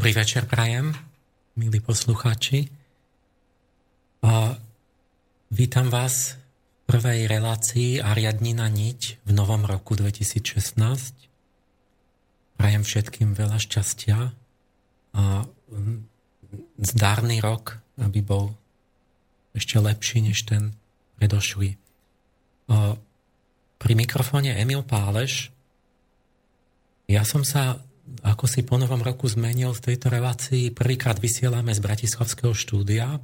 Dobrý večer prajem, milí poslucháči. A vítam vás v prvej relácii Ariadnina niť v novom roku 2016. Prajem všetkým veľa šťastia a zdárny rok, aby bol ešte lepší než ten predošlý. Pri mikrofóne Emil Páleš. Ja som sa ako si po novom roku zmenil v tejto relácii, prvýkrát vysielame z Bratislavského štúdia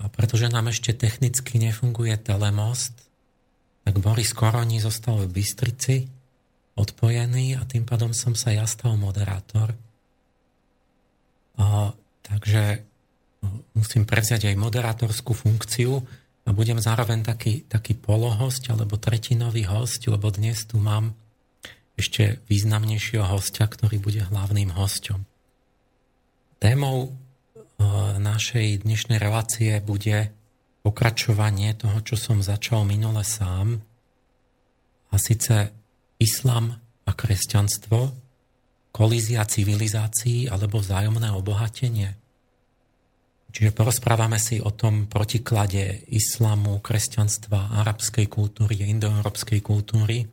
a pretože nám ešte technicky nefunguje telemost, tak Boris Koroni zostal v Bystrici odpojený a tým pádom som sa ja stal moderátor. A, takže musím prevziať aj moderátorskú funkciu a budem zároveň taký, taký polohost alebo tretinový host, lebo dnes tu mám ešte významnejšieho hostia, ktorý bude hlavným hosťom. Témou e, našej dnešnej relácie bude pokračovanie toho, čo som začal minule sám, a síce islam a kresťanstvo, kolízia civilizácií alebo vzájomné obohatenie. Čiže porozprávame si o tom protiklade islamu, kresťanstva, arabskej kultúry, indoeurópskej kultúry,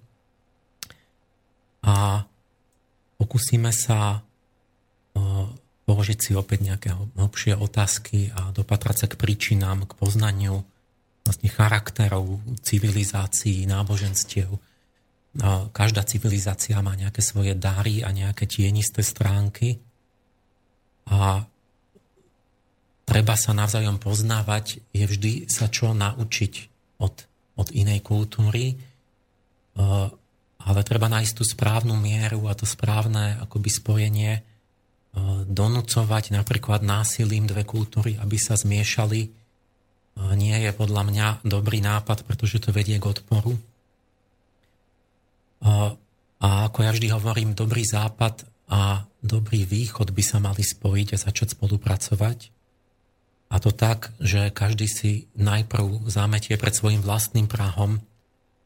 a pokúsime sa položiť si opäť nejaké hlbšie otázky a dopatrať sa k príčinám, k poznaniu vlastne charakterov civilizácií, náboženstiev. Každá civilizácia má nejaké svoje dary a nejaké tienisté stránky a treba sa navzájom poznávať, je vždy sa čo naučiť od, od inej kultúry ale treba nájsť tú správnu mieru a to správne akoby spojenie, e, donúcovať napríklad násilím dve kultúry, aby sa zmiešali, e, nie je podľa mňa dobrý nápad, pretože to vedie k odporu. E, a ako ja vždy hovorím, dobrý západ a dobrý východ by sa mali spojiť a začať spolupracovať. A to tak, že každý si najprv zametie pred svojim vlastným prahom,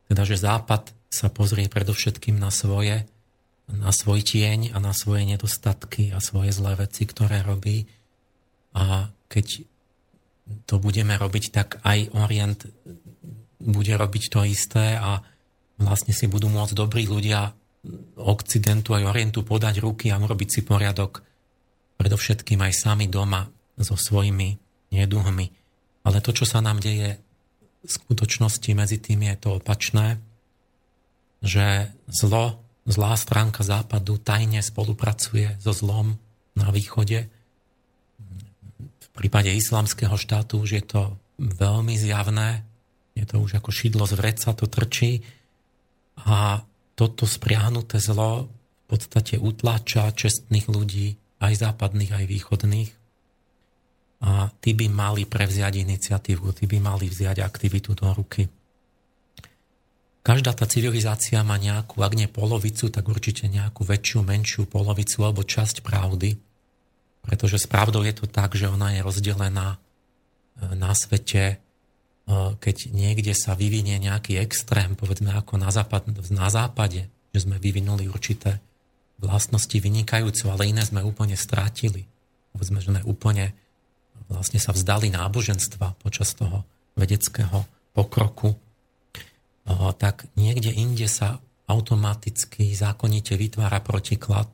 teda že západ sa pozrie predovšetkým na svoje, na svoj tieň a na svoje nedostatky a svoje zlé veci, ktoré robí. A keď to budeme robiť, tak aj Orient bude robiť to isté a vlastne si budú môcť dobrí ľudia Occidentu aj Orientu podať ruky a urobiť si poriadok predovšetkým aj sami doma so svojimi neduhmi. Ale to, čo sa nám deje v skutočnosti medzi tým je to opačné, že zlo, zlá stránka západu tajne spolupracuje so zlom na východe. V prípade islamského štátu už je to veľmi zjavné, je to už ako šidlo z vreca, to trčí a toto spriahnuté zlo v podstate utláča čestných ľudí, aj západných, aj východných. A tí by mali prevziať iniciatívu, tí by mali vziať aktivitu do ruky. Každá tá civilizácia má nejakú, ak nie polovicu, tak určite nejakú väčšiu, menšiu polovicu alebo časť pravdy. Pretože s pravdou je to tak, že ona je rozdelená e, na svete, e, keď niekde sa vyvinie nejaký extrém, povedzme ako na, západ, na západe, že sme vyvinuli určité vlastnosti vynikajúce, ale iné sme úplne strátili. Povedzme, že sme úplne vlastne sa vzdali náboženstva počas toho vedeckého pokroku tak niekde inde sa automaticky zákonite vytvára protiklad,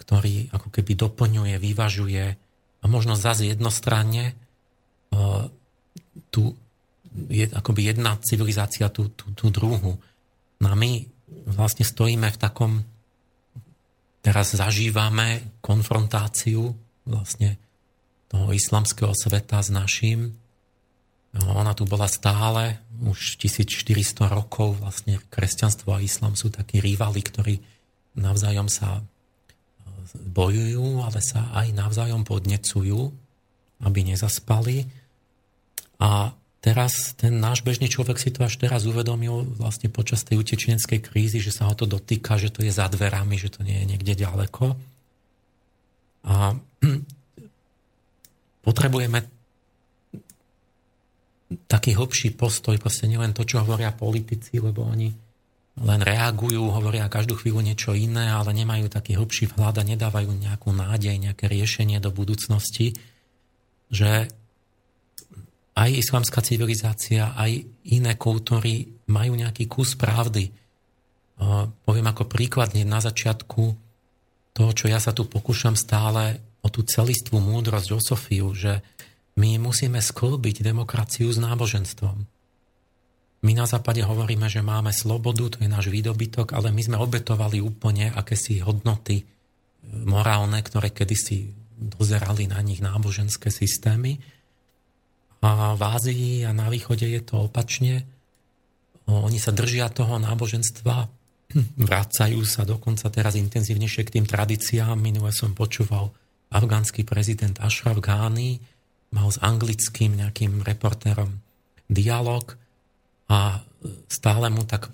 ktorý ako keby doplňuje, vyvažuje a možno zase jednostranne tu je akoby jedna civilizácia tú, tú, tú druhu. No a my vlastne stojíme v takom, teraz zažívame konfrontáciu vlastne toho islamského sveta s našim ona tu bola stále, už 1400 rokov vlastne kresťanstvo a islam sú takí rivali, ktorí navzájom sa e, bojujú, ale sa aj navzájom podnecujú, aby nezaspali. A teraz ten náš bežný človek si to až teraz uvedomil vlastne počas tej utečeneckej krízy, že sa ho to dotýka, že to je za dverami, že to nie je niekde ďaleko. A potrebujeme taký hlbší postoj, proste nielen to, čo hovoria politici, lebo oni len reagujú, hovoria každú chvíľu niečo iné, ale nemajú taký hlbší vhľad a nedávajú nejakú nádej, nejaké riešenie do budúcnosti, že aj islamská civilizácia, aj iné kultúry majú nejaký kus pravdy. Poviem ako príklad na začiatku toho, čo ja sa tu pokúšam stále o tú celistvú múdrosť, o Sofiu, že my musíme sklbiť demokraciu s náboženstvom. My na západe hovoríme, že máme slobodu, to je náš výdobytok, ale my sme obetovali úplne akési hodnoty e, morálne, ktoré kedysi dozerali na nich náboženské systémy. A v Ázii a na východe je to opačne. Oni sa držia toho náboženstva, vracajú sa dokonca teraz intenzívnejšie k tým tradíciám. Minule som počúval afgánsky prezident Ashraf Ghani, mal s anglickým nejakým reportérom dialog a stále mu tak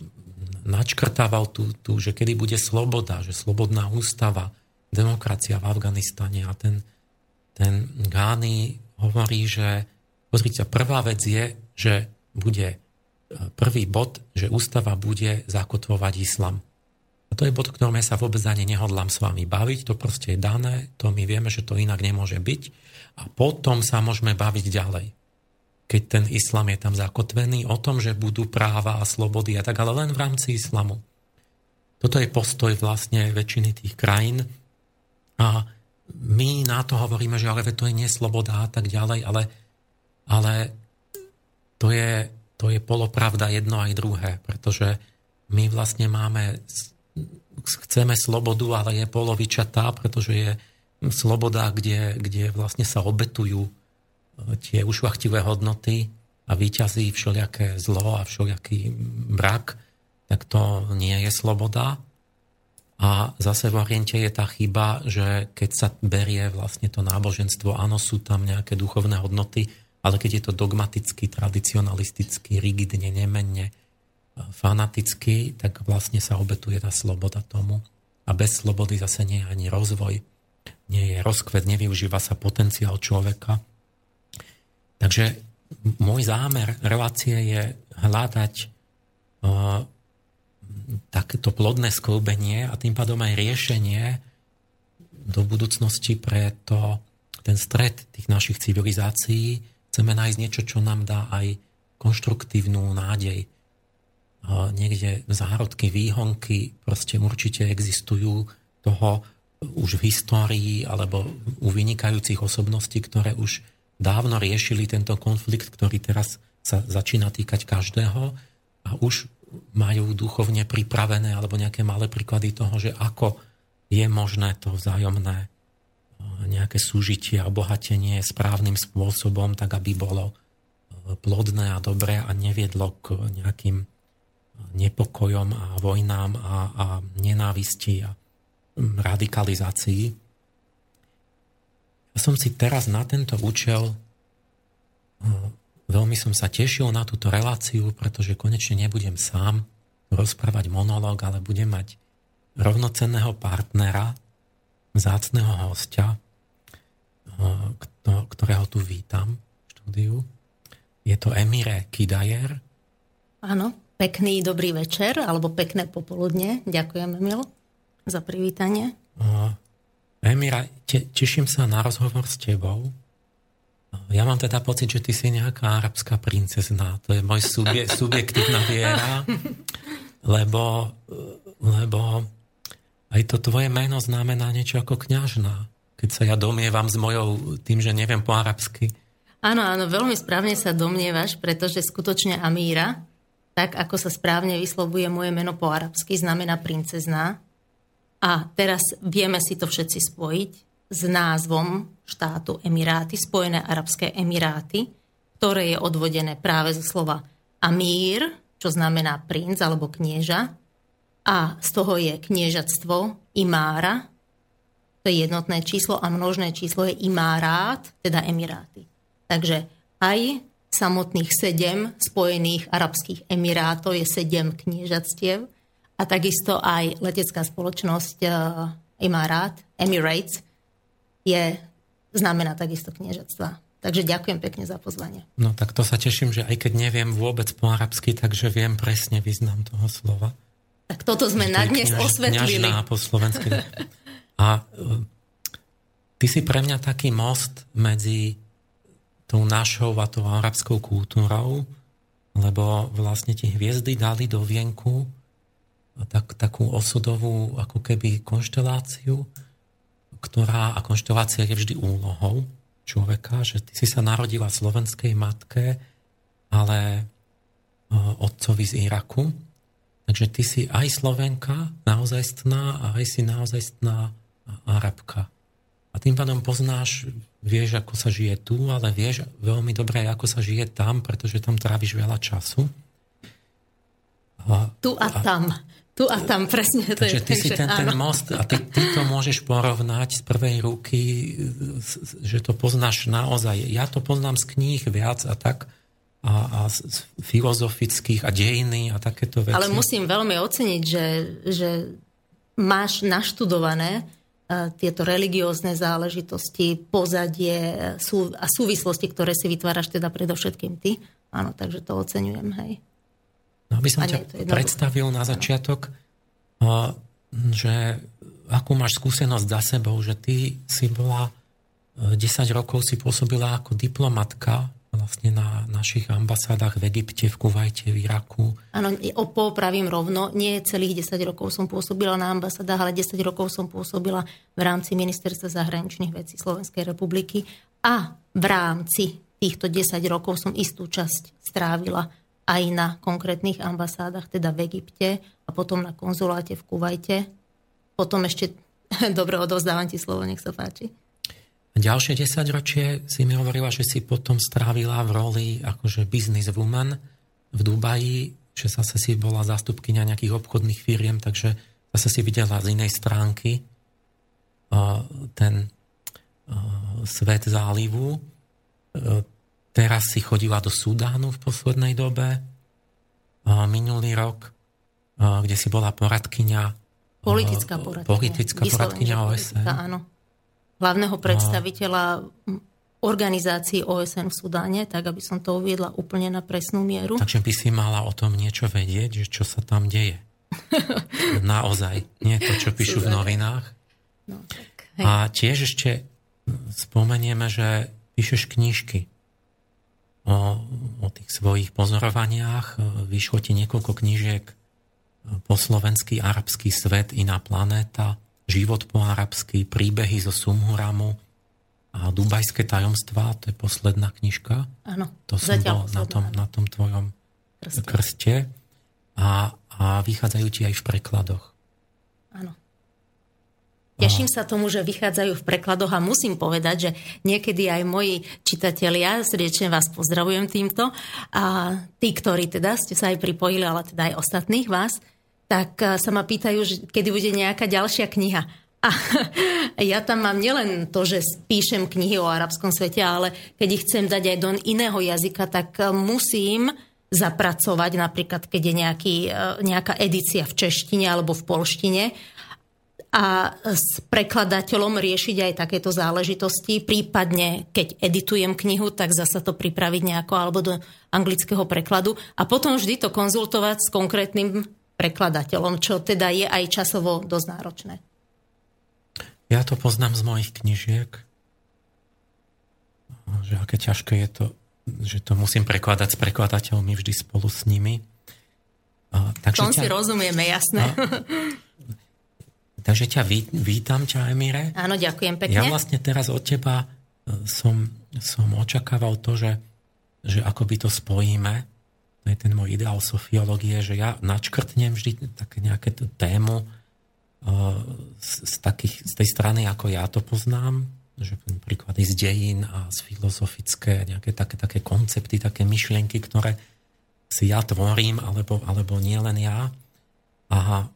načkrtával tu, tu, že kedy bude sloboda, že slobodná ústava, demokracia v Afganistane a ten, ten Gány hovorí, že pozrite, prvá vec je, že bude e, prvý bod, že ústava bude zakotvovať islam. A to je bod, ktorom ja sa vôbec ani nehodlám s vami baviť, to proste je dané, to my vieme, že to inak nemôže byť a potom sa môžeme baviť ďalej. Keď ten islam je tam zakotvený, o tom, že budú práva a slobody a tak, ale len v rámci islamu. Toto je postoj vlastne väčšiny tých krajín a my na to hovoríme, že ale to je nesloboda a tak ďalej, ale, ale to, je, to je polopravda jedno aj druhé, pretože my vlastne máme, chceme slobodu, ale je polovičatá, pretože je sloboda, kde, kde vlastne sa obetujú e, tie ušvachtivé hodnoty a výťazí všelijaké zlo a všelijaký brak, tak to nie je sloboda. A zase v Oriente je tá chyba, že keď sa berie vlastne to náboženstvo, áno, sú tam nejaké duchovné hodnoty, ale keď je to dogmaticky, tradicionalisticky, rigidne, nemenne, e, fanaticky, tak vlastne sa obetuje tá sloboda tomu. A bez slobody zase nie je ani rozvoj nie je rozkvet, nevyužíva sa potenciál človeka. Takže môj zámer relácie je hľadať uh, takéto plodné sklbenie a tým pádom aj riešenie do budúcnosti pre to, ten stred tých našich civilizácií. Chceme nájsť niečo, čo nám dá aj konštruktívnu nádej. Uh, niekde zárodky, výhonky proste určite existujú toho, už v histórii alebo u vynikajúcich osobností, ktoré už dávno riešili tento konflikt, ktorý teraz sa začína týkať každého a už majú duchovne pripravené alebo nejaké malé príklady toho, že ako je možné to vzájomné e, nejaké súžitie a obohatenie správnym spôsobom, tak aby bolo e, plodné a dobré a neviedlo k nejakým nepokojom a vojnám a, a nenávisti a radikalizácii. Ja som si teraz na tento účel Veľmi som sa tešil na túto reláciu, pretože konečne nebudem sám rozprávať monológ, ale budem mať rovnocenného partnera, zácného hostia, ktorého tu vítam v štúdiu. Je to Emire Kidajer. Áno, pekný dobrý večer, alebo pekné popoludne. Ďakujem, Emil, za privítanie. Emira, te, teším sa na rozhovor s tebou. Ja mám teda pocit, že ty si nejaká arabská princezná. To je môj subje, subjektívna viera, lebo, lebo aj to tvoje meno znamená niečo ako kňažná. Keď sa ja domievam s mojou tým, že neviem po arabsky. Áno, áno, veľmi správne sa domnievaš, pretože skutočne Amíra, tak ako sa správne vyslovuje moje meno po arabsky, znamená princezná. A teraz vieme si to všetci spojiť s názvom štátu Emiráty, Spojené arabské Emiráty, ktoré je odvodené práve zo slova Amír, čo znamená princ alebo knieža, a z toho je kniežatstvo Imára, to je jednotné číslo a množné číslo je Imárát, teda Emiráty. Takže aj samotných sedem Spojených arabských emirátov je sedem kniežatstiev a takisto aj letecká spoločnosť eh, Emirates, je, znamená takisto kniežatstva. Takže ďakujem pekne za pozvanie. No tak to sa teším, že aj keď neviem vôbec po arabsky, takže viem presne význam toho slova. Tak toto sme na dnes kňaž, osvetlili. po slovensky. A e, ty si pre mňa taký most medzi tou našou a tou arabskou kultúrou, lebo vlastne ti hviezdy dali do vienku tak, takú osudovú ako keby konšteláciu, ktorá a konštelácia je vždy úlohou človeka, že ty si sa narodila slovenskej matke, ale e, otcovi z Iraku. Takže ty si aj Slovenka, naozajstná, a aj si naozajstná Arabka. A tým pádom poznáš, vieš, ako sa žije tu, ale vieš veľmi dobre, ako sa žije tam, pretože tam tráviš veľa času. A, tu a, a tam. Tu a tam, presne. To Takže je, ty takže, si ten, ten most a ty, ty to môžeš porovnať z prvej ruky, že to poznáš naozaj. Ja to poznám z kníh viac a tak a, a z filozofických a dejiny a takéto veci. Ale musím veľmi oceniť, že, že máš naštudované uh, tieto religiózne záležitosti, pozadie sú, a súvislosti, ktoré si vytváraš teda predovšetkým ty. Áno, takže to oceňujem, hej. No aby som ťa predstavil na začiatok, že akú máš skúsenosť za sebou, že ty si bola 10 e, rokov si pôsobila ako diplomatka vlastne na našich ambasádach v Egypte, v Kuvajte, v Iraku. Áno, popravím rovno, nie celých 10 rokov som pôsobila na ambasádach, ale 10 rokov som pôsobila v rámci Ministerstva zahraničných vecí Slovenskej republiky a v rámci týchto 10 rokov som istú časť strávila aj na konkrétnych ambasádach, teda v Egypte a potom na konzuláte v Kuvajte. Potom ešte, dobre, odozdávam ti slovo, nech sa páči. Ďalšie 10 ročie si mi hovorila, že si potom strávila v roli akože business woman v Dubaji, že zase si bola zástupkynia nejakých obchodných firiem, takže zase si videla z inej stránky ten svet zálivu Teraz si chodila do Sudánu v poslednej dobe, minulý rok, kde si bola poradkynia Politická poradkynia. Politická poradkynia OSN. Áno. Hlavného predstaviteľa organizácií OSN v Sudáne, tak aby som to uviedla úplne na presnú mieru. Takže by si mala o tom niečo vedieť, že čo sa tam deje. Naozaj. Nie to, čo píšu v novinách. No, tak, hej. A tiež ešte spomenieme, že píšeš knižky o, o tých svojich pozorovaniach. Vyšlo ti niekoľko knížiek po slovenský arabský svet, iná planéta, život po arabský, príbehy zo Sumhuramu, a Dubajské tajomstvá, to je posledná knižka. Áno, To som bol na tom, na tom tvojom krste. krste. A, a vychádzajú ti aj v prekladoch. Áno. Teším sa tomu, že vychádzajú v prekladoch a musím povedať, že niekedy aj moji čitatelia, srdečne vás pozdravujem týmto, a tí, ktorí teda ste sa aj pripojili, ale teda aj ostatných vás, tak eh, sa ma pýtajú, že kedy bude nejaká ďalšia kniha. A ja tam mám nielen to, že píšem knihy o arabskom svete, ale keď ich chcem dať aj do iného jazyka, tak eh, musím zapracovať, napríklad keď je nejaký, eh, nejaká edícia v češtine alebo v polštine, a s prekladateľom riešiť aj takéto záležitosti. Prípadne, keď editujem knihu, tak zasa to pripraviť nejako alebo do anglického prekladu a potom vždy to konzultovať s konkrétnym prekladateľom, čo teda je aj časovo dosť náročné. Ja to poznám z mojich knižiek, že aké ťažké je to, že to musím prekladať s prekladateľmi vždy spolu s nimi. takže Tom ťa, si rozumieme, jasné. A, Takže ťa vítam ťa, Emire. Áno, ďakujem pekne. Ja vlastne teraz od teba e, som, som očakával to, že, že ako by to spojíme, to je ten môj ideál sofiológie, že ja načkrtnem vždy také nejaké tému uh, z, z, takých, z tej strany, ako ja to poznám, že príklady z dejín a z filozofické, nejaké také, také koncepty, také myšlienky, ktoré si ja tvorím, alebo, alebo nie len ja. A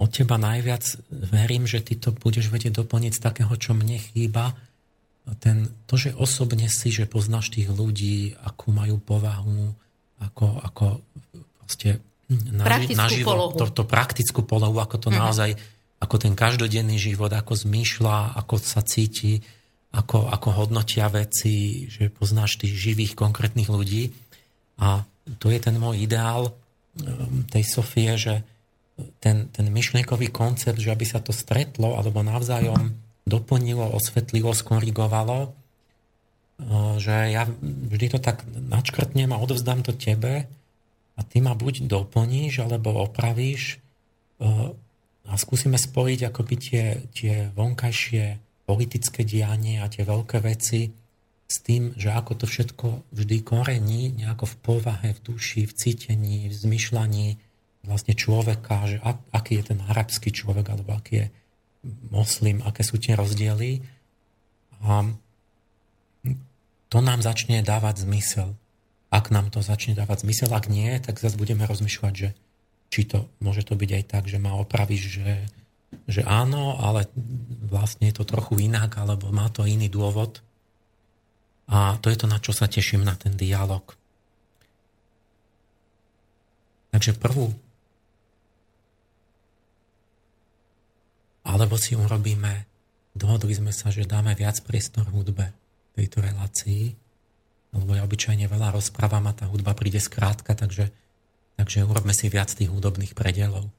od teba najviac verím, že ty to budeš vedieť doplniť z takého, čo mne chýba. Ten, to, že osobne si, že poznáš tých ľudí, akú majú povahu, ako, ako proste naži, naživo, to, to praktickú polohu, ako to uh-huh. naozaj, ako ten každodenný život, ako zmýšľa, ako sa cíti, ako, ako hodnotia veci, že poznáš tých živých, konkrétnych ľudí. A to je ten môj ideál um, tej Sofie, že ten, ten myšlienkový koncept, že aby sa to stretlo alebo navzájom doplnilo, osvetlilo, skorigovalo, že ja vždy to tak načkrtnem a odovzdám to tebe a ty ma buď doplníš alebo opravíš a skúsime spojiť akoby tie, tie vonkajšie politické dianie a tie veľké veci s tým, že ako to všetko vždy korení nejako v povahe, v duši, v cítení, v zmyšľaní, vlastne človeka, že ak, aký je ten arabský človek, alebo aký je moslim, aké sú tie rozdiely. A to nám začne dávať zmysel. Ak nám to začne dávať zmysel, ak nie, tak zase budeme rozmýšľať, že či to, môže to byť aj tak, že ma opravíš, že, že áno, ale vlastne je to trochu inak, alebo má to iný dôvod. A to je to, na čo sa teším, na ten dialog. Takže prvú Alebo si urobíme, dohodli sme sa, že dáme viac priestor hudbe tejto relácii, lebo ja obyčajne veľa rozprávam a tá hudba príde skrátka, takže, takže urobme si viac tých hudobných predelov.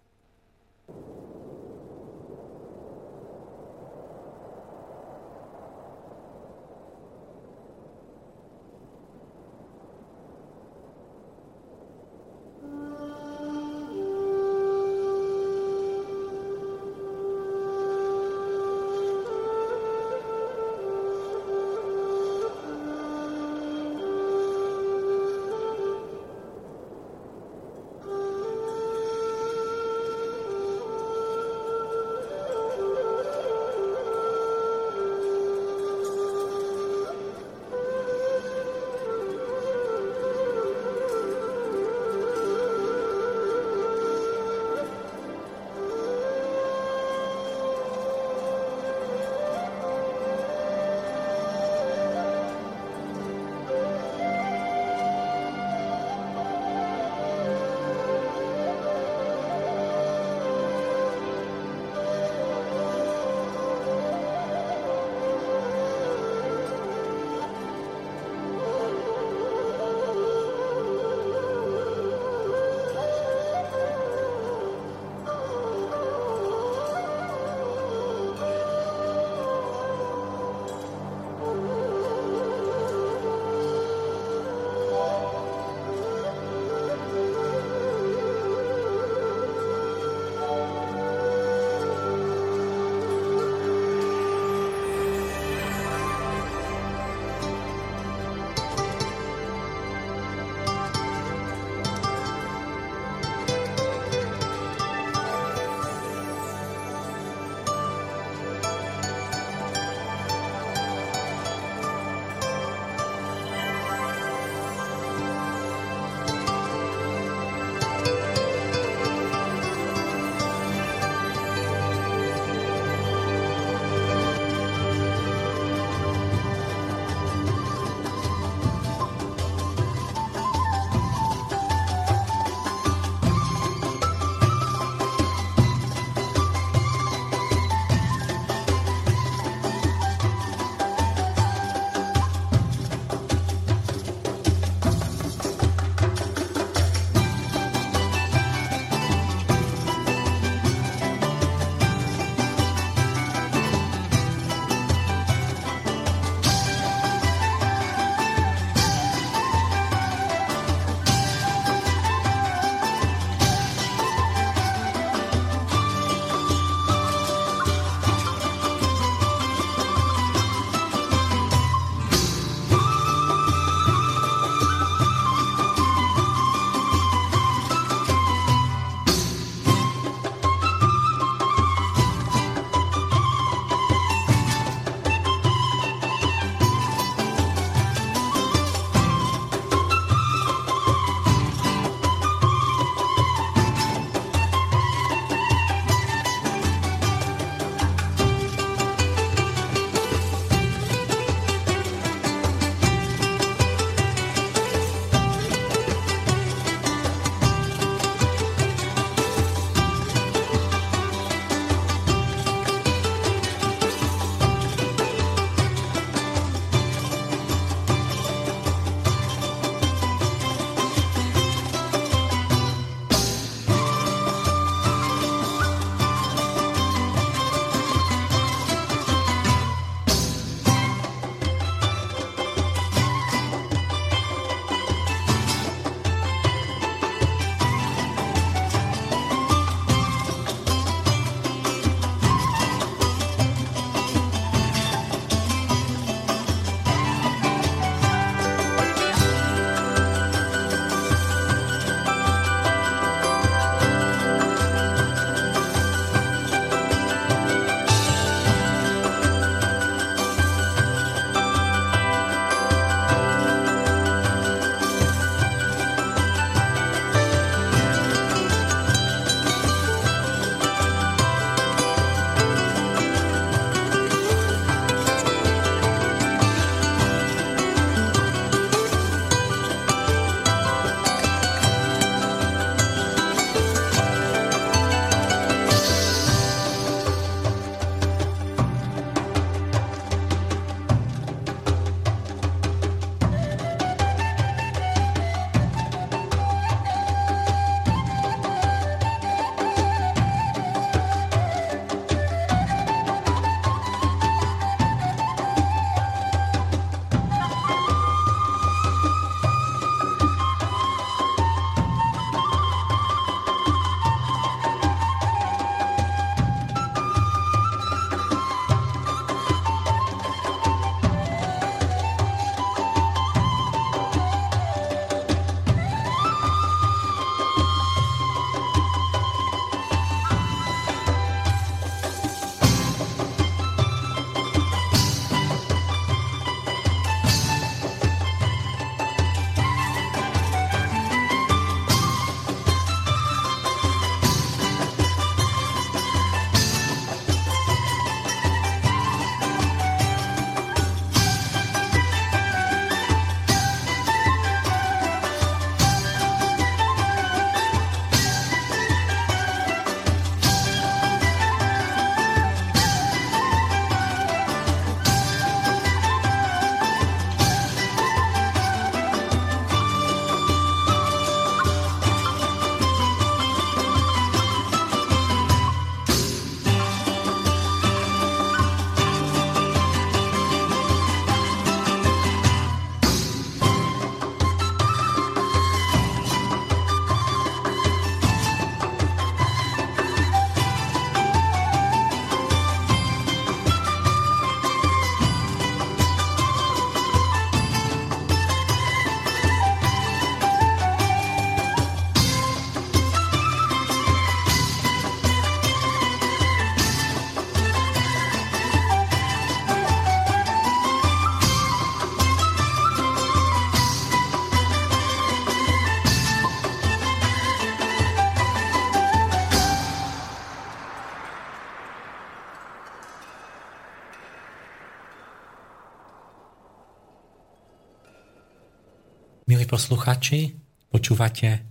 Posluchači, počúvate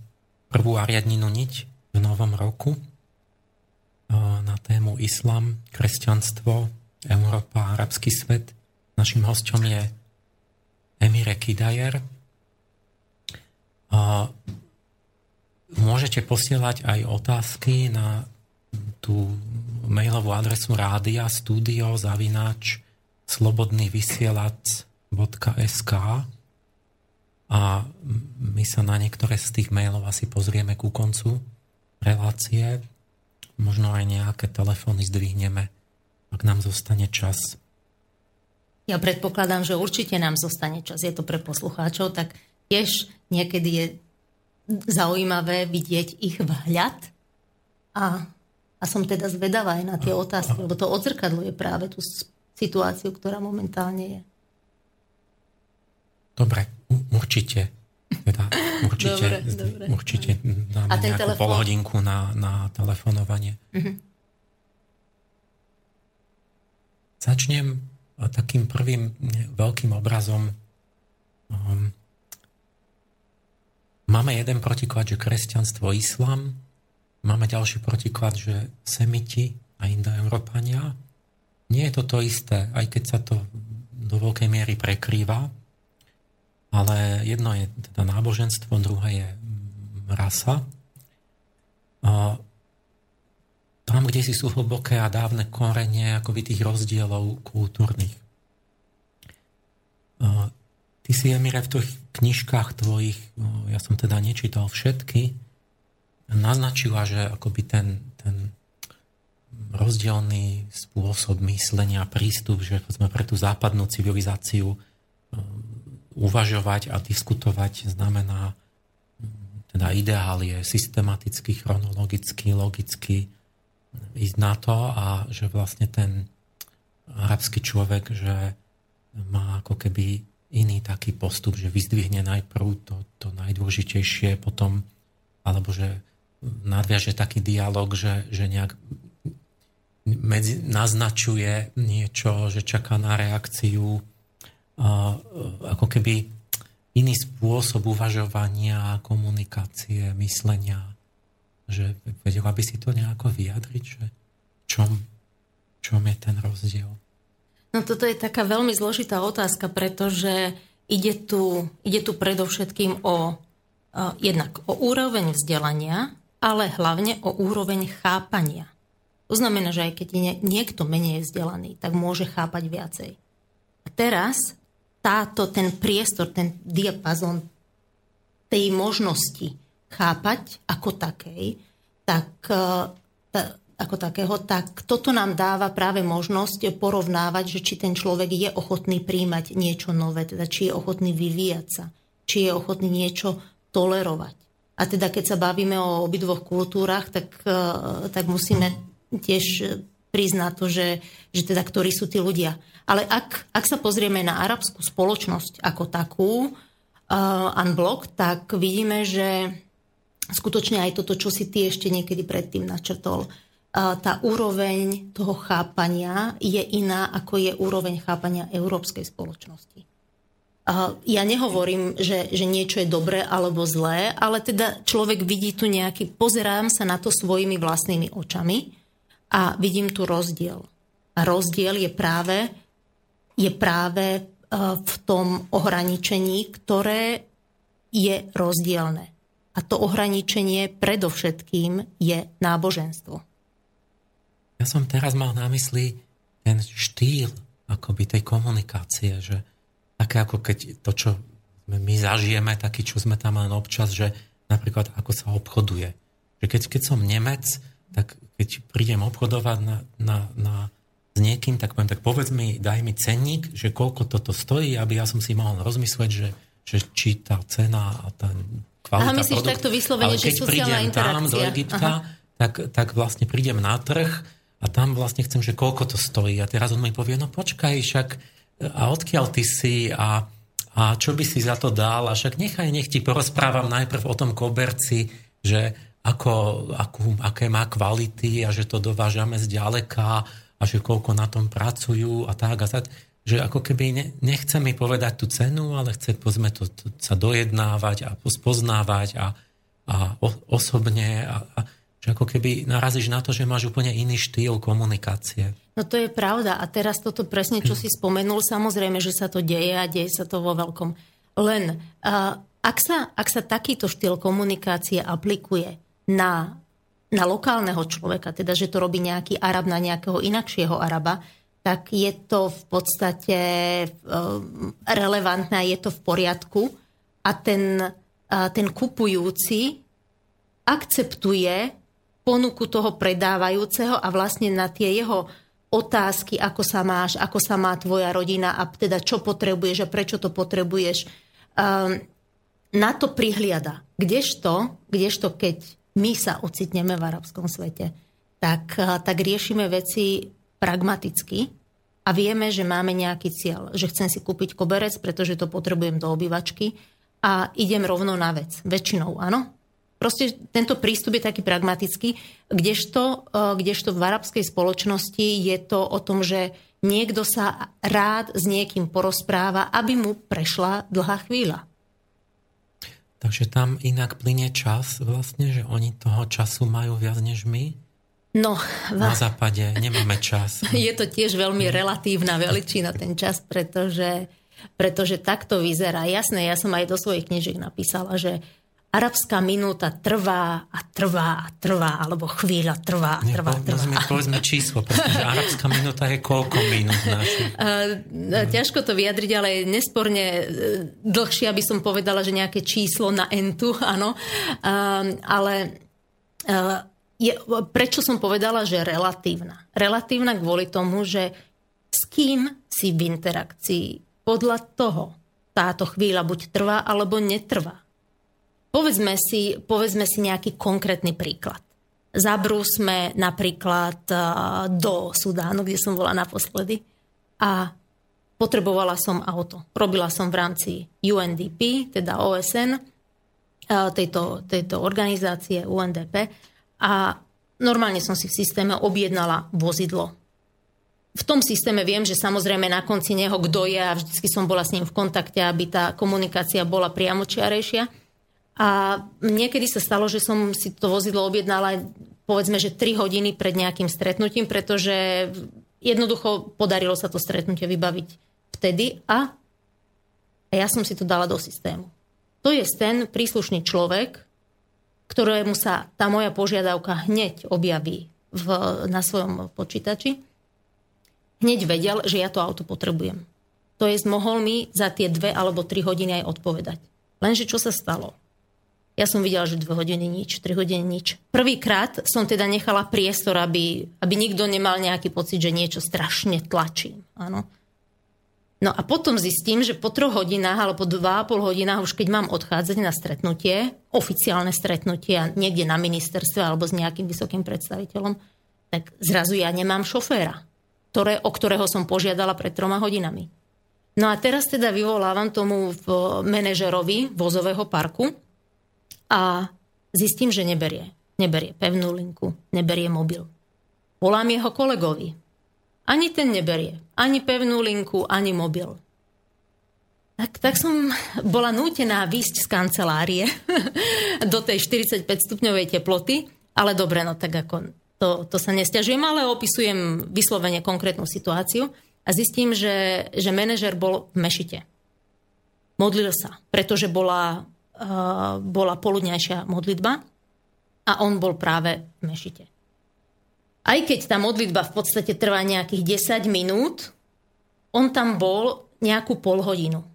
prvú ariadninu niť v novom roku na tému Islam, kresťanstvo, Európa, arabský svet. Našim hostom je Emire Kidajer. Môžete posielať aj otázky na tú mailovú adresu rádia studio zavináč slobodnyvysielac.sk a my sa na niektoré z tých mailov asi pozrieme ku koncu relácie. Možno aj nejaké telefóny zdvihneme, ak nám zostane čas. Ja predpokladám, že určite nám zostane čas. Je to pre poslucháčov, tak tiež niekedy je zaujímavé vidieť ich vhľad a, a som teda zvedavá aj na tie otázky, lebo to odzrkadluje práve tú situáciu, ktorá momentálne je. Dobre, určite. Teda určite, dobre, dobre. určite dáme A ten nejakú telefón? polhodinku na, na telefonovanie. Uh-huh. Začnem takým prvým veľkým obrazom. Um, máme jeden protiklad, že kresťanstvo, islám. Máme ďalší protiklad, že semiti a indoeurópania. Nie je to to isté, aj keď sa to do veľkej miery prekrýva, ale jedno je teda náboženstvo, druhé je rasa. A tam, kde si sú hlboké a dávne korenie akoby tých rozdielov kultúrnych. Ty si, Emire, v tých knižkách tvojich, no, ja som teda nečítal všetky, naznačila, že akoby ten, ten rozdielný spôsob myslenia, prístup, že sme pre tú západnú civilizáciu uvažovať a diskutovať znamená teda ideál je systematicky, chronologicky, logicky ísť na to a že vlastne ten arabský človek, že má ako keby iný taký postup, že vyzdvihne najprv to, to najdôležitejšie, potom, alebo že nadviaže taký dialog, že, že nejak medzi, naznačuje niečo, že čaká na reakciu ako keby iný spôsob uvažovania, komunikácie, myslenia, že vedela by si to nejako vyjadriť, že čom, čom je ten rozdiel? No toto je taká veľmi zložitá otázka, pretože ide tu, ide tu predovšetkým o uh, jednak o úroveň vzdelania, ale hlavne o úroveň chápania. To znamená, že aj keď je niekto menej vzdelaný, tak môže chápať viacej. A teraz táto, ten priestor, ten diapazon tej možnosti chápať ako takej, tak, e, ako takého, tak toto nám dáva práve možnosť porovnávať, že či ten človek je ochotný príjmať niečo nové, teda či je ochotný vyvíjať sa, či je ochotný niečo tolerovať. A teda keď sa bavíme o obidvoch kultúrach, tak, e, tak musíme tiež priznať to, že, že teda ktorí sú tí ľudia. Ale ak, ak sa pozrieme na arabskú spoločnosť ako takú, uh, unblock, tak vidíme, že skutočne aj toto, čo si ty ešte niekedy predtým načrtol, uh, tá úroveň toho chápania je iná, ako je úroveň chápania európskej spoločnosti. Uh, ja nehovorím, že, že niečo je dobré alebo zlé, ale teda človek vidí tu nejaký, pozerám sa na to svojimi vlastnými očami a vidím tu rozdiel. A rozdiel je práve je práve e, v tom ohraničení, ktoré je rozdielne. A to ohraničenie predovšetkým je náboženstvo. Ja som teraz mal na mysli ten štýl akoby tej komunikácie, že také ako keď to, čo my zažijeme, taký, čo sme tam len občas, že napríklad ako sa obchoduje. Že keď, keď som Nemec, tak keď prídem obchodovať na, na, na s niekým, tak poviem, tak povedz mi, daj mi cenník, že koľko toto stojí, aby ja som si mohol rozmysleť, že, že či tá cena a tá kvalita Aha, myslíš produkt, takto vyslovene, že sociálna prídem tam do Egypta, tak, tak vlastne prídem na trh a tam vlastne chcem, že koľko to stojí. A teraz on mi povie, no počkaj, však a odkiaľ ty si a, a čo by si za to dal? A však nechaj, nech ti porozprávam najprv o tom koberci, že ako, akú, aké má kvality a že to dovážame z ďaleka a že koľko na tom pracujú a tak a tak. že ako keby ne, nechce mi povedať tú cenu, ale chce povedzme to, to sa dojednávať a spoznávať a, a o, osobne a, a že ako keby narazíš na to, že máš úplne iný štýl komunikácie. No to je pravda a teraz toto presne, čo si spomenul, samozrejme, že sa to deje a deje sa to vo veľkom. Len uh, ak, sa, ak sa takýto štýl komunikácie aplikuje na, na lokálneho človeka, teda že to robí nejaký Arab na nejakého inakšieho Araba, tak je to v podstate eh, relevantné, je to v poriadku a ten, ten kupujúci akceptuje ponuku toho predávajúceho a vlastne na tie jeho otázky, ako sa máš, ako sa má tvoja rodina a teda čo potrebuješ a prečo to potrebuješ, ehm, na to prihliada. Kdežto, kdežto keď my sa ocitneme v arabskom svete, tak, eh, tak riešime veci pragmaticky a vieme, že máme nejaký cieľ, že chcem si kúpiť koberec, pretože to potrebujem do obývačky a idem rovno na vec. Väčšinou, áno? Proste tento prístup je taký pragmatický, kdežto, e, kdežto v arabskej spoločnosti je to o tom, že niekto sa rád s niekým porozpráva, aby mu prešla dlhá chvíľa. Takže tam inak plynie čas vlastne, že oni toho času majú viac než my? No, na západe nemáme čas. Je to tiež veľmi relatívna veličina ten čas, pretože, pretože takto vyzerá. Jasné, ja som aj do svojich knižiek napísala, že arabská minúta trvá a trvá a trvá, alebo chvíľa trvá a trvá, a trvá. Povedzme, povedzme číslo, pretože arabská minúta je koľko minút našich? Ťažko to vyjadriť, ale nesporne e, dlhšie, aby som povedala, že nejaké číslo na entu, áno. Ale je, prečo som povedala, že relatívna? Relatívna kvôli tomu, že s kým si v interakcii podľa toho táto chvíľa buď trvá alebo netrvá. Povedzme si, povedzme si nejaký konkrétny príklad. Zabrúsme napríklad do Sudánu, kde som bola naposledy a potrebovala som auto. Robila som v rámci UNDP, teda OSN, tejto, tejto organizácie UNDP a normálne som si v systéme objednala vozidlo. V tom systéme viem, že samozrejme na konci neho kto je a vždycky som bola s ním v kontakte, aby tá komunikácia bola priamočiarejšia. A niekedy sa stalo, že som si to vozidlo objednala povedzme, že 3 hodiny pred nejakým stretnutím, pretože jednoducho podarilo sa to stretnutie vybaviť vtedy a, a ja som si to dala do systému. To je ten príslušný človek, ktorému sa tá moja požiadavka hneď objaví v, na svojom počítači, hneď vedel, že ja to auto potrebujem. To je, mohol mi za tie dve alebo tri hodiny aj odpovedať. Lenže čo sa stalo? Ja som videla, že dve hodiny nič, tri hodiny nič. Prvýkrát som teda nechala priestor, aby, aby nikto nemal nejaký pocit, že niečo strašne tlačím. Áno. No a potom zistím, že po troch hodinách alebo dva a pol hodinách, už keď mám odchádzať na stretnutie, oficiálne stretnutie niekde na ministerstve alebo s nejakým vysokým predstaviteľom, tak zrazu ja nemám šoféra, ktoré, o ktorého som požiadala pred troma hodinami. No a teraz teda vyvolávam tomu v manažerovi vozového parku a zistím, že neberie. Neberie pevnú linku, neberie mobil. Volám jeho kolegovi, ani ten neberie. Ani pevnú linku, ani mobil. Tak, tak som bola nútená výsť z kancelárie do tej 45 stupňovej teploty, ale dobre, no tak ako to, to sa nestiažujem, ale opisujem vyslovene konkrétnu situáciu a zistím, že, že manažer bol v mešite. Modlil sa, pretože bola, bola poludňajšia modlitba a on bol práve v mešite. Aj keď tá modlitba v podstate trvá nejakých 10 minút, on tam bol nejakú pol hodinu.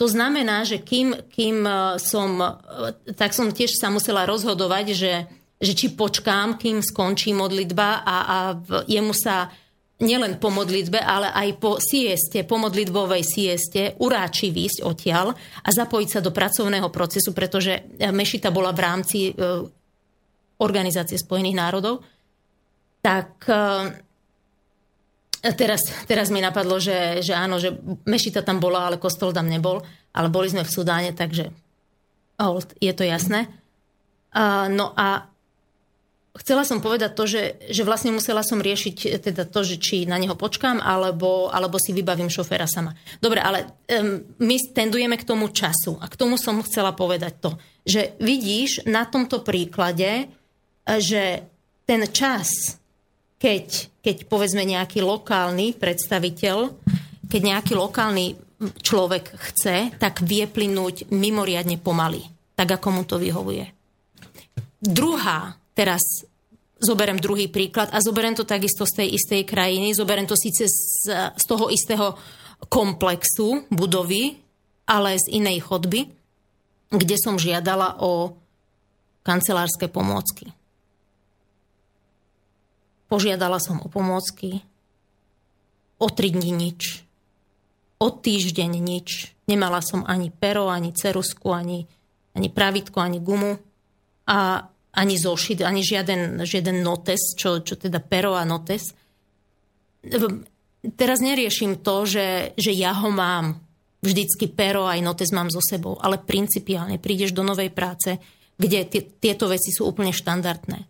To znamená, že kým, kým e, som, e, tak som tiež sa musela rozhodovať, že, že či počkám, kým skončí modlitba a, a jemu sa nielen po modlitbe, ale aj po sieste, po modlitbovej sieste uráči výsť odtiaľ a zapojiť sa do pracovného procesu, pretože Mešita bola v rámci e, Organizácie spojených národov tak eh, teraz, teraz mi napadlo, že, že áno, že Mešita tam bola, ale kostol tam nebol, ale boli sme v Sudáne, takže hold, je to jasné. No a chcela som povedať to, že, že vlastne musela som riešiť e, teda to, že či na neho počkám, alebo, alebo si vybavím šoféra sama. Dobre, ale um, my tendujeme k tomu času. A k tomu som chcela povedať to, že vidíš na tomto príklade, e, že ten čas, keď, keď povedzme nejaký lokálny predstaviteľ, keď nejaký lokálny človek chce, tak vie plynúť mimoriadne pomaly, tak ako mu to vyhovuje. Druhá Teraz zoberiem druhý príklad a zoberiem to takisto z tej istej krajiny, zoberiem to síce z, z toho istého komplexu budovy, ale z inej chodby, kde som žiadala o kancelárske pomôcky. Požiadala som o pomôcky, o tri dní nič, o týždeň nič. Nemala som ani pero, ani cerusku, ani, ani pravitko, ani gumu. A ani zošit, ani žiaden, žiaden notes, čo, čo teda pero a notes. Teraz neriešim to, že, že ja ho mám. Vždycky pero aj notes mám so sebou, ale principiálne prídeš do novej práce, kde tieto veci sú úplne štandardné.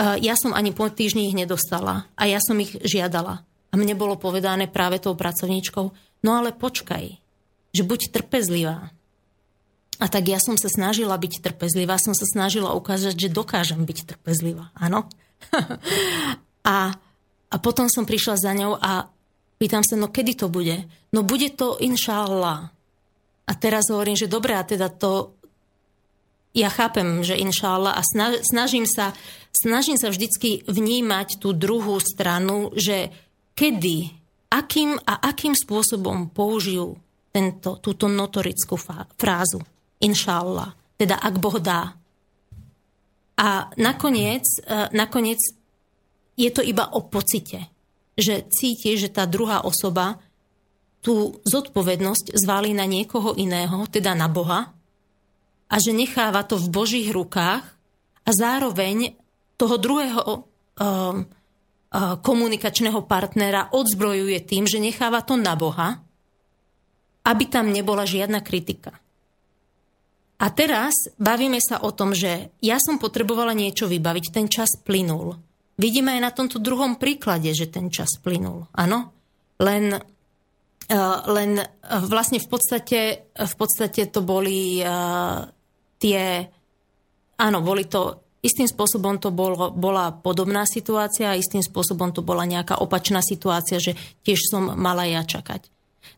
Ja som ani po týždni ich nedostala a ja som ich žiadala. A mne bolo povedané práve tou pracovníčkou, no ale počkaj, že buď trpezlivá, a tak ja som sa snažila byť trpezlivá, som sa snažila ukázať, že dokážem byť trpezlivá. Áno. a, a potom som prišla za ňou a pýtam sa, no kedy to bude? No bude to inšállah. A teraz hovorím, že dobré, a teda to, ja chápem, že inšállah a snažím sa, snažím sa vždycky vnímať tú druhú stranu, že kedy, akým a akým spôsobom použijú tento, túto notorickú frázu inšallah, teda ak Boh dá. A nakoniec, e, nakoniec je to iba o pocite, že cíti, že tá druhá osoba tú zodpovednosť zvalí na niekoho iného, teda na Boha, a že necháva to v Božích rukách a zároveň toho druhého um, uh, komunikačného partnera odzbrojuje tým, že necháva to na Boha, aby tam nebola žiadna kritika. A teraz bavíme sa o tom, že ja som potrebovala niečo vybaviť, ten čas plynul. Vidíme aj na tomto druhom príklade, že ten čas plynul. Áno? Len, uh, len uh, vlastne v podstate, v podstate to boli tie... Áno, boli to... Istým spôsobom to bolo, bola podobná situácia a istým spôsobom to bola nejaká opačná situácia, že tiež som mala ja čakať.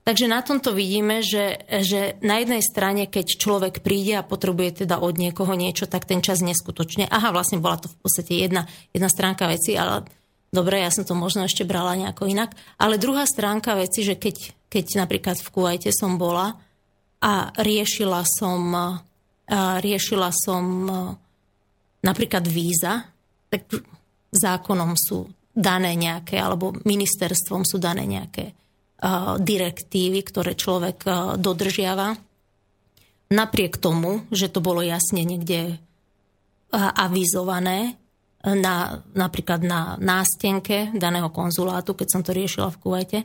Takže na tomto vidíme, že, že na jednej strane, keď človek príde a potrebuje teda od niekoho niečo, tak ten čas neskutočne. Aha, vlastne bola to v podstate jedna, jedna stránka veci, ale dobre, ja som to možno ešte brala nejako inak. Ale druhá stránka veci, že keď, keď napríklad v Kuwaite som bola a riešila som, a riešila som napríklad víza, tak zákonom sú dané nejaké, alebo ministerstvom sú dané nejaké direktívy, ktoré človek dodržiava. Napriek tomu, že to bolo jasne niekde avizované, na, napríklad na nástenke daného konzulátu, keď som to riešila v Kuvajte,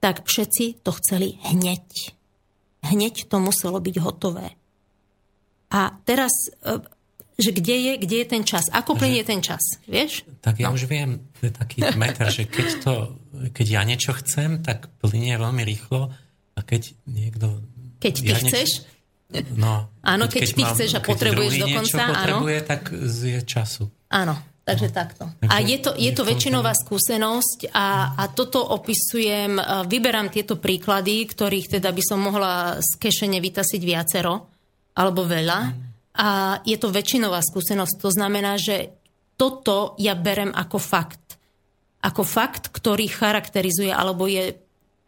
tak všetci to chceli hneď. Hneď to muselo byť hotové. A teraz že kde je, kde je ten čas, ako plinie ten čas, vieš? Tak ja no. už viem, to je taký meter, že keď, to, keď ja niečo chcem, tak plinie veľmi rýchlo a keď niekto... Keď ty ja chceš? Niečo, no, áno, keď, keď ty mám, chceš a potrebuješ dokonca, áno. tak je času. Áno, takže no. takto. A je to, je to väčšinová skúsenosť a, a toto opisujem, vyberám tieto príklady, ktorých teda by som mohla z kešene vytasiť viacero, alebo veľa. Mm a je to väčšinová skúsenosť. To znamená, že toto ja berem ako fakt. Ako fakt, ktorý charakterizuje alebo je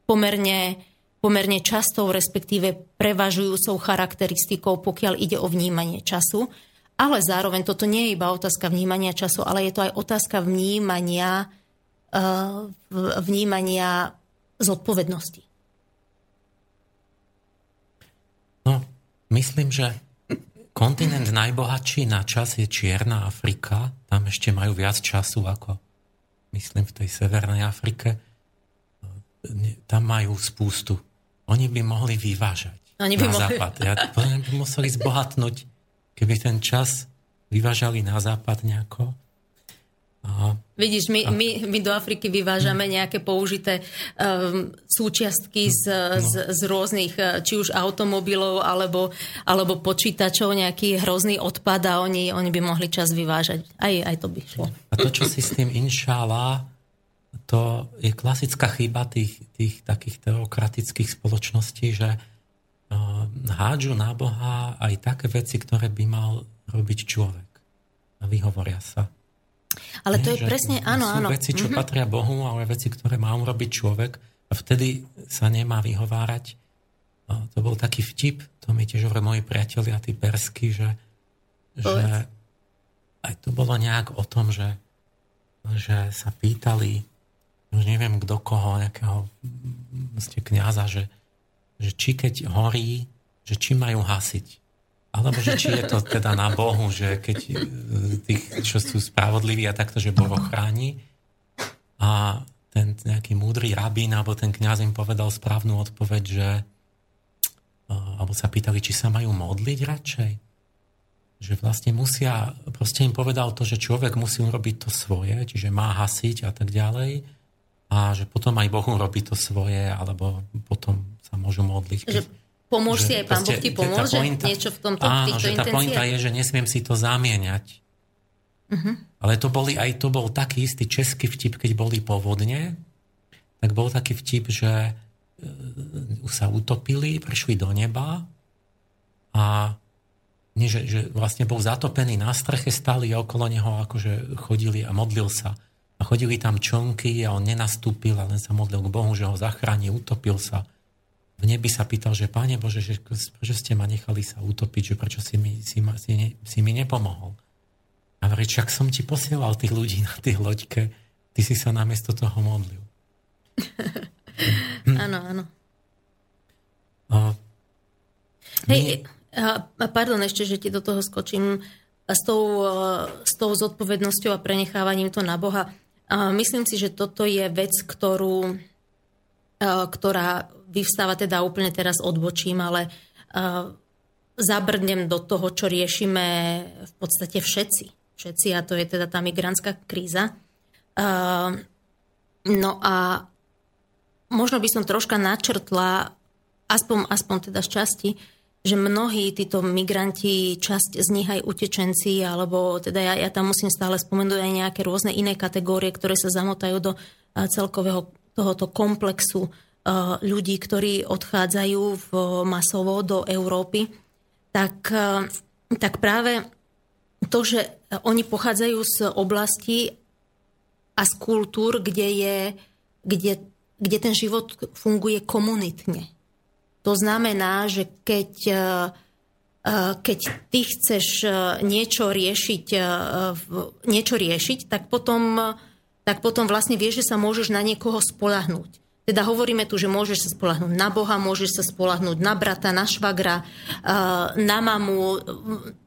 pomerne, pomerne častou, respektíve prevažujúcou charakteristikou, pokiaľ ide o vnímanie času. Ale zároveň toto nie je iba otázka vnímania času, ale je to aj otázka vnímania, uh, vnímania zodpovednosti. No, myslím, že Kontinent najbohatší na čas je Čierna Afrika. Tam ešte majú viac času ako, myslím, v tej Severnej Afrike. Tam majú spústu. Oni by mohli vyvážať Oni by na mohli... západ. Ja, by museli zbohatnúť, keby ten čas vyvážali na západ nejako. A, Vidíš, my, my, my do Afriky vyvážame nejaké použité um, súčiastky z, no. z, z rôznych, e, či už automobilov, alebo, alebo počítačov, nejaký hrozný odpad a oni, oni by mohli čas vyvážať. Aj, aj to by šlo. A to, čo si s tým inšala, to je klasická chyba tých, tých takých teokratických spoločností, že uh, hádžu na Boha aj také veci, ktoré by mal robiť človek. A vyhovoria sa. Ale to je presne, áno, áno. veci, čo mm-hmm. patria Bohu, ale veci, ktoré má urobiť človek a vtedy sa nemá vyhovárať. To bol taký vtip, to mi tiež hovorí moji priatelia, tí persky, že, že aj to bolo nejak o tom, že, že sa pýtali, už neviem kto koho, nejakého ste kniaza, že, že či keď horí, že či majú hasiť. Alebo že či je to teda na Bohu, že keď e, tých, čo sú spravodliví a takto, že Boh chráni a ten nejaký múdry rabín alebo ten kňaz im povedal správnu odpoveď, že e, alebo sa pýtali, či sa majú modliť radšej. Že vlastne musia, proste im povedal to, že človek musí urobiť to svoje, čiže má hasiť a tak ďalej a že potom aj Bohu robí to svoje, alebo potom sa môžu modliť. Keď... Že Pomôž si aj Pán Boh ti pomôže? Pointa, niečo v tomto, áno, že tá pointa je, že nesmiem si to zamieňať. Uh-huh. Ale to boli aj to bol taký istý český vtip, keď boli povodne, tak bol taký vtip, že uh, sa utopili, prišli do neba a nie, že, že vlastne bol zatopený na streche, stáli okolo neho akože chodili a modlil sa. A chodili tam čonky a on nenastúpil a len sa modlil k Bohu, že ho zachráni, utopil sa v nebi sa pýtal, že Pane Bože, že prečo ste ma nechali sa utopiť, že prečo si mi, si, ma, si, ne, si mi nepomohol. A hovorí, čak som ti posielal tých ľudí na tej loďke, ty si sa namiesto toho modlil. Áno, áno. Hej, pardon ešte, že ti do toho skočím. S tou, s tou zodpovednosťou a prenechávaním to na Boha. Myslím si, že toto je vec, ktorú, ktorá vyvstáva teda úplne teraz odbočím, ale uh, zabrdnem do toho, čo riešime v podstate všetci. Všetci, a to je teda tá migrantská kríza. Uh, no a možno by som troška načrtla, aspoň, aspoň teda z časti, že mnohí títo migranti, časť z nich aj utečenci, alebo teda ja, ja tam musím stále spomenúť aj nejaké rôzne iné kategórie, ktoré sa zamotajú do celkového tohoto komplexu Eh, ľudí, ktorí odchádzajú v masovo do Európy, tak, eh, tak práve to, že oni pochádzajú z oblasti a z kultúr, kde, je, kde, kde ten život funguje komunitne. To znamená, že keď, eh, keď ty chceš niečo riešiť, niečo riešiť tak, potom, tak potom vlastne vieš, že sa môžeš na niekoho spolahnúť. Teda hovoríme tu, že môžeš sa spolahnúť na Boha, môžeš sa spolahnúť na brata, na švagra, na mamu,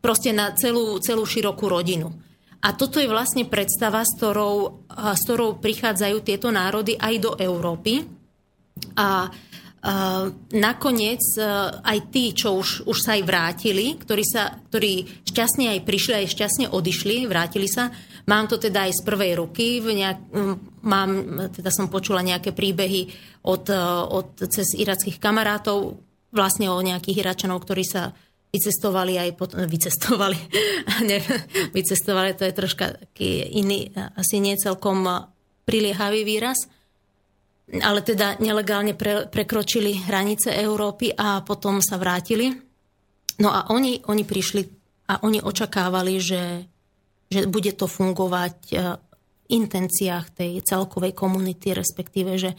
proste na celú, celú širokú rodinu. A toto je vlastne predstava, s ktorou, s ktorou prichádzajú tieto národy aj do Európy. A nakoniec aj tí, čo už, už sa aj vrátili, ktorí, sa, ktorí šťastne aj prišli, aj šťastne odišli, vrátili sa, Mám to teda aj z prvej ruky, v nejak, mám, teda som počula nejaké príbehy od, e, od, cez irackých kamarátov, vlastne o nejakých Iračanov, ktorí sa vycestovali aj potom, vycestovali, ne, vycestovali, to je troška taký iný, asi nie celkom priliehavý výraz, ale teda nelegálne pre, prekročili hranice Európy a potom sa vrátili. No a oni, oni prišli a oni očakávali, že že bude to fungovať e, v intenciách tej celkovej komunity, respektíve, že,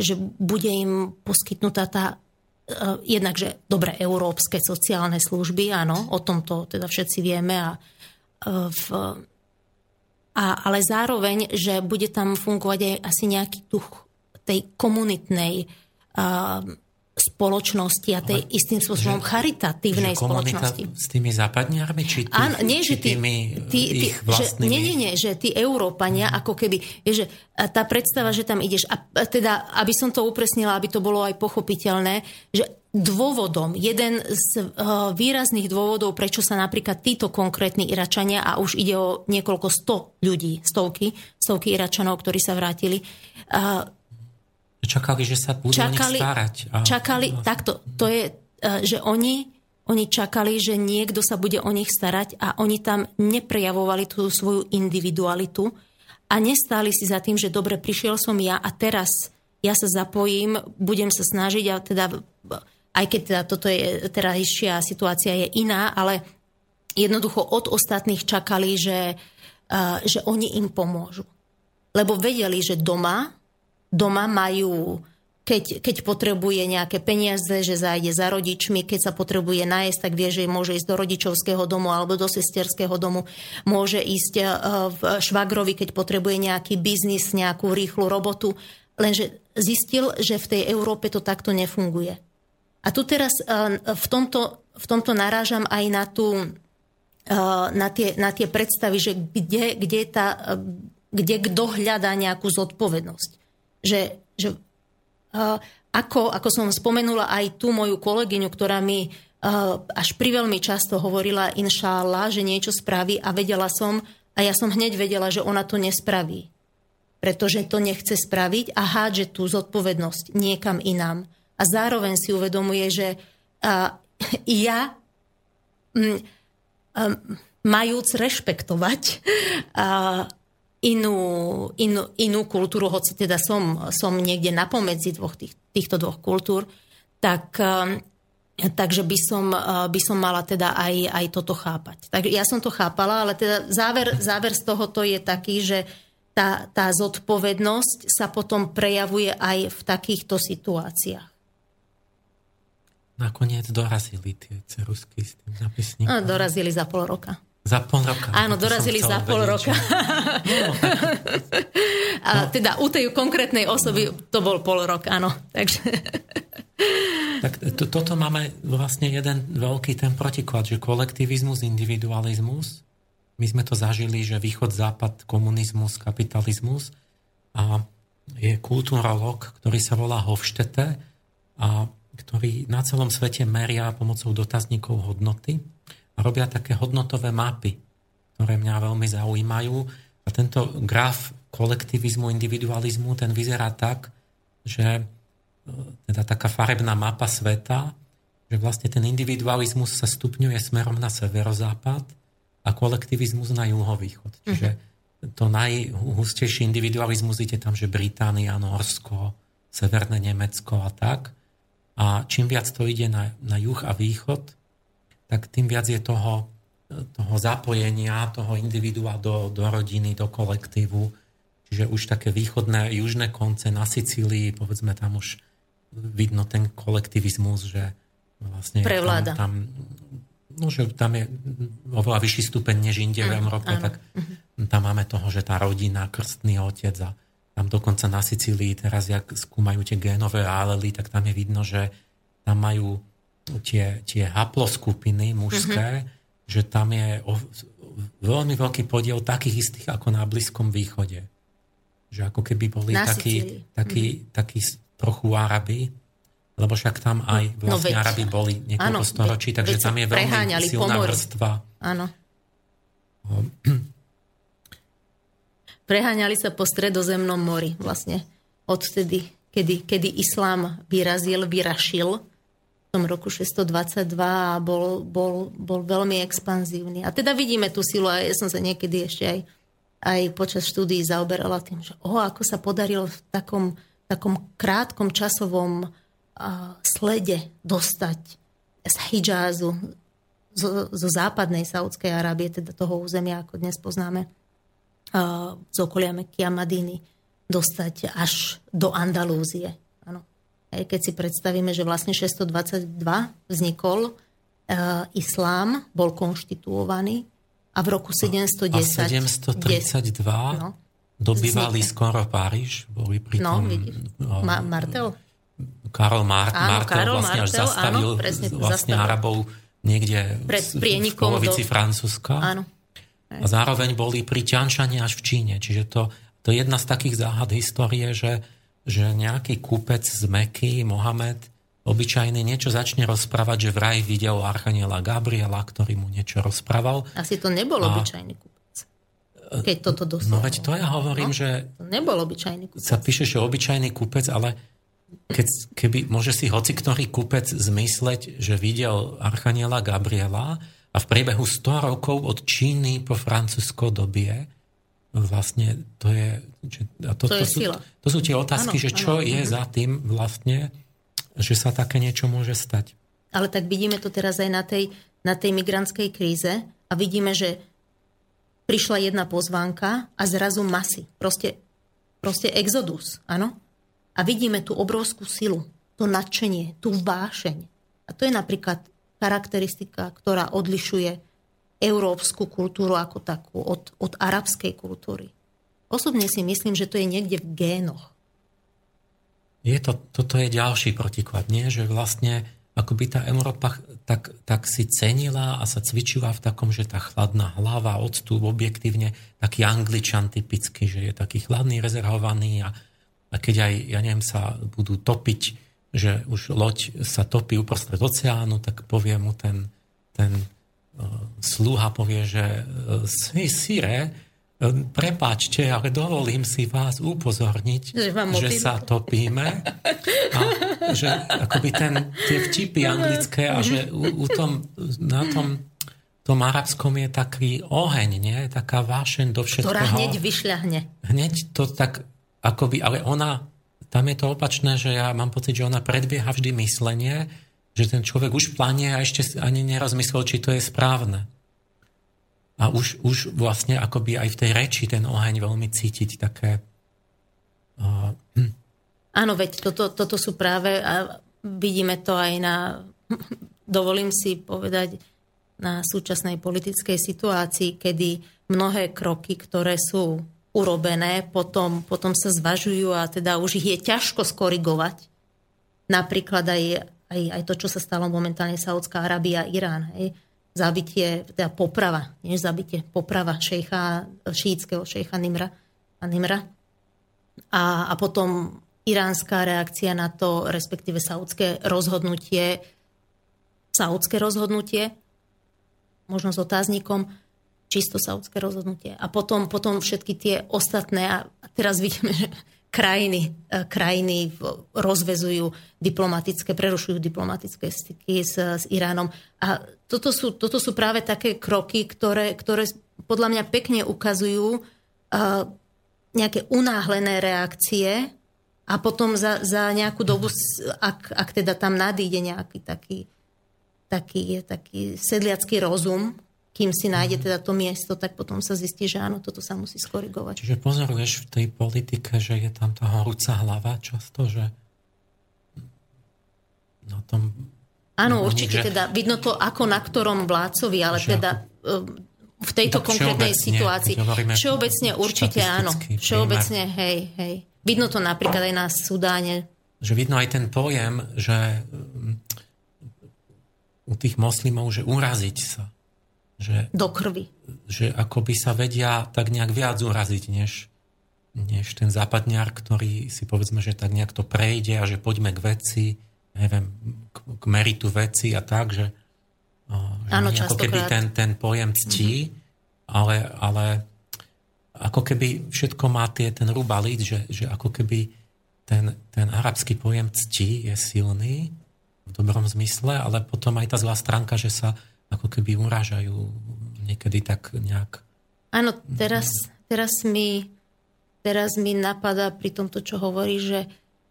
že bude im poskytnutá tá e, jednak, európske sociálne služby, áno, o tomto teda všetci vieme, a, e, v, a, ale zároveň, že bude tam fungovať aj asi nejaký duch tej komunitnej spoločnosti a tej Ale, istým spôsobom že, charitatívnej že spoločnosti. s tými západniarmi, či, tých, Áno, nie, či že tí, tými tí, tí, ich vlastnými... Že, nie, nie, nie, že tí Európania, mm. ako keby, je, že tá predstava, že tam ideš, a teda, aby som to upresnila, aby to bolo aj pochopiteľné, že dôvodom, jeden z uh, výrazných dôvodov, prečo sa napríklad títo konkrétni Iračania, a už ide o niekoľko sto ľudí, stovky, stovky Iračanov, ktorí sa vrátili, uh, čakali, že sa budú čakali, o nich starať. A, čakali, takto, to je, uh, že oni, oni čakali, že niekto sa bude o nich starať a oni tam neprejavovali tú svoju individualitu a nestáli si za tým, že dobre, prišiel som ja a teraz ja sa zapojím, budem sa snažiť a teda aj keď teda toto je, terajšia situácia je iná, ale jednoducho od ostatných čakali, že, uh, že oni im pomôžu. Lebo vedeli, že doma, doma majú, keď, keď potrebuje nejaké peniaze, že zájde za rodičmi, keď sa potrebuje nájsť, tak vie, že môže ísť do rodičovského domu alebo do sesterského domu, môže ísť uh, v švagrovi, keď potrebuje nejaký biznis, nejakú rýchlu robotu. Lenže zistil, že v tej Európe to takto nefunguje a tu teraz eh, v tomto, v tomto narážam aj na, tú, eh, na, tie, na tie predstavy, že kde, kde, tá, eh, kde kto hľadá nejakú zodpovednosť. Že, že ako, ako som spomenula aj tú moju kolegyňu, ktorá mi až priveľmi často hovorila inšála, že niečo spraví a vedela som, a ja som hneď vedela, že ona to nespraví. Pretože to nechce spraviť a hádže tú zodpovednosť niekam inám a zároveň si uvedomuje, že uh, ja um, majúc rešpektovať uh, inú, inú, inú kultúru, hoci teda som, som niekde napomedzi dvoch tých, týchto dvoch kultúr, tak, um, takže by som, uh, by som mala teda aj, aj toto chápať. Tak ja som to chápala, ale teda záver, záver z tohoto je taký, že tá, tá zodpovednosť sa potom prejavuje aj v takýchto situáciách. Nakoniec dorazili tie cerusky s tým zapisníkom. No, dorazili za pol roka. Za pol roka. Áno, dorazili za pol roka. No. A teda u tej konkrétnej osoby to bol pol rok, áno. Takže... Tak to, toto máme vlastne jeden veľký ten protiklad, že kolektivizmus, individualizmus. My sme to zažili, že východ, západ, komunizmus, kapitalizmus a je kulturolog, ktorý sa volá Hofštete a ktorí na celom svete meria pomocou dotazníkov hodnoty a robia také hodnotové mapy, ktoré mňa veľmi zaujímajú. A tento graf kolektivizmu, individualizmu, ten vyzerá tak, že e, teda taká farebná mapa sveta, že vlastne ten individualizmus sa stupňuje smerom na severozápad a kolektivizmus na juhovýchod. Mhm. Čiže to najhustejší individualizmus ide tam, že Británia, Norsko, Severné Nemecko a tak. A čím viac to ide na, na juh a východ, tak tým viac je toho, toho zapojenia, toho individua do, do rodiny, do kolektívu. Čiže už také východné, južné konce na Sicílii, povedzme tam už vidno ten kolektivizmus, že vlastne Prevláda. Tam, tam, no, že tam je oveľa vyšší stupeň než inde v Európe, tak mhm. tam máme toho, že tá rodina, krstný otec a tam dokonca na Sicílii teraz, jak skúmajú tie génové alely, tak tam je vidno, že tam majú tie, tie haploskupiny mužské, mm-hmm. že tam je o, veľmi veľký podiel takých istých ako na Blízkom východe. Že ako keby boli takí, takí, mm-hmm. takí trochu Araby, lebo však tam aj no vlastne no, Araby boli niekoľko storočí, takže tam je veľmi silná pomory. vrstva. Áno. Preháňali sa po stredozemnom mori vlastne odtedy, kedy, kedy islám vyrazil, vyrašil v tom roku 622 a bol, bol, bol veľmi expanzívny. A teda vidíme tú silu a ja som sa niekedy ešte aj, aj počas štúdií zaoberala tým, že o, ako sa podarilo v takom, takom krátkom časovom uh, slede dostať z Hidžázu, zo, zo západnej Saudskej Arábie, teda toho územia, ako dnes poznáme, z okolia Mekia Madiny dostať až do Andalúzie. Ano. Keď si predstavíme, že vlastne 622 vznikol uh, islám, bol konštituovaný a v roku 710... A 732 no, dobývali skoro Páriž, boli pri no, tom... No, Ma- Martel? Karol Mar- áno, Martel Karol vlastne Martel, až zastavil áno, presne, vlastne zastavil. Arabov niekde Pred v polovici do... Francúzska. Áno. A zároveň boli pri Ťanšane až v Číne. Čiže to, to je jedna z takých záhad histórie, že, že nejaký kúpec z Meky, Mohamed, obyčajný niečo začne rozprávať, že vraj videl Archaniela Gabriela, ktorý mu niečo rozprával. Asi to nebol a... obyčajný kúpec, keď toto dostal. No veď to ja hovorím, no, že... To nebol obyčajný kúpec. Sa píše, že obyčajný kúpec, ale keď, keby, môže si hoci ktorý kúpec zmysleť, že videl Archaniela Gabriela a v priebehu 100 rokov od Číny po Francúzsko dobie, vlastne to je... Že, a to, to, to, je sú, sila. to sú tie otázky, ano, že čo ano, je ano. za tým vlastne, že sa také niečo môže stať. Ale tak vidíme to teraz aj na tej, na tej migrantskej kríze a vidíme, že prišla jedna pozvánka a zrazu masy. Proste, proste exodus, áno? A vidíme tú obrovskú silu, to nadšenie, tú vášeň. A to je napríklad charakteristika, ktorá odlišuje európsku kultúru ako takú od, od arabskej kultúry. Osobne si myslím, že to je niekde v génoch. Je to, toto je ďalší protiklad, nie? že vlastne akoby tá Európa tak, tak si cenila a sa cvičila v takom, že tá chladná hlava, odstup objektívne, taký angličan typický, že je taký chladný, rezervovaný a, a keď aj, ja neviem, sa budú topiť, že už loď sa topí uprostred oceánu, tak povie mu ten, ten sluha povie, že si sire, prepáčte, ale dovolím si vás upozorniť, že, že sa topíme. A že akoby ten, tie vtipy anglické a že u, u tom, na tom tom arabskom je taký oheň, nie? Taká vášeň do všetkého. Ktorá hneď vyšľahne. Hneď to tak, akoby, ale ona, tam je to opačné, že ja mám pocit, že ona predbieha vždy myslenie že ten človek už planie a ešte ani nerozmyslel, či to je správne. A už, už vlastne akoby aj v tej reči ten oheň veľmi cítiť také... Uh, hm. Áno, veď toto, toto sú práve, a vidíme to aj na, dovolím si povedať, na súčasnej politickej situácii, kedy mnohé kroky, ktoré sú urobené, potom, potom sa zvažujú a teda už ich je ťažko skorigovať. Napríklad aj aj, aj to, čo sa stalo momentálne Saudská Arábia, Irán, hej, zabitie, teda poprava, nie zabitie, poprava šejcha, šítskeho šejcha Nimra, a Nimra. A, a potom iránska reakcia na to, respektíve saudské rozhodnutie, saudské rozhodnutie, možno s otáznikom, čisto saudské rozhodnutie. A potom, potom všetky tie ostatné, a teraz vidíme, že krajiny, e, krajiny rozvezujú diplomatické, prerušujú diplomatické styky s, s Iránom. A toto sú, toto sú práve také kroky, ktoré, ktoré podľa mňa pekne ukazujú uh, nejaké unáhlené reakcie a potom za, za nejakú dobu, ak, ak teda tam nadíde nejaký taký, taký, taký sedliacký rozum, kým si nájde teda to miesto, tak potom sa zistí, že áno, toto sa musí skorigovať. Čiže pozoruješ v tej politike, že je tam tá horúca hlava často, že na tom... Áno, určite že... teda vidno to ako na ktorom vládcovi, ale teda ako... v tejto tak konkrétnej situácii. Všeobecne určite áno. Všeobecne, hej, hej. Vidno to napríklad aj na Sudáne. Že vidno aj ten pojem, že mm, u tých moslimov, že uraziť sa že, do krvi. Že akoby sa vedia tak nejak viac uraziť, než, než ten západňar, ktorý si povedzme, že tak nejak to prejde a že poďme k veci, neviem, k, k meritu veci a tak, že, že Áno, ako keby ten, ten pojem ctí, mm-hmm. ale, ale ako keby všetko má tie, ten rubalit, že, že ako keby ten, ten arabský pojem cti je silný v dobrom zmysle, ale potom aj tá zlá stránka, že sa ako keby urážajú niekedy tak nejak. Áno, teraz, teraz, mi, teraz mi napadá pri tomto, čo hovorí, že,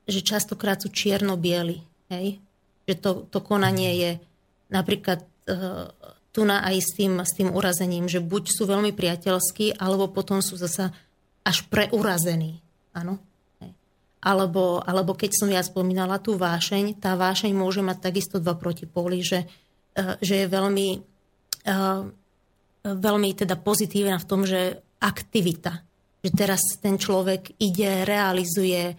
že častokrát sú čierno-bieli. Hej? Že to, to konanie je napríklad uh, tu na aj s tým, s tým urazením, že buď sú veľmi priateľskí, alebo potom sú zasa až preurazení. Áno? Alebo, alebo keď som ja spomínala tú vášeň, tá vášeň môže mať takisto dva protipóly, že že je veľmi, eh, veľmi teda pozitívna v tom, že aktivita, že teraz ten človek ide, realizuje,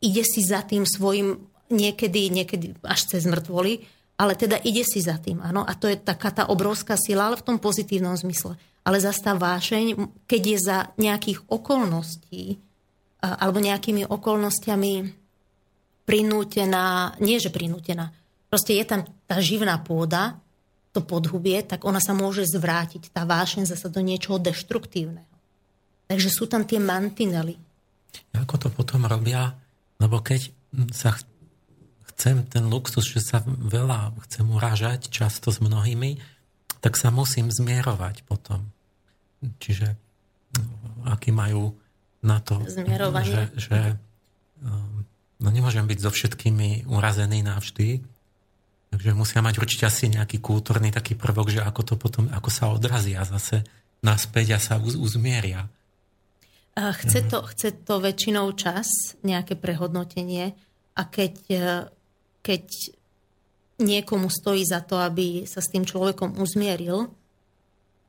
ide si za tým svojim niekedy, niekedy až cez mŕtvoly, ale teda ide si za tým, áno. A to je taká tá obrovská sila, ale v tom pozitívnom zmysle. Ale zase tá vášeň, keď je za nejakých okolností, alebo nejakými okolnostiami prinútená, nie že prinútená, proste je tam tá živná pôda, to podhubie, tak ona sa môže zvrátiť, tá vášeň zase do niečoho deštruktívneho. Takže sú tam tie mantinely. Ako to potom robia? Lebo keď sa chcem ten luxus, že sa veľa chcem urážať často s mnohými, tak sa musím zmierovať potom. Čiže aký majú na to, že, že um, no nemôžem byť so všetkými urazený navždy, takže musia mať určite asi nejaký kultúrny taký prvok, že ako to potom, ako sa odrazia zase naspäť a sa uz, uzmieria. Chce to, chce to väčšinou čas, nejaké prehodnotenie a keď, e, keď niekomu stojí za to, aby sa s tým človekom uzmieril,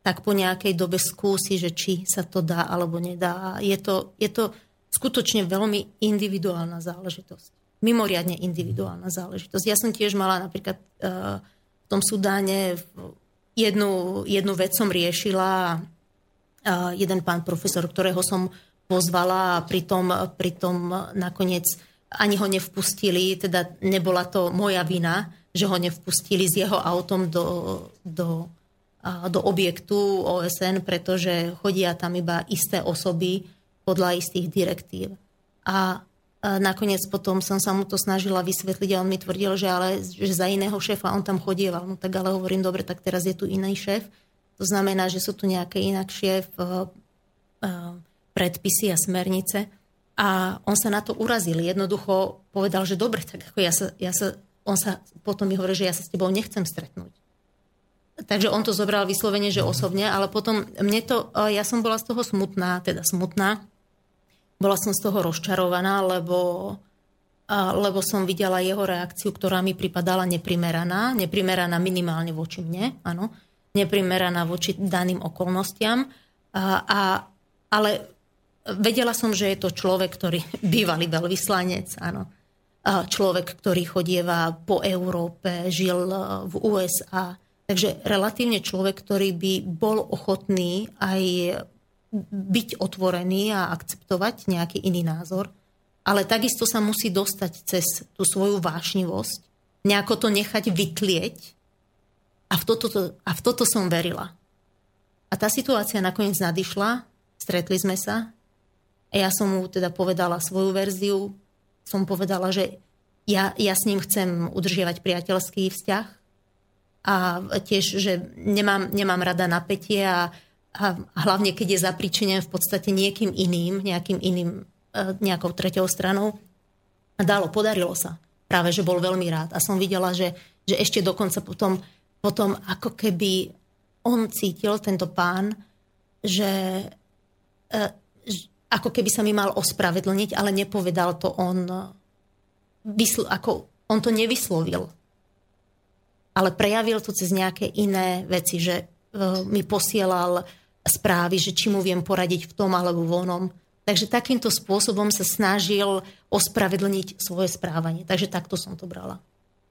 tak po nejakej dobe skúsi, že či sa to dá alebo nedá. Je to, je to skutočne veľmi individuálna záležitosť. Mimoriadne individuálna záležitosť. Ja som tiež mala napríklad uh, v tom Sudáne jednu, jednu vec som riešila uh, jeden pán profesor, ktorého som pozvala a pritom, pritom nakoniec ani ho nevpustili, teda nebola to moja vina, že ho nevpustili s jeho autom do, do do objektu OSN, pretože chodia tam iba isté osoby podľa istých direktív. A nakoniec potom som sa mu to snažila vysvetliť a on mi tvrdil, že ale že za iného šéfa on tam chodieval. No tak ale hovorím, dobre, tak teraz je tu iný šéf. To znamená, že sú tu nejaké inakšie predpisy a smernice. A on sa na to urazil. Jednoducho povedal, že dobre, tak ako ja sa, ja sa, on sa potom mi hovorí, že ja sa s tebou nechcem stretnúť. Takže on to zobral vyslovene, že osobne, ale potom mne to, e, ja som bola z toho smutná, teda smutná. Bola som z toho rozčarovaná, lebo, lebo som videla jeho reakciu, ktorá mi pripadala neprimeraná. Neprimeraná minimálne voči mne, áno. Neprimeraná voči daným okolnostiam. A, a, ale vedela som, že je to človek, ktorý bývalý veľvyslanec, áno. Človek, ktorý chodieva po Európe, žil v USA Takže relatívne človek, ktorý by bol ochotný aj byť otvorený a akceptovať nejaký iný názor, ale takisto sa musí dostať cez tú svoju vášnivosť, nejako to nechať vytlieť. A v toto, a v toto som verila. A tá situácia nakoniec nadišla, stretli sme sa. A ja som mu teda povedala svoju verziu, som povedala, že ja, ja s ním chcem udržiavať priateľský vzťah, a tiež, že nemám, nemám rada napätie a, a hlavne keď je zapričené v podstate niekým iným, nejakým iným, e, nejakou tretou stranou. A dalo, podarilo sa. Práve, že bol veľmi rád. A som videla, že, že ešte dokonca potom, potom ako keby on cítil, tento pán, že e, ako keby sa mi mal ospravedlniť, ale nepovedal to on, vysl- ako on to nevyslovil ale prejavil to cez nejaké iné veci, že e, mi posielal správy, že či mu viem poradiť v tom alebo v onom. Takže takýmto spôsobom sa snažil ospravedlniť svoje správanie. Takže takto som to brala.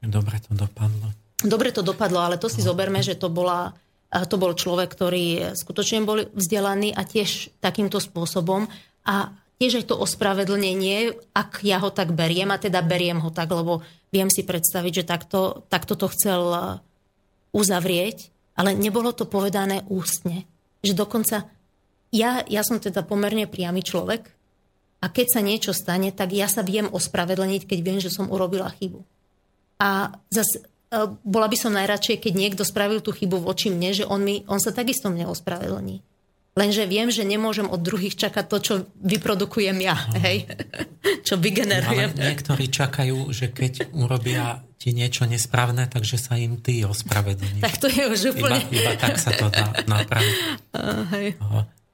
Dobre to dopadlo. Dobre to dopadlo, ale to si no. zoberme, že to, bola, e, to bol človek, ktorý skutočne bol vzdelaný a tiež takýmto spôsobom. A tiež aj to ospravedlnenie, ak ja ho tak beriem, a teda beriem ho tak, lebo Viem si predstaviť, že takto, takto to chcel uh, uzavrieť, ale nebolo to povedané ústne. Že dokonca ja, ja som teda pomerne priamy človek a keď sa niečo stane, tak ja sa viem ospravedlniť, keď viem, že som urobila chybu. A zase bola by som najradšej, keď niekto spravil tú chybu voči mne, že on, mi, on sa takisto mne ospravedlní. Lenže viem, že nemôžem od druhých čakať to, čo vyprodukujem ja, no. hej? čo vygenerujem. Ale niektorí čakajú, že keď urobia ti niečo nesprávne, takže sa im ty ospravedlní. Tak to je už úplne... Iba, iba tak sa to dá napraviť. Uh, hej.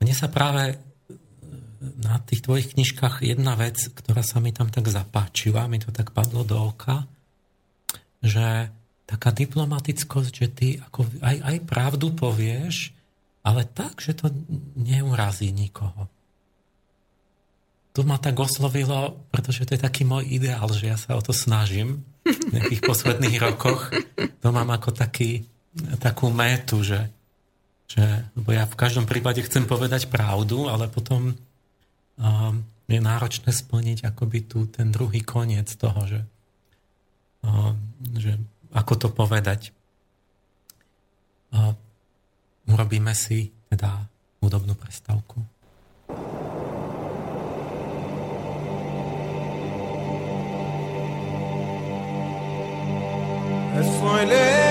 Mne sa práve na tých tvojich knižkách jedna vec, ktorá sa mi tam tak zapáčila, mi to tak padlo do oka, že taká diplomatickosť, že ty ako aj, aj pravdu povieš, ale tak, že to neurazí nikoho. To ma tak oslovilo, pretože to je taký môj ideál, že ja sa o to snažím v nejakých posledných rokoch. To mám ako taký, takú métu, že, že lebo ja v každom prípade chcem povedať pravdu, ale potom um, je náročné splniť akoby tu ten druhý koniec toho, že, že ako to povedať urobíme si teda hudobnú prestávku. If I live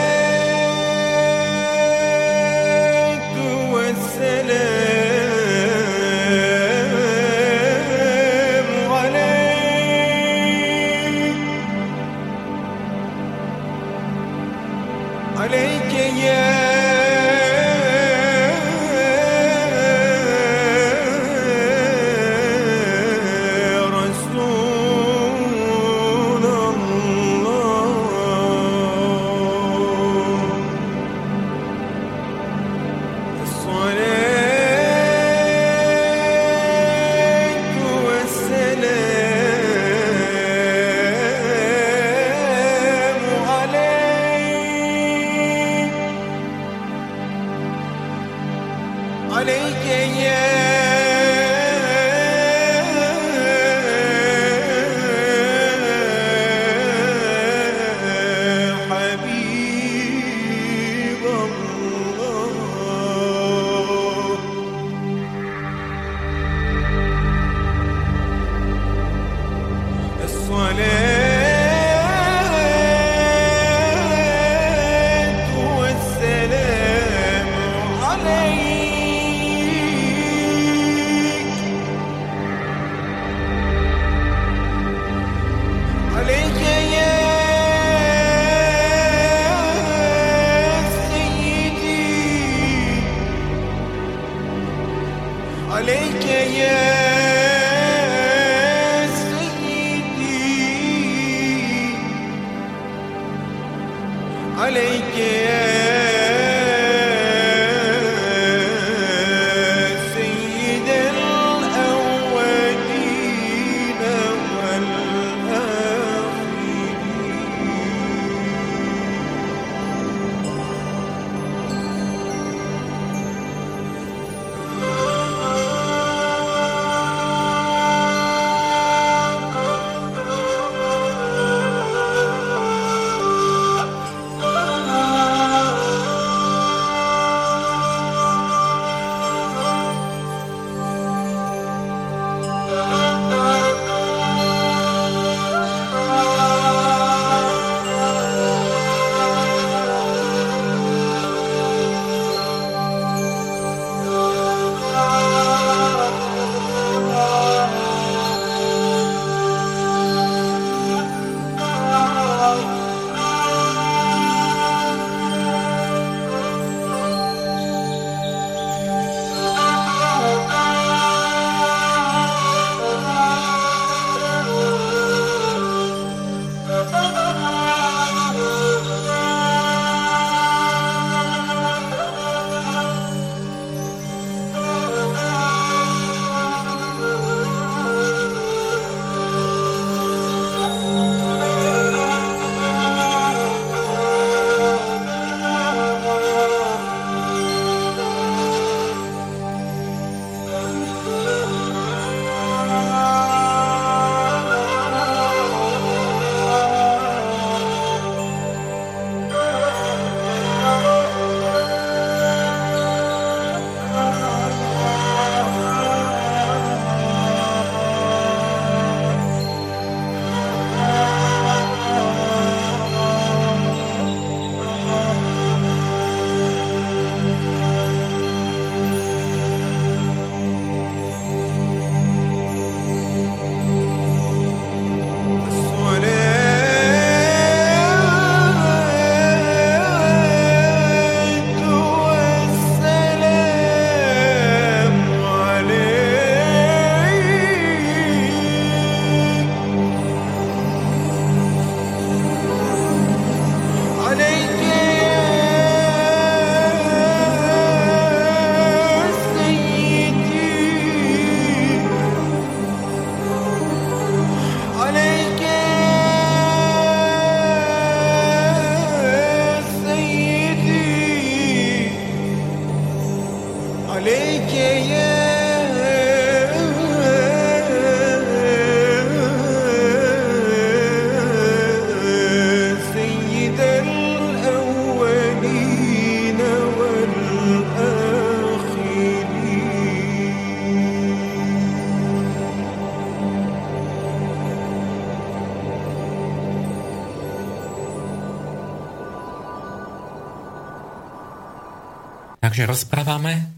Takže rozprávame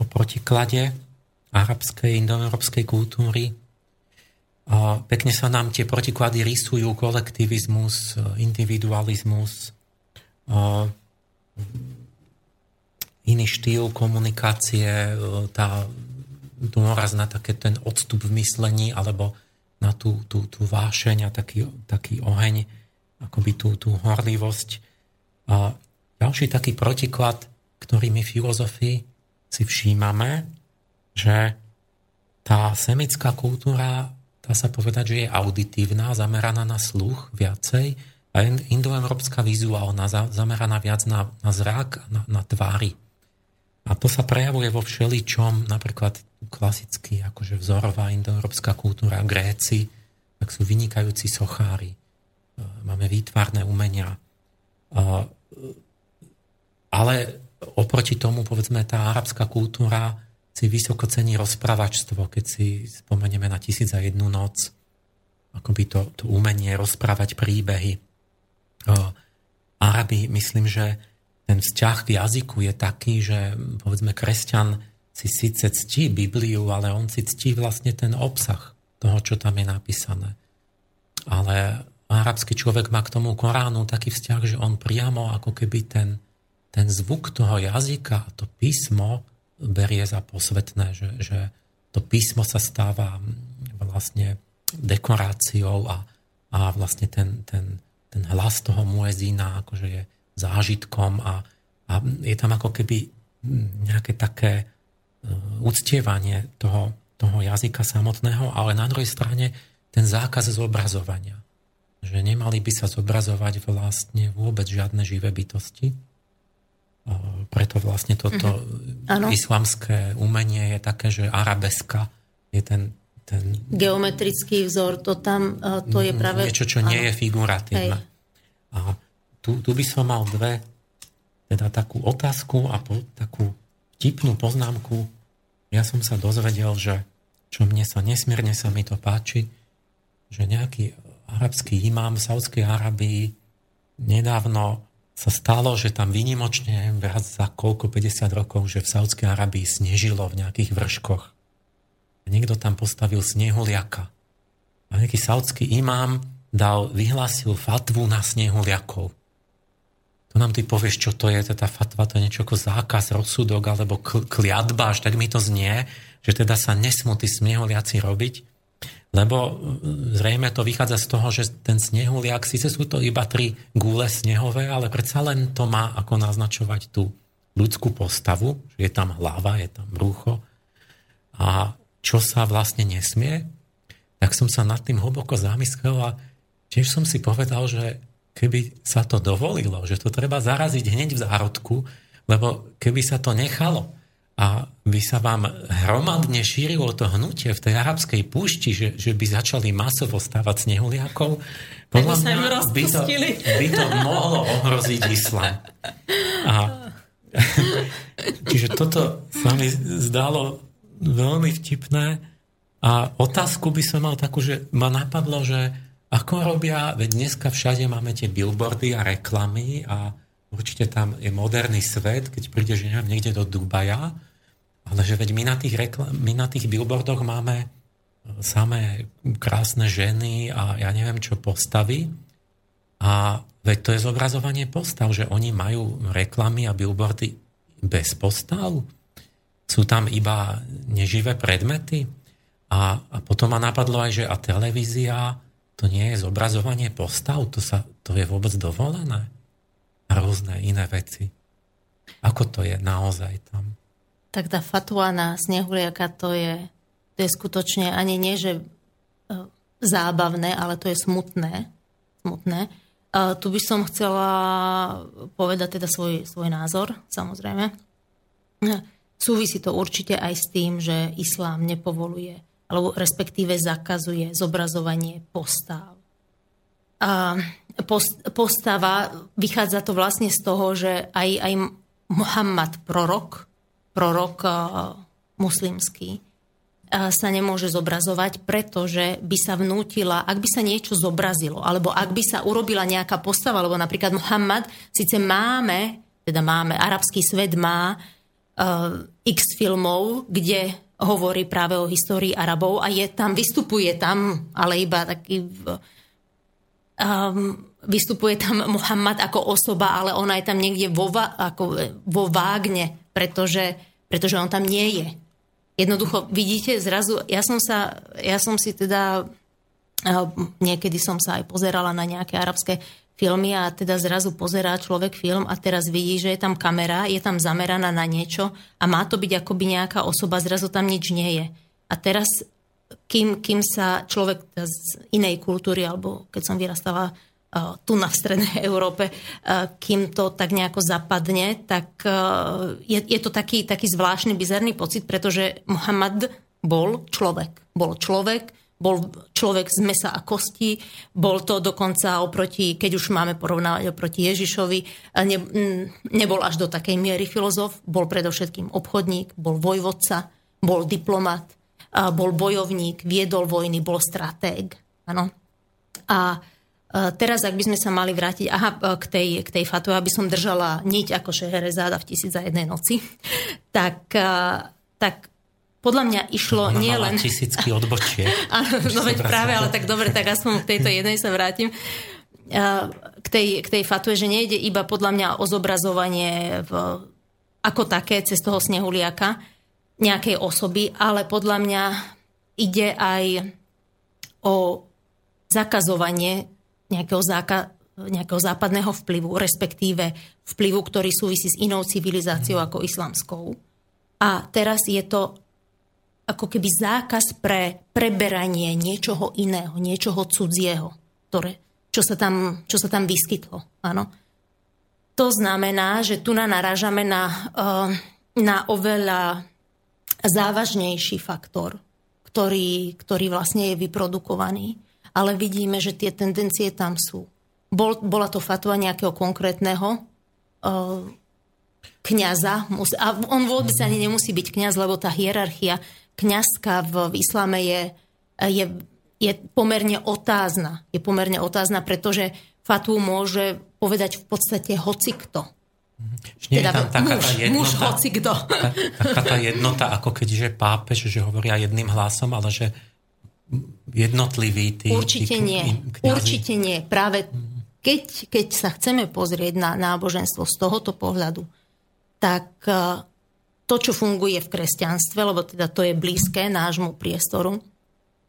o protiklade arabskej, indoeurópskej kultúry. Pekne sa nám tie protiklady rysujú, kolektivizmus, individualizmus, iný štýl komunikácie, tá dôraz na také ten odstup v myslení alebo na tú, tú, tú vášeň a taký, taký oheň, akoby tú, tú horlivosť. A ďalší taký protiklad, ktorý my filozofii si všímame, že tá semická kultúra, dá sa povedať, že je auditívna, zameraná na sluch viacej a indoeurópska vizuálna, zameraná viac na, na zrak, na, na tvári. A to sa prejavuje vo všeličom, napríklad klasicky, akože vzorová indoeurópska kultúra, Gréci, tak sú vynikajúci sochári. E, máme výtvarné umenia. E, ale oproti tomu, povedzme, tá arabská kultúra si vysoko cení rozprávačstvo, keď si spomenieme na tisíc a jednu noc, akoby to, to umenie rozprávať príbehy. Arabi, myslím, že ten vzťah k jazyku je taký, že povedzme kresťan si síce ctí Bibliu, ale on si ctí vlastne ten obsah toho, čo tam je napísané. Ale arabský človek má k tomu Koránu taký vzťah, že on priamo ako keby ten, ten zvuk toho jazyka, to písmo berie za posvetné, že, že to písmo sa stáva vlastne dekoráciou a, a vlastne ten, ten, ten hlas toho muezína akože je zážitkom a, a je tam ako keby nejaké také e, uctievanie toho, toho jazyka samotného, ale na druhej strane ten zákaz zobrazovania. Že nemali by sa zobrazovať vlastne vôbec žiadne živé bytosti. E, preto vlastne toto mm-hmm. islamské umenie je také, že arabeska je ten, ten... Geometrický vzor, to tam, e, to je práve... Niečo, čo nie je figuratívne. A tu, tu by som mal dve, teda takú otázku a po, takú tipnú poznámku. Ja som sa dozvedel, že čo mne sa nesmierne sa mi to páči, že nejaký arabský imám v Saudskej Arabii nedávno sa stalo, že tam vynimočne viac za koľko 50 rokov, že v Saudskej Arabii snežilo v nejakých vrškoch. A niekto tam postavil snehuliaka. A nejaký saudský imám dal, vyhlásil fatvu na snehuliakov to nám ty povieš, čo to je, tá fatva, to je niečo ako zákaz, rozsudok alebo kliatba, až tak mi to znie, že teda sa nesmú tí sneholiaci robiť, lebo zrejme to vychádza z toho, že ten snehuliak, síce sú to iba tri gule snehové, ale predsa len to má ako naznačovať tú ľudskú postavu, že je tam hlava, je tam brucho. A čo sa vlastne nesmie, tak som sa nad tým hlboko zamyslel a tiež som si povedal, že keby sa to dovolilo, že to treba zaraziť hneď v zárodku, lebo keby sa to nechalo a by sa vám hromadne šírilo to hnutie v tej arabskej púšti, že, že by začali masovo stávať snehuliakov, podľa mňa by to, by to mohlo ohroziť islám. A, čiže toto sa mi zdalo veľmi vtipné. A otázku by som mal takú, že ma napadlo, že ako robia, veď dneska všade máme tie billboardy a reklamy a určite tam je moderný svet, keď prídeš neviem, niekde do Dubaja, ale že veď my na tých, reklam, my na tých billboardoch máme e, samé krásne ženy a ja neviem čo postavy. A veď to je zobrazovanie postav, že oni majú reklamy a billboardy bez postav. Sú tam iba neživé predmety. A, a potom ma napadlo aj, že a televízia to nie je zobrazovanie postav, to, sa, to je vôbec dovolené. A rôzne iné veci. Ako to je naozaj tam? Tak tá fatwa na snehuliaka, to je, to je skutočne ani nie, že e, zábavné, ale to je smutné. smutné. A tu by som chcela povedať teda svoj, svoj názor, samozrejme. Súvisí to určite aj s tým, že islám nepovoluje alebo respektíve zakazuje zobrazovanie postav. A postava, vychádza to vlastne z toho, že aj, aj Muhammad, prorok, prorok muslimský, sa nemôže zobrazovať, pretože by sa vnútila, ak by sa niečo zobrazilo, alebo ak by sa urobila nejaká postava, alebo napríklad Muhammad, síce máme, teda máme, arabský svet má x filmov, kde hovorí práve o histórii Arabov a je tam, vystupuje tam, ale iba taký um, vystupuje tam Muhammad ako osoba, ale ona je tam niekde vo, ako, vo vágne, pretože, pretože on tam nie je. Jednoducho, vidíte, zrazu, ja som sa, ja som si teda, uh, niekedy som sa aj pozerala na nejaké arabské filmy a teda zrazu pozerá človek film a teraz vidí, že je tam kamera, je tam zameraná na niečo a má to byť akoby nejaká osoba, zrazu tam nič nie je. A teraz, kým, kým sa človek z inej kultúry, alebo keď som vyrastala tu na strednej Európe, uh, kým to tak nejako zapadne, tak uh, je, je to taký, taký zvláštny, bizarný pocit, pretože Muhammad bol človek. Bol človek, bol človek z mesa a kosti, bol to dokonca oproti, keď už máme porovnávať oproti Ježišovi, ne, nebol až do takej miery filozof, bol predovšetkým obchodník, bol vojvodca, bol diplomat, bol bojovník, viedol vojny, bol stratég. Ano. A teraz, ak by sme sa mali vrátiť aha, k, tej, k tej fatve, aby som držala niť ako Šeherezáda v tisíc za jednej noci, tak, tak podľa mňa išlo Ona nie len... tisícky odbočiek. Áno, no veď práve, ale tak dobre, tak aspoň k tejto jednej sa vrátim. K tej, k tej fatve, že nejde iba podľa mňa o zobrazovanie v, ako také cez toho snehuliaka nejakej osoby, ale podľa mňa ide aj o zakazovanie nejakého, záka, nejakého západného vplyvu, respektíve vplyvu, ktorý súvisí s inou civilizáciou ako islamskou. A teraz je to ako keby zákaz pre preberanie niečoho iného, niečoho cudzieho, ktoré, čo, sa tam, čo sa tam vyskytlo. Áno. To znamená, že tu narážame na, eh, na oveľa závažnejší faktor, ktorý, ktorý vlastne je vyprodukovaný, ale vidíme, že tie tendencie tam sú. Bol, bola to fatva nejakého konkrétneho uh, kniaza, a on vôbec ani nemusí byť kňaz, lebo tá hierarchia kňazka v, v islame je, je, je pomerne otázna. Je pomerne otázna, pretože fatu môže povedať v podstate hocikto. Nie teda, je tam taká muž, tá jednota, muž hocikto. Ta, taká tá jednota, ako keď že pápež, že hovoria jedným hlasom, ale že jednotliví tí... Určite tí, nie. Kňazi. Určite nie. Práve keď, keď sa chceme pozrieť na náboženstvo z tohoto pohľadu, tak to, čo funguje v kresťanstve, lebo teda to je blízke nášmu priestoru,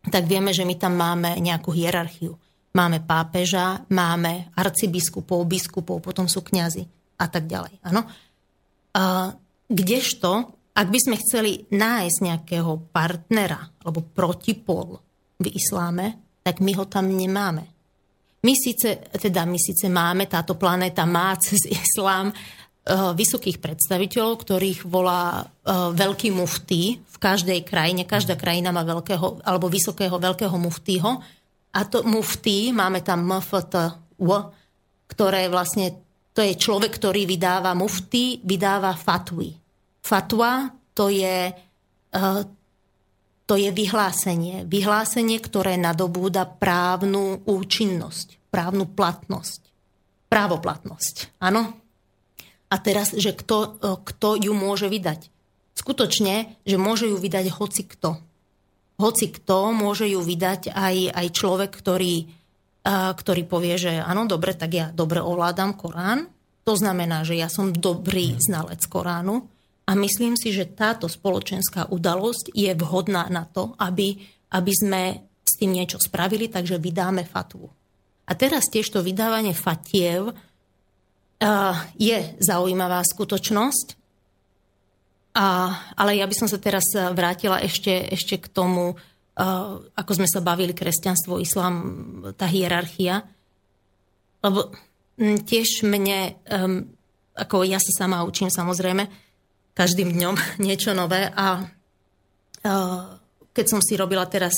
tak vieme, že my tam máme nejakú hierarchiu. Máme pápeža, máme arcibiskupov, biskupov, potom sú kňazi a tak ďalej. Ano? A kdežto, ak by sme chceli nájsť nejakého partnera alebo protipol v isláme, tak my ho tam nemáme. My síce, teda my síce máme, táto planéta má cez islám Eh, vysokých predstaviteľov, ktorých volá eh, veľký muftý v každej krajine. Každá krajina má veľkého, alebo vysokého veľkého muftího. A to muftý, máme tam MFTW, ktoré vlastne, to je človek, ktorý vydáva muftý, vydáva fatwy. Fatwa to je, eh, to je vyhlásenie. Vyhlásenie, ktoré nadobúda právnu účinnosť, právnu platnosť. Právoplatnosť. Áno? A teraz, že kto, e, kto ju môže vydať. Skutočne, že môže ju vydať hoci kto. Hoci kto môže ju vydať aj, aj človek, ktorý, e, ktorý povie, že áno, dobre, tak ja dobre ovládam Korán. To znamená, že ja som dobrý znalec Koránu a myslím si, že táto spoločenská udalosť je vhodná na to, aby, aby sme s tým niečo spravili, takže vydáme fatvu. A teraz tiež to vydávanie fatiev je zaujímavá skutočnosť. A, ale ja by som sa teraz vrátila ešte, ešte k tomu, ako sme sa bavili, kresťanstvo, islám, tá hierarchia. Lebo tiež mne, ako ja sa sama učím samozrejme, každým dňom niečo nové a keď som si robila teraz,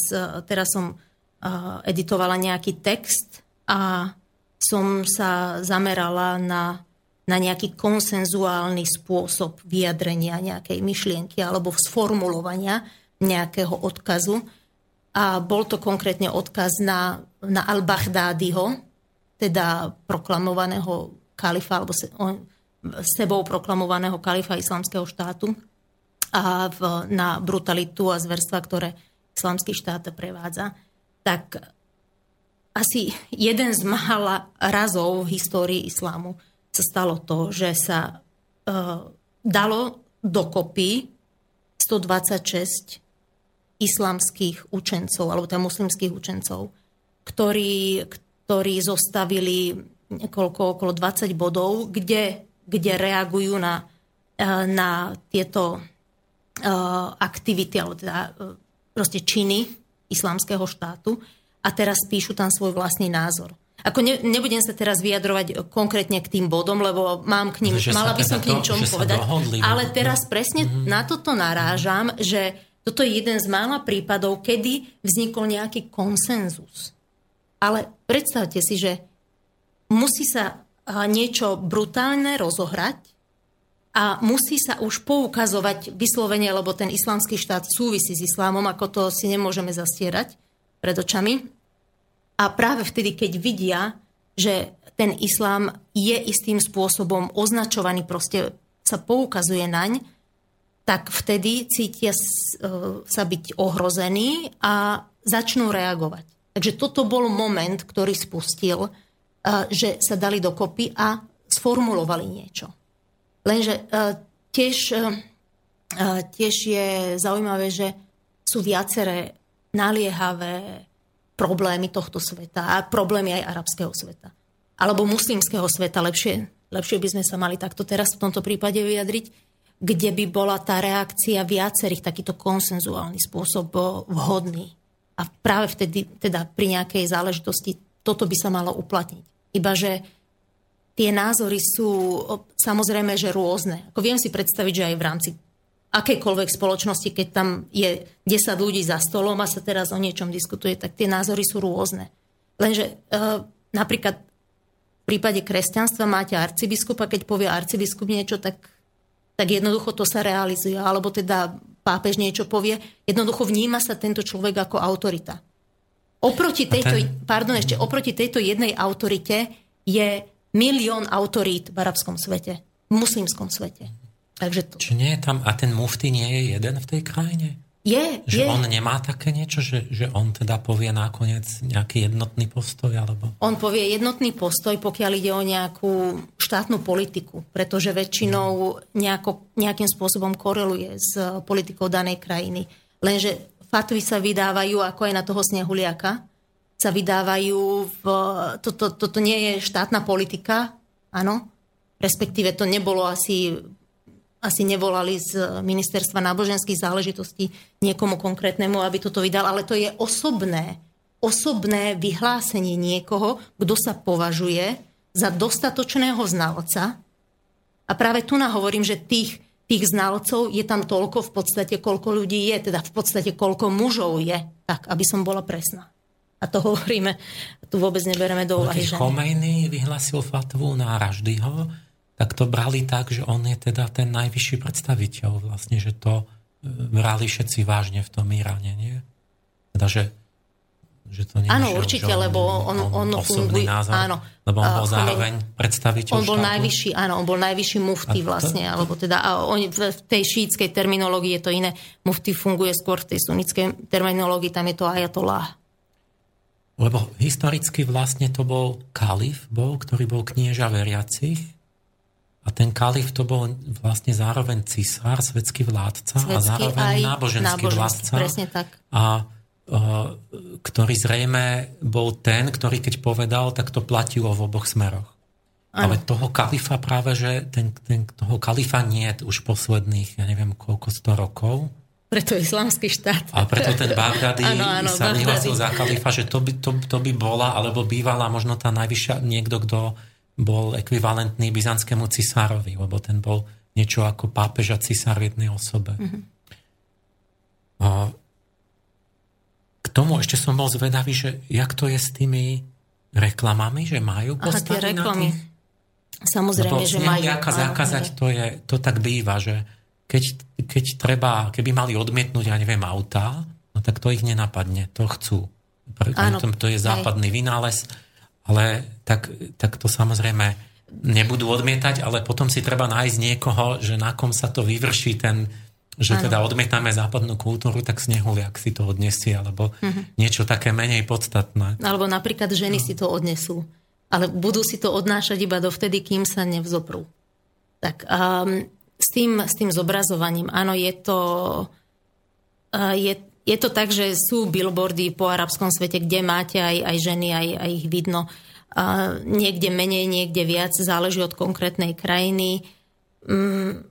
teraz som editovala nejaký text a som sa zamerala na, na nejaký konsenzuálny spôsob vyjadrenia nejakej myšlienky alebo sformulovania nejakého odkazu. A bol to konkrétne odkaz na, na al-Baghdádiho, teda proklamovaného kalifa, alebo se, on, sebou proklamovaného kalifa islamského štátu a v, na brutalitu a zverstva, ktoré islamský štát prevádza, tak asi jeden z mála razov v histórii islámu sa stalo to, že sa uh, dalo dokopy 126 islamských učencov, alebo teda muslimských učencov, ktorí, ktorí zostavili niekoľko, okolo 20 bodov, kde, kde reagujú na, uh, na tieto uh, aktivity, alebo teda proste činy islamského štátu a teraz píšu tam svoj vlastný názor. Ako ne, nebudem sa teraz vyjadrovať konkrétne k tým bodom, lebo mám k ním, že mala by som k ním čom povedať. Dohodli, ale teraz presne mm-hmm. na toto narážam, že toto je jeden z mála prípadov, kedy vznikol nejaký konsenzus. Ale predstavte si, že musí sa niečo brutálne rozohrať a musí sa už poukazovať vyslovene, lebo ten islamský štát súvisí s islámom, ako to si nemôžeme zastierať pred očami. A práve vtedy, keď vidia, že ten islám je istým spôsobom označovaný, proste sa poukazuje naň, tak vtedy cítia e, sa byť ohrození a začnú reagovať. Takže toto bol moment, ktorý spustil, že sa dali dokopy a sformulovali niečo. Lenže e, tiež, tiež je zaujímavé, že sú viaceré naliehavé problémy tohto sveta a problémy aj arabského sveta. Alebo muslimského sveta, lepšie, lepšie by sme sa mali takto teraz v tomto prípade vyjadriť, kde by bola tá reakcia viacerých takýto konsenzuálny spôsob vhodný. A práve vtedy, teda pri nejakej záležitosti, toto by sa malo uplatniť. Iba, že tie názory sú samozrejme, že rôzne. Ako viem si predstaviť, že aj v rámci akejkoľvek spoločnosti, keď tam je 10 ľudí za stolom a sa teraz o niečom diskutuje, tak tie názory sú rôzne. Lenže e, napríklad v prípade kresťanstva máte arcibiskupa, keď povie arcibiskup niečo, tak, tak jednoducho to sa realizuje. Alebo teda pápež niečo povie, jednoducho vníma sa tento človek ako autorita. Oproti tejto, ten... pardon, ešte oproti tejto jednej autorite je milión autorít v arabskom svete, v muslimskom svete. Takže to... Či nie je tam, a ten mufty nie je jeden v tej krajine? Je, že je. on nemá také niečo, že, že on teda povie nakoniec nejaký jednotný postoj? Alebo... On povie jednotný postoj, pokiaľ ide o nejakú štátnu politiku, pretože väčšinou nejako, nejakým spôsobom koreluje s politikou danej krajiny. Lenže fatvy sa vydávajú, ako aj na toho snehuliaka, sa vydávajú v... Toto, toto nie je štátna politika, áno, respektíve to nebolo asi asi nevolali z ministerstva náboženských záležitostí niekomu konkrétnemu, aby toto vydal, ale to je osobné, osobné vyhlásenie niekoho, kto sa považuje za dostatočného znalca. A práve tu nahovorím, že tých, tých znalcov je tam toľko v podstate, koľko ľudí je, teda v podstate koľko mužov je, tak, aby som bola presná. A to hovoríme, tu vôbec nebereme do úvahy. Keď Chomejny vyhlasil fatvu na Raždyho, tak to brali tak, že on je teda ten najvyšší predstaviteľ vlastne, že to e, brali všetci vážne v tom Iráne, nie? Teda, že, že to nie Áno, určite, on, lebo on, on, on funguje, názor, áno. Lebo on bol uh, zároveň predstaviteľ On bol štátu. najvyšší, áno, on bol najvyšší mufty to, vlastne, alebo teda, a on, v tej šítskej terminológii je to iné. Mufty funguje skôr v tej sunnickej terminológii, tam je to ajatollah. Lebo historicky vlastne to bol kalif, bol, ktorý bol knieža veriacich, a ten kalif to bol vlastne zároveň cisár, svetský vládca svetský a zároveň náboženský vládca. Presne tak. A ktorý zrejme bol ten, ktorý keď povedal, tak to platilo v oboch smeroch. Ano. Ale toho kalifa práve, že ten, ten, toho kalifa nie je už posledných, ja neviem koľko, sto rokov. Preto islamský štát. A preto ten Bagdadi sa vyhlasil za kalifa, že to by, to, to by bola, alebo bývala možno tá najvyššia, niekto, kto bol ekvivalentný byzantskému cisárovi, lebo ten bol niečo ako pápež a cisár v jednej osobe. Mm-hmm. A k tomu ešte som bol zvedavý, že jak to je s tými reklamami, že majú Aha, tie reklamy. Na tých... Samozrejme, že majú. Nejaká zakázať, to, je, to tak býva, že keď, keď treba, keby mali odmietnúť, ja neviem, auta, no tak to ich nenapadne, to chcú. Áno, to, to je západný aj. vynález ale tak, tak to samozrejme nebudú odmietať, ale potom si treba nájsť niekoho, že na kom sa to vyvrší ten, že ano. teda odmietame západnú kultúru, tak snehuliak si to odnesie, alebo uh-huh. niečo také menej podstatné. Alebo napríklad ženy no. si to odnesú, ale budú si to odnášať iba dovtedy, kým sa nevzoprú. Tak um, s, tým, s tým zobrazovaním, áno, je to, uh, je, je to tak, že sú billboardy po arabskom svete, kde máte aj, aj ženy, aj, aj ich vidno. A niekde menej, niekde viac, záleží od konkrétnej krajiny. A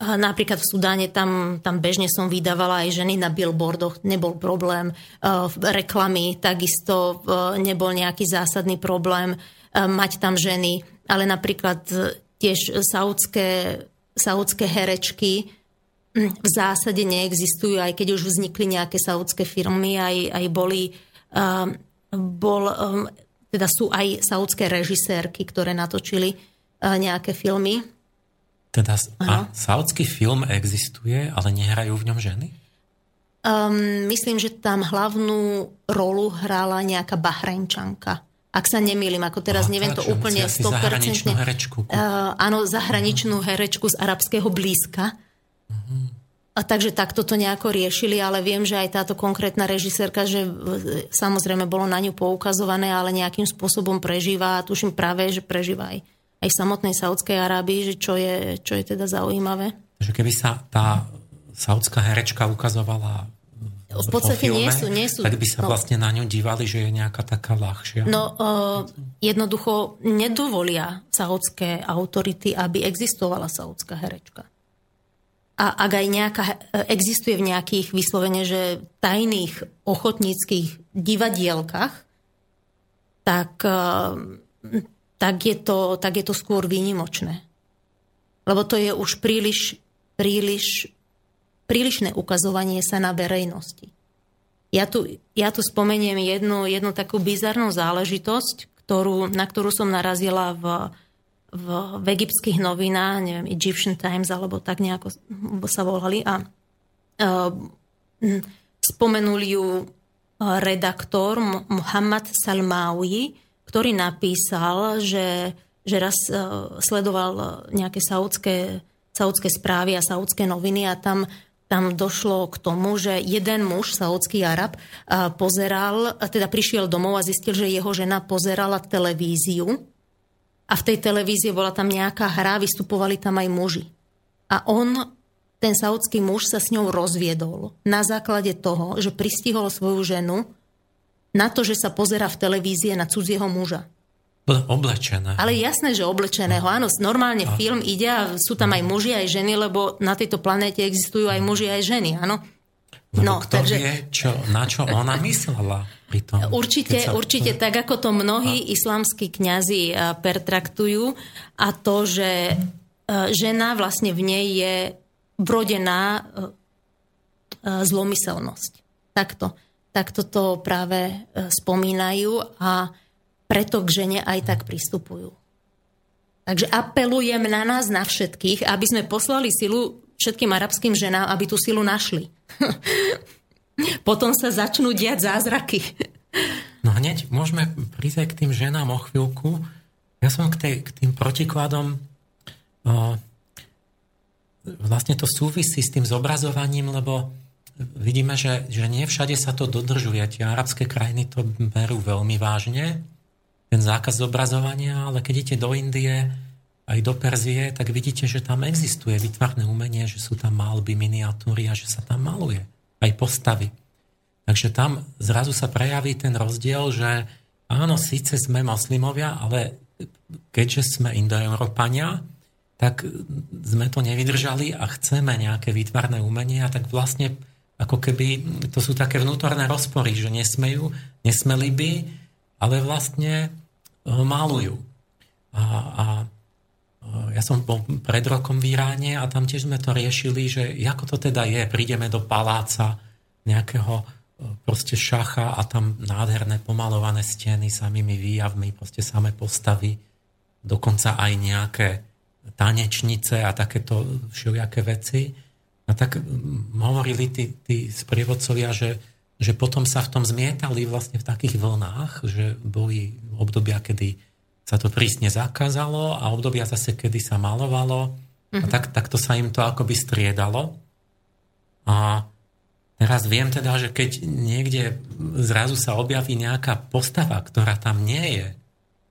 napríklad v Sudáne tam, tam bežne som vydávala aj ženy na billboardoch, nebol problém. Reklamy takisto nebol nejaký zásadný problém mať tam ženy, ale napríklad tiež saudské, saudské herečky mm, v zásade neexistujú, aj keď už vznikli nejaké saudské firmy, aj, aj boli, bol teda sú aj saudské režisérky, ktoré natočili nejaké filmy. Teda a saudský film existuje, ale nehrajú v ňom ženy? Um, myslím, že tam hlavnú rolu hrala nejaká Bahrajnčanka. Ak sa nemýlim, ako teraz Aha, neviem to úplne 100%. Zahraničnú herečku. Uh, áno, zahraničnú herečku z arabského blízka. Uh-huh. A takže takto to nejako riešili, ale viem, že aj táto konkrétna režisérka, že samozrejme bolo na ňu poukazované, ale nejakým spôsobom prežíva a tuším práve, že prežíva aj, aj v samotnej Saudskej Arábii, že čo je, čo je teda zaujímavé. Že keby sa tá saudská herečka ukazovala v podstate filme, nie sú, nie sú. Tak by sa no, vlastne na ňu dívali, že je nejaká taká ľahšia. No, uh, jednoducho nedovolia saudské autority, aby existovala saudská herečka a ak aj nejaká, existuje v nejakých vyslovene, že tajných ochotníckých divadielkach, tak, eh, tak, je to, tak je to skôr výnimočné. Lebo to je už príliš, príliš, prílišné ukazovanie sa na verejnosti. Ja tu, ja tu spomeniem jednu, jednu takú bizarnú záležitosť, ktorú, na ktorú som narazila v, v, v egyptských novinách, neviem, Egyptian Times alebo tak nejako sa volali a uh, spomenul ju e, redaktor Muhammad Salmawi, ktorý napísal, že, že raz uh, sledoval nejaké saudské, saudské správy a saudské noviny a tam tam došlo k tomu, že jeden muž, saudský Arab, pozeral, teda prišiel domov a zistil, že jeho žena pozerala televíziu a v tej televízii bola tam nejaká hra, vystupovali tam aj muži. A on, ten saudský muž, sa s ňou rozviedol na základe toho, že pristihol svoju ženu na to, že sa pozera v televízie na cudzieho muža. Oblečené. Ale jasné, že oblečeného. Áno, normálne a... film ide a sú tam aj muži, aj ženy, lebo na tejto planéte existujú aj muži, aj ženy, áno. No, kto takže... vie, čo, na čo ona myslela pri tom? Určite, sa... určite tak, ako to mnohí a... islamskí kňazi eh, pertraktujú a to, že eh, žena vlastne v nej je vrodená eh, zlomyselnosť. Takto. Takto to práve spomínajú a preto k žene aj tak pristupujú. Takže apelujem na nás, na všetkých, aby sme poslali silu všetkým arabským ženám, aby tú silu našli. Potom sa začnú diať zázraky. No hneď môžeme prísť aj k tým ženám o chvíľku. Ja som k, tej, k tým protikladom o, vlastne to súvisí s tým zobrazovaním, lebo vidíme, že, že nie všade sa to dodržuje. Tie arabské krajiny to berú veľmi vážne, ten zákaz zobrazovania, ale keď idete do Indie, aj do Perzie, tak vidíte, že tam existuje vytvarné umenie, že sú tam malby, miniatúry a že sa tam maluje. Aj postavy. Takže tam zrazu sa prejaví ten rozdiel, že áno, síce sme moslimovia, ale keďže sme indoeurópania, tak sme to nevydržali a chceme nejaké výtvarné umenie a tak vlastne ako keby to sú také vnútorné rozpory, že nesmejú, nesmeli by, ale vlastne malujú. A, a ja som bol pred rokom v Iráne a tam tiež sme to riešili, že ako to teda je, prídeme do paláca nejakého e, proste šacha a tam nádherné pomalované steny samými výjavmi, proste samé postavy, dokonca aj nejaké tanečnice a takéto všelijaké veci. A tak hovorili tí, tí sprievodcovia, že, že potom sa v tom zmietali vlastne v takých vlnách, že boli obdobia, kedy sa to prísne zakázalo a obdobia zase, kedy sa malovalo. Uh-huh. A mhm. tak, tak to sa im to akoby striedalo. A teraz viem teda, že keď niekde zrazu sa objaví nejaká postava, ktorá tam nie je,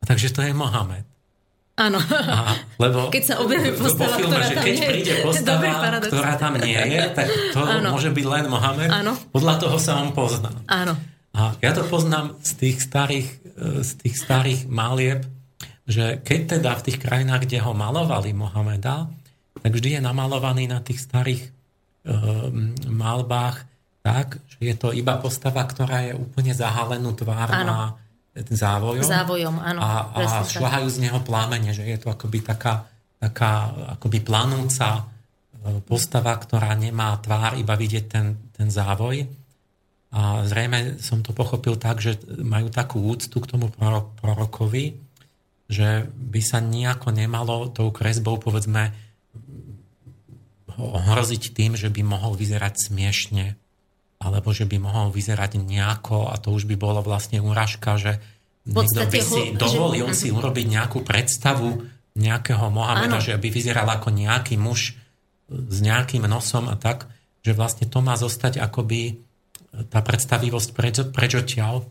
takže to je Mohamed. Áno. A, lebo Keď sa objaví postava, filme, ktorá že keď nie príde postava, ktorá tam nie je, tak to Áno. môže byť len Mohamed. Áno. Podľa toho sa on pozná. Áno. A ja to poznám z tých starých, e, z tých starých malieb, že keď teda v tých krajinách, kde ho malovali Mohameda, tak vždy je namalovaný na tých starých um, malbách tak, že je to iba postava, ktorá je úplne zahalenú tvár na závojom. Závojom, áno. A, a šľahajú z neho plámene, že je to akoby taká, taká akoby planúca e, postava, ktorá nemá tvár, iba vidieť ten, ten závoj. A zrejme som to pochopil tak, že majú takú úctu k tomu prorokovi, že by sa nejako nemalo tou kresbou, povedzme, ohroziť tým, že by mohol vyzerať smiešne alebo že by mohol vyzerať nejako a to už by bolo vlastne úražka, že niekto by si ho, dovolil že... si mhm. urobiť nejakú predstavu nejakého Mohameda, že by vyzeral ako nejaký muž s nejakým nosom a tak, že vlastne to má zostať akoby tá predstavivosť preč, preč odtiaľ.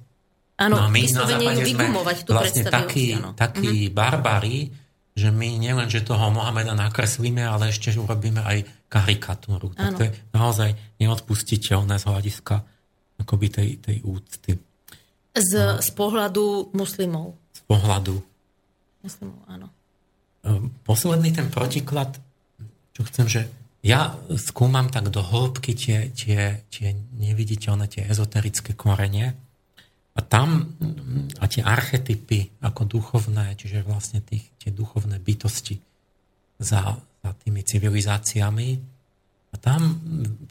Áno, no, my na západe sme vlastne takí, takí mm-hmm. barbari, že my nielen, že toho Mohameda nakreslíme, ale ešte urobíme aj karikatúru. Tak to je naozaj neodpustiteľné z hľadiska akoby tej, tej úcty. Z, no. z pohľadu muslimov. Z pohľadu. Muslimov, áno. Ehm, posledný ten protiklad, čo chcem, že ja skúmam tak do hĺbky tie, tie, tie neviditeľné, tie ezoterické korenie a tam a tie archetypy ako duchovné, čiže vlastne tých, tie duchovné bytosti za, za tými civilizáciami. A tam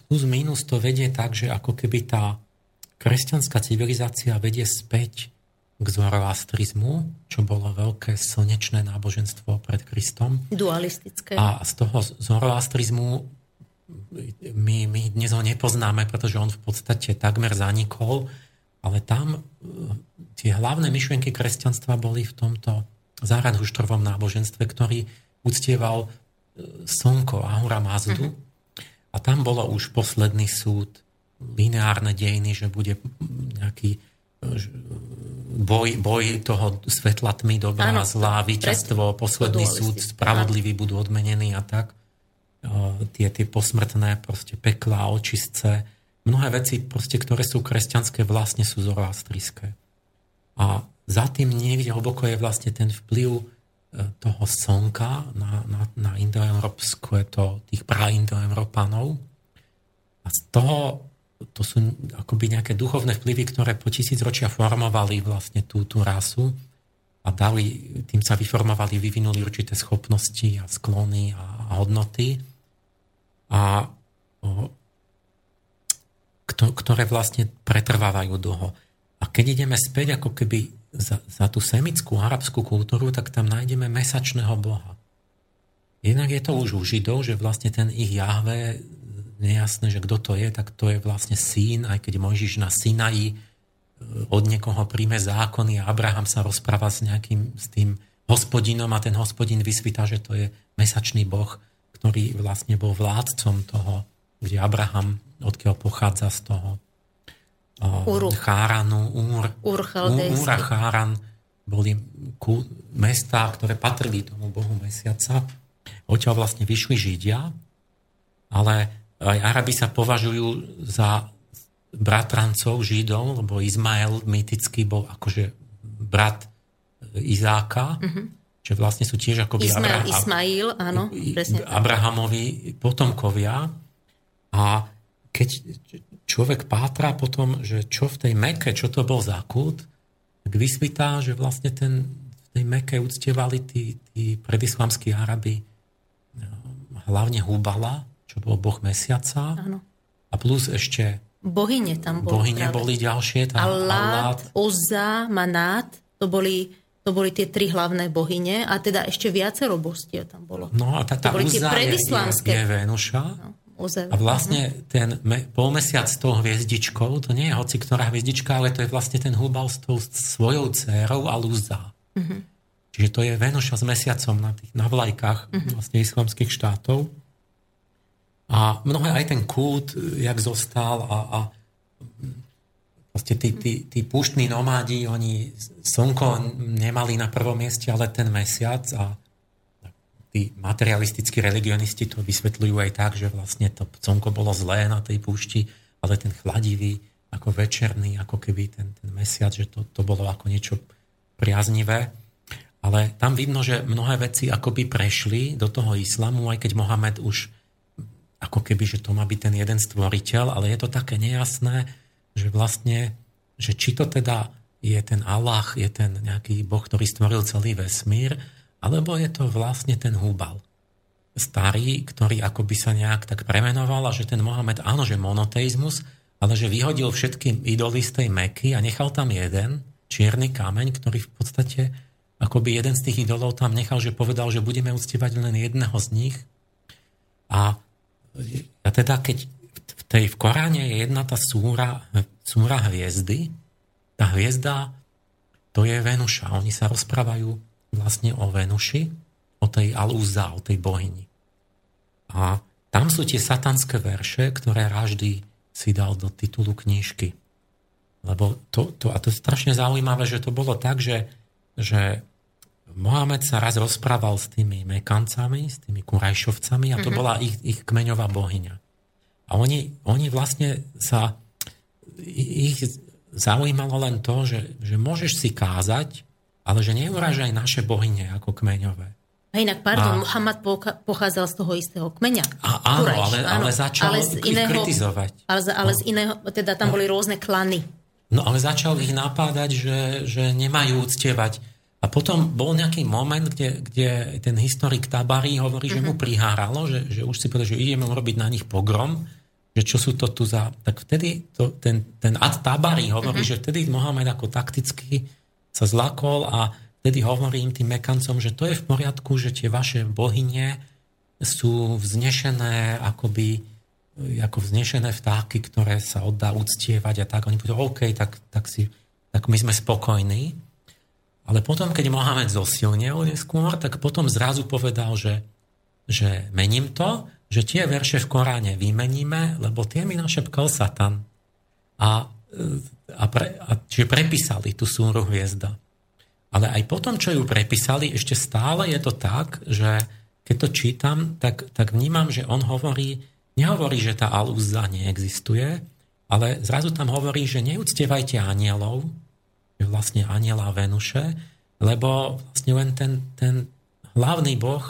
plus minus to vedie tak, že ako keby tá kresťanská civilizácia vedie späť k zoroastrizmu, čo bolo veľké slnečné náboženstvo pred Kristom. Dualistické. A z toho zoroastrizmu my, my dnes ho nepoznáme, pretože on v podstate takmer zanikol ale tam e, tie hlavné myšlienky kresťanstva boli v tomto záradhuštrovom náboženstve, ktorý uctieval slnko Ahura Mazdu. Uh-huh. A tam bolo už posledný súd, lineárne dejiny, že bude nejaký e, boj, boj toho svetla tmy, dobrá, Áno, zlá, víťazstvo, posledný súd, spravodliví budú odmenení a tak. Tie, tie posmrtné proste pekla, očistce, mnohé veci, proste, ktoré sú kresťanské, vlastne sú zoroastrické. A za tým niekde hlboko je vlastne ten vplyv e, toho slnka na, na, na indoeurópske, to, tých praindoeurópanov. A z toho, to sú akoby nejaké duchovné vplyvy, ktoré po tisícročia formovali vlastne tú, tú rasu a dali, tým sa vyformovali, vyvinuli určité schopnosti a sklony a, a hodnoty. A o, ktoré vlastne pretrvávajú dlho. A keď ideme späť ako keby za, za tú semickú arabskú kultúru, tak tam nájdeme mesačného boha. Jednak je to už u Židov, že vlastne ten ich Jahve, nejasné, že kto to je, tak to je vlastne syn, aj keď Mojžiš na Sinaji e, od niekoho príjme zákony a Abraham sa rozpráva s nejakým, s tým hospodinom a ten hospodin vysvítá, že to je mesačný boh, ktorý vlastne bol vládcom toho, kde Abraham odkiaľ pochádza z toho Uru. Cháranu, Úr, Úr, Úr a Cháran boli ku, mesta, ktoré patrili tomu bohu mesiaca. Odtiaľ vlastne vyšli Židia, ale aj Arabi sa považujú za bratrancov Židov, lebo Izmael mytický bol akože brat Izáka, mm-hmm. že vlastne sú tiež ako Ismail, Abra- Ismail, áno, presne Abrahamovi potomkovia. A keď človek pátra potom, že čo v tej meke, čo to bol za kult, tak vysvitá, že vlastne ten, v tej meke uctievali tí, tí predislamskí Arabi eh, hlavne Hubala, čo bol boh mesiaca. Áno. A plus ešte Bohyne tam boli. Bohyne práve. boli ďalšie. Tam Allát, Uzza, Manát, to boli, to boli tie tri hlavné bohyne a teda ešte viacero bostia tam bolo. No a tá, tá Uzza je, je, je Venuša. No. A vlastne ten me, polmesiac s tou hviezdičkou, to nie je hoci ktorá hviezdička, ale to je vlastne ten húbal s tou svojou dcérou a lúza. Uh-huh. Čiže to je Venuša s mesiacom na, tých, na vlajkách uh-huh. vlastne islamských štátov. A mnohé aj ten kult, jak zostal a, a vlastne tí, tí, tí púštni nomádi, oni slnko nemali na prvom mieste, ale ten mesiac a tí materialistickí religionisti to vysvetľujú aj tak, že vlastne to slnko bolo zlé na tej púšti, ale ten chladivý, ako večerný, ako keby ten, ten mesiac, že to, to bolo ako niečo priaznivé. Ale tam vidno, že mnohé veci akoby prešli do toho islamu, aj keď Mohamed už ako keby, že to má byť ten jeden stvoriteľ, ale je to také nejasné, že vlastne, že či to teda je ten Allah, je ten nejaký Boh, ktorý stvoril celý vesmír, alebo je to vlastne ten Húbal starý, ktorý akoby sa nejak tak premenoval a že ten Mohamed, áno, že monoteizmus, ale že vyhodil všetky idoly z tej Meky a nechal tam jeden čierny kameň, ktorý v podstate akoby jeden z tých idolov tam nechal, že povedal, že budeme uctievať len jedného z nich. A, a teda keď v tej v Koráne je jedna tá súra, súra hviezdy, tá hviezda to je Venuša. Oni sa rozprávajú vlastne o Venuši, o tej Alúza, o tej bohyni. A tam sú tie satanské verše, ktoré Raždy si dal do titulu knižky. Lebo to, to, a to je strašne zaujímavé, že to bolo tak, že, že Mohamed sa raz rozprával s tými Mekancami, s tými Kurajšovcami a to mm-hmm. bola ich, ich kmeňová bohyňa. A oni, oni vlastne sa ich zaujímalo len to, že, že môžeš si kázať, ale že neurážaj naše bohyne ako kmeňové. A inak, pardon, a... Muhammad pochádzal z toho istého kmeňa. A, áno, Kurajš, ale, áno, ale začal ale z iného, kritizovať. Ale, ale no. z iného, teda tam no. boli rôzne klany. No ale začal ich napádať, že, že nemajú uctievať. A potom bol nejaký moment, kde, kde ten historik Tabari hovorí, že mm-hmm. mu priháralo, že, že už si povedal, že ideme urobiť na nich pogrom, že čo sú to tu za... Tak vtedy to, ten, ten Ad Tabari hovorí, mm-hmm. že vtedy Mohamed ako takticky sa zlakol a vtedy hovorím tým mekancom, že to je v poriadku, že tie vaše bohyne sú vznešené akoby ako vznešené vtáky, ktoré sa oddá uctievať a tak. Oni povedali, OK, tak, tak, si, tak my sme spokojní. Ale potom, keď Mohamed zosilnil neskôr, tak potom zrazu povedal, že, že mením to, že tie verše v Koráne vymeníme, lebo tie mi našepkal Satan. A, a, pre, a čiže prepísali tú súru hviezda. Ale aj potom, čo ju prepísali, ešte stále je to tak, že keď to čítam, tak, tak vnímam, že on hovorí, nehovorí, že tá alúza neexistuje, ale zrazu tam hovorí, že neúctievajte anielov, vlastne aniela Venuše, lebo vlastne len ten, ten hlavný boh,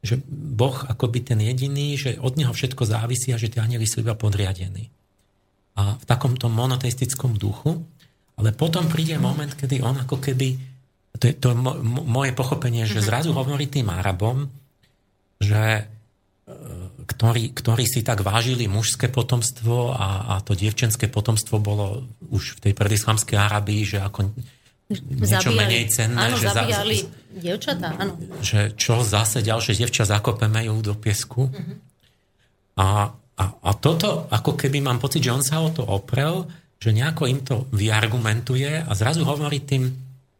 že boh akoby ten jediný, že od neho všetko závisí a že tie anieli sú iba podriadení. A v takomto monoteistickom duchu, ale potom príde moment, kedy on ako keby to je, to je mo, moje pochopenie, že mhm. zrazu hovorí tým Arabom, že e, ktorí, ktorí si tak vážili mužské potomstvo a, a to dievčenské potomstvo bolo už v tej predislamskej Arabii, že ako niečo zabíjali, menej cenné. Áno, že zabíjali za, dievčatá, áno. Že čo zase ďalšie dievča zakopeme ju do piesku. Uh-huh. A, a, a toto, ako keby mám pocit, že on sa o to oprel, že nejako im to vyargumentuje a zrazu hovorí tým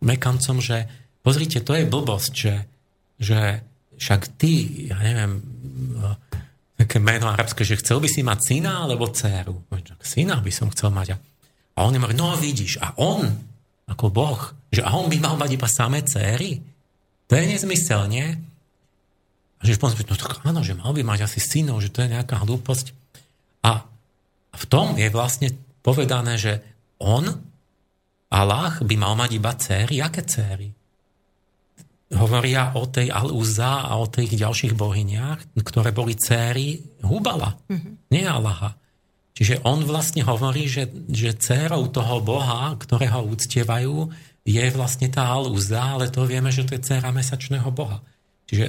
mekancom, že pozrite, to je blbosť, že, že však ty, ja neviem, také meno arabské, že chcel by si mať syna alebo dceru. Syna by som chcel mať. A on hovorí, no vidíš, a on, ako Boh, že a on by mal mať iba samé céry? To je nezmysel, nie? A že potom no tak áno, že mal by mať asi synov, že to je nejaká hlúposť. A v tom je vlastne povedané, že on Allah by mal mať iba céry. Aké céry? Hovoria o tej Al-Uza a o tých ďalších bohyniach, ktoré boli céry Hubala, mm-hmm. nie Allaha. Čiže on vlastne hovorí, že, že dcérou toho Boha, ktorého uctievajú, je vlastne tá Al-Uza, ale to vieme, že to je dcéra mesačného Boha. Čiže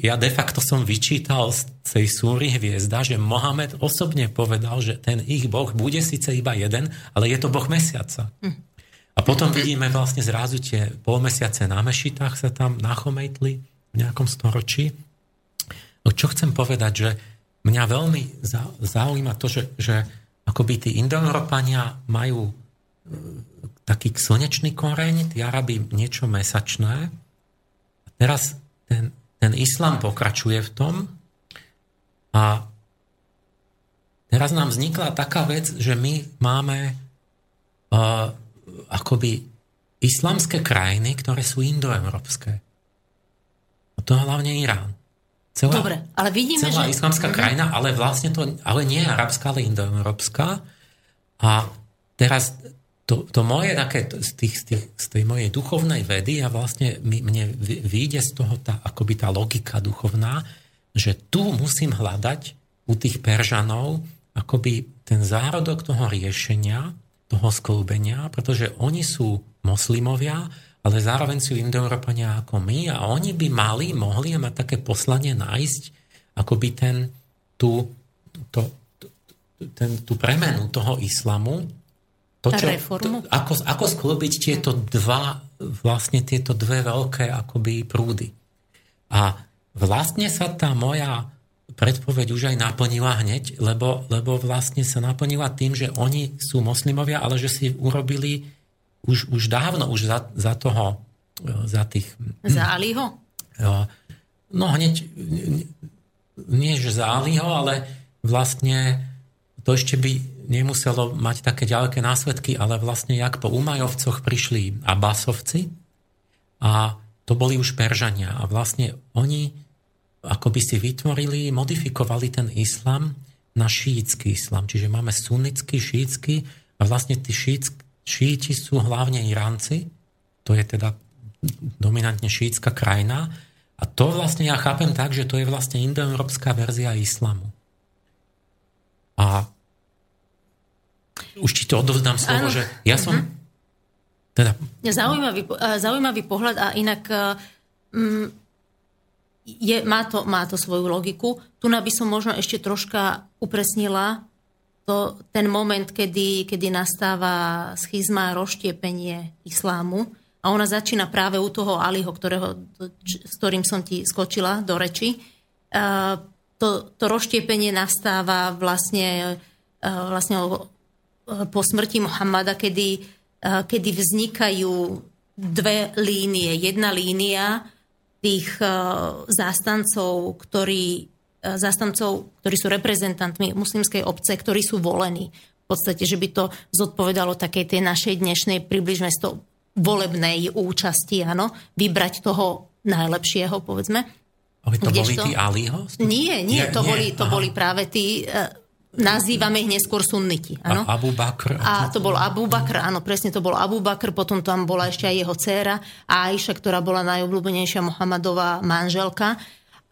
ja de facto som vyčítal z tej súry hviezda, že Mohamed osobne povedal, že ten ich Boh bude síce iba jeden, ale je to Boh mesiaca. Mm. A potom vidíme vlastne zrazu tie polmesiace na mešitách sa tam nachomejtli v nejakom storočí. No čo chcem povedať, že mňa veľmi zaujíma to, že, že akoby tí Indoeurópania majú e, taký slnečný koreň, tí Arabi niečo mesačné teraz ten, ten islám pokračuje v tom a teraz nám vznikla taká vec, že my máme uh, akoby islamské krajiny, ktoré sú indoeurópske. A to hlavne Irán. Celá, Dobre, ale vidíme, celá že... islamská uh-huh. krajina, ale vlastne to, ale nie je arabská, ale indoeurópska. A teraz to, to moje také, z, tých, z, tých, z tej mojej duchovnej vedy a vlastne mne vyjde z toho tá, akoby tá logika duchovná, že tu musím hľadať u tých Peržanov akoby ten zárodok toho riešenia, toho sklúbenia, pretože oni sú moslimovia, ale zároveň sú indoeurópania ako my a oni by mali, mohli mať také poslanie nájsť akoby ten, tú, to, ten, tú premenu toho islamu, to, čo, reformu? To, ako, ako sklobiť tieto dva, vlastne tieto dve veľké akoby prúdy. A vlastne sa tá moja predpoveď už aj naplnila hneď, lebo, lebo vlastne sa naplnila tým, že oni sú moslimovia, ale že si urobili už, už dávno, už za, za toho, za tých... Za Aliho? No hneď, nie že za Aliho, ale vlastne to ešte by nemuselo mať také ďaleké následky, ale vlastne jak po Umajovcoch prišli Abbasovci a to boli už Peržania a vlastne oni ako by si vytvorili, modifikovali ten islam na šítsky islam. Čiže máme sunnický, šítsky a vlastne tí šíti sú hlavne Iránci, to je teda dominantne šítska krajina a to vlastne ja chápem tak, že to je vlastne indoeurópska verzia islamu. A už ti to odovzdám slovo, ano. že ja som... Uh-huh. Teda... Zaujímavý, zaujímavý pohľad a inak um, je, má, to, má to svoju logiku. Tu by som možno ešte troška upresnila to, ten moment, kedy, kedy nastáva schizma, roštiepenie islámu a ona začína práve u toho Aliho, ktorého, s ktorým som ti skočila do reči. Uh, to, to roštiepenie nastáva vlastne, uh, vlastne po smrti Mohamada, kedy, kedy vznikajú dve línie. Jedna línia tých zástancov, ktorí, zástancov, ktorí sú reprezentantmi muslimskej obce, ktorí sú volení. V podstate, že by to zodpovedalo takej tej našej dnešnej približne to volebnej účasti, áno, vybrať toho najlepšieho, povedzme. Ale to Kdežto? boli tí Aliho? Nie, nie, to, nie, boli, to boli práve tí nazývame ich neskôr sunniti. Áno? A Abu Bakr. A to bol Abu Bakr, áno, presne to bol Abu Bakr, potom tam bola ešte aj jeho dcéra Aisha, ktorá bola najobľúbenejšia Mohamedová manželka.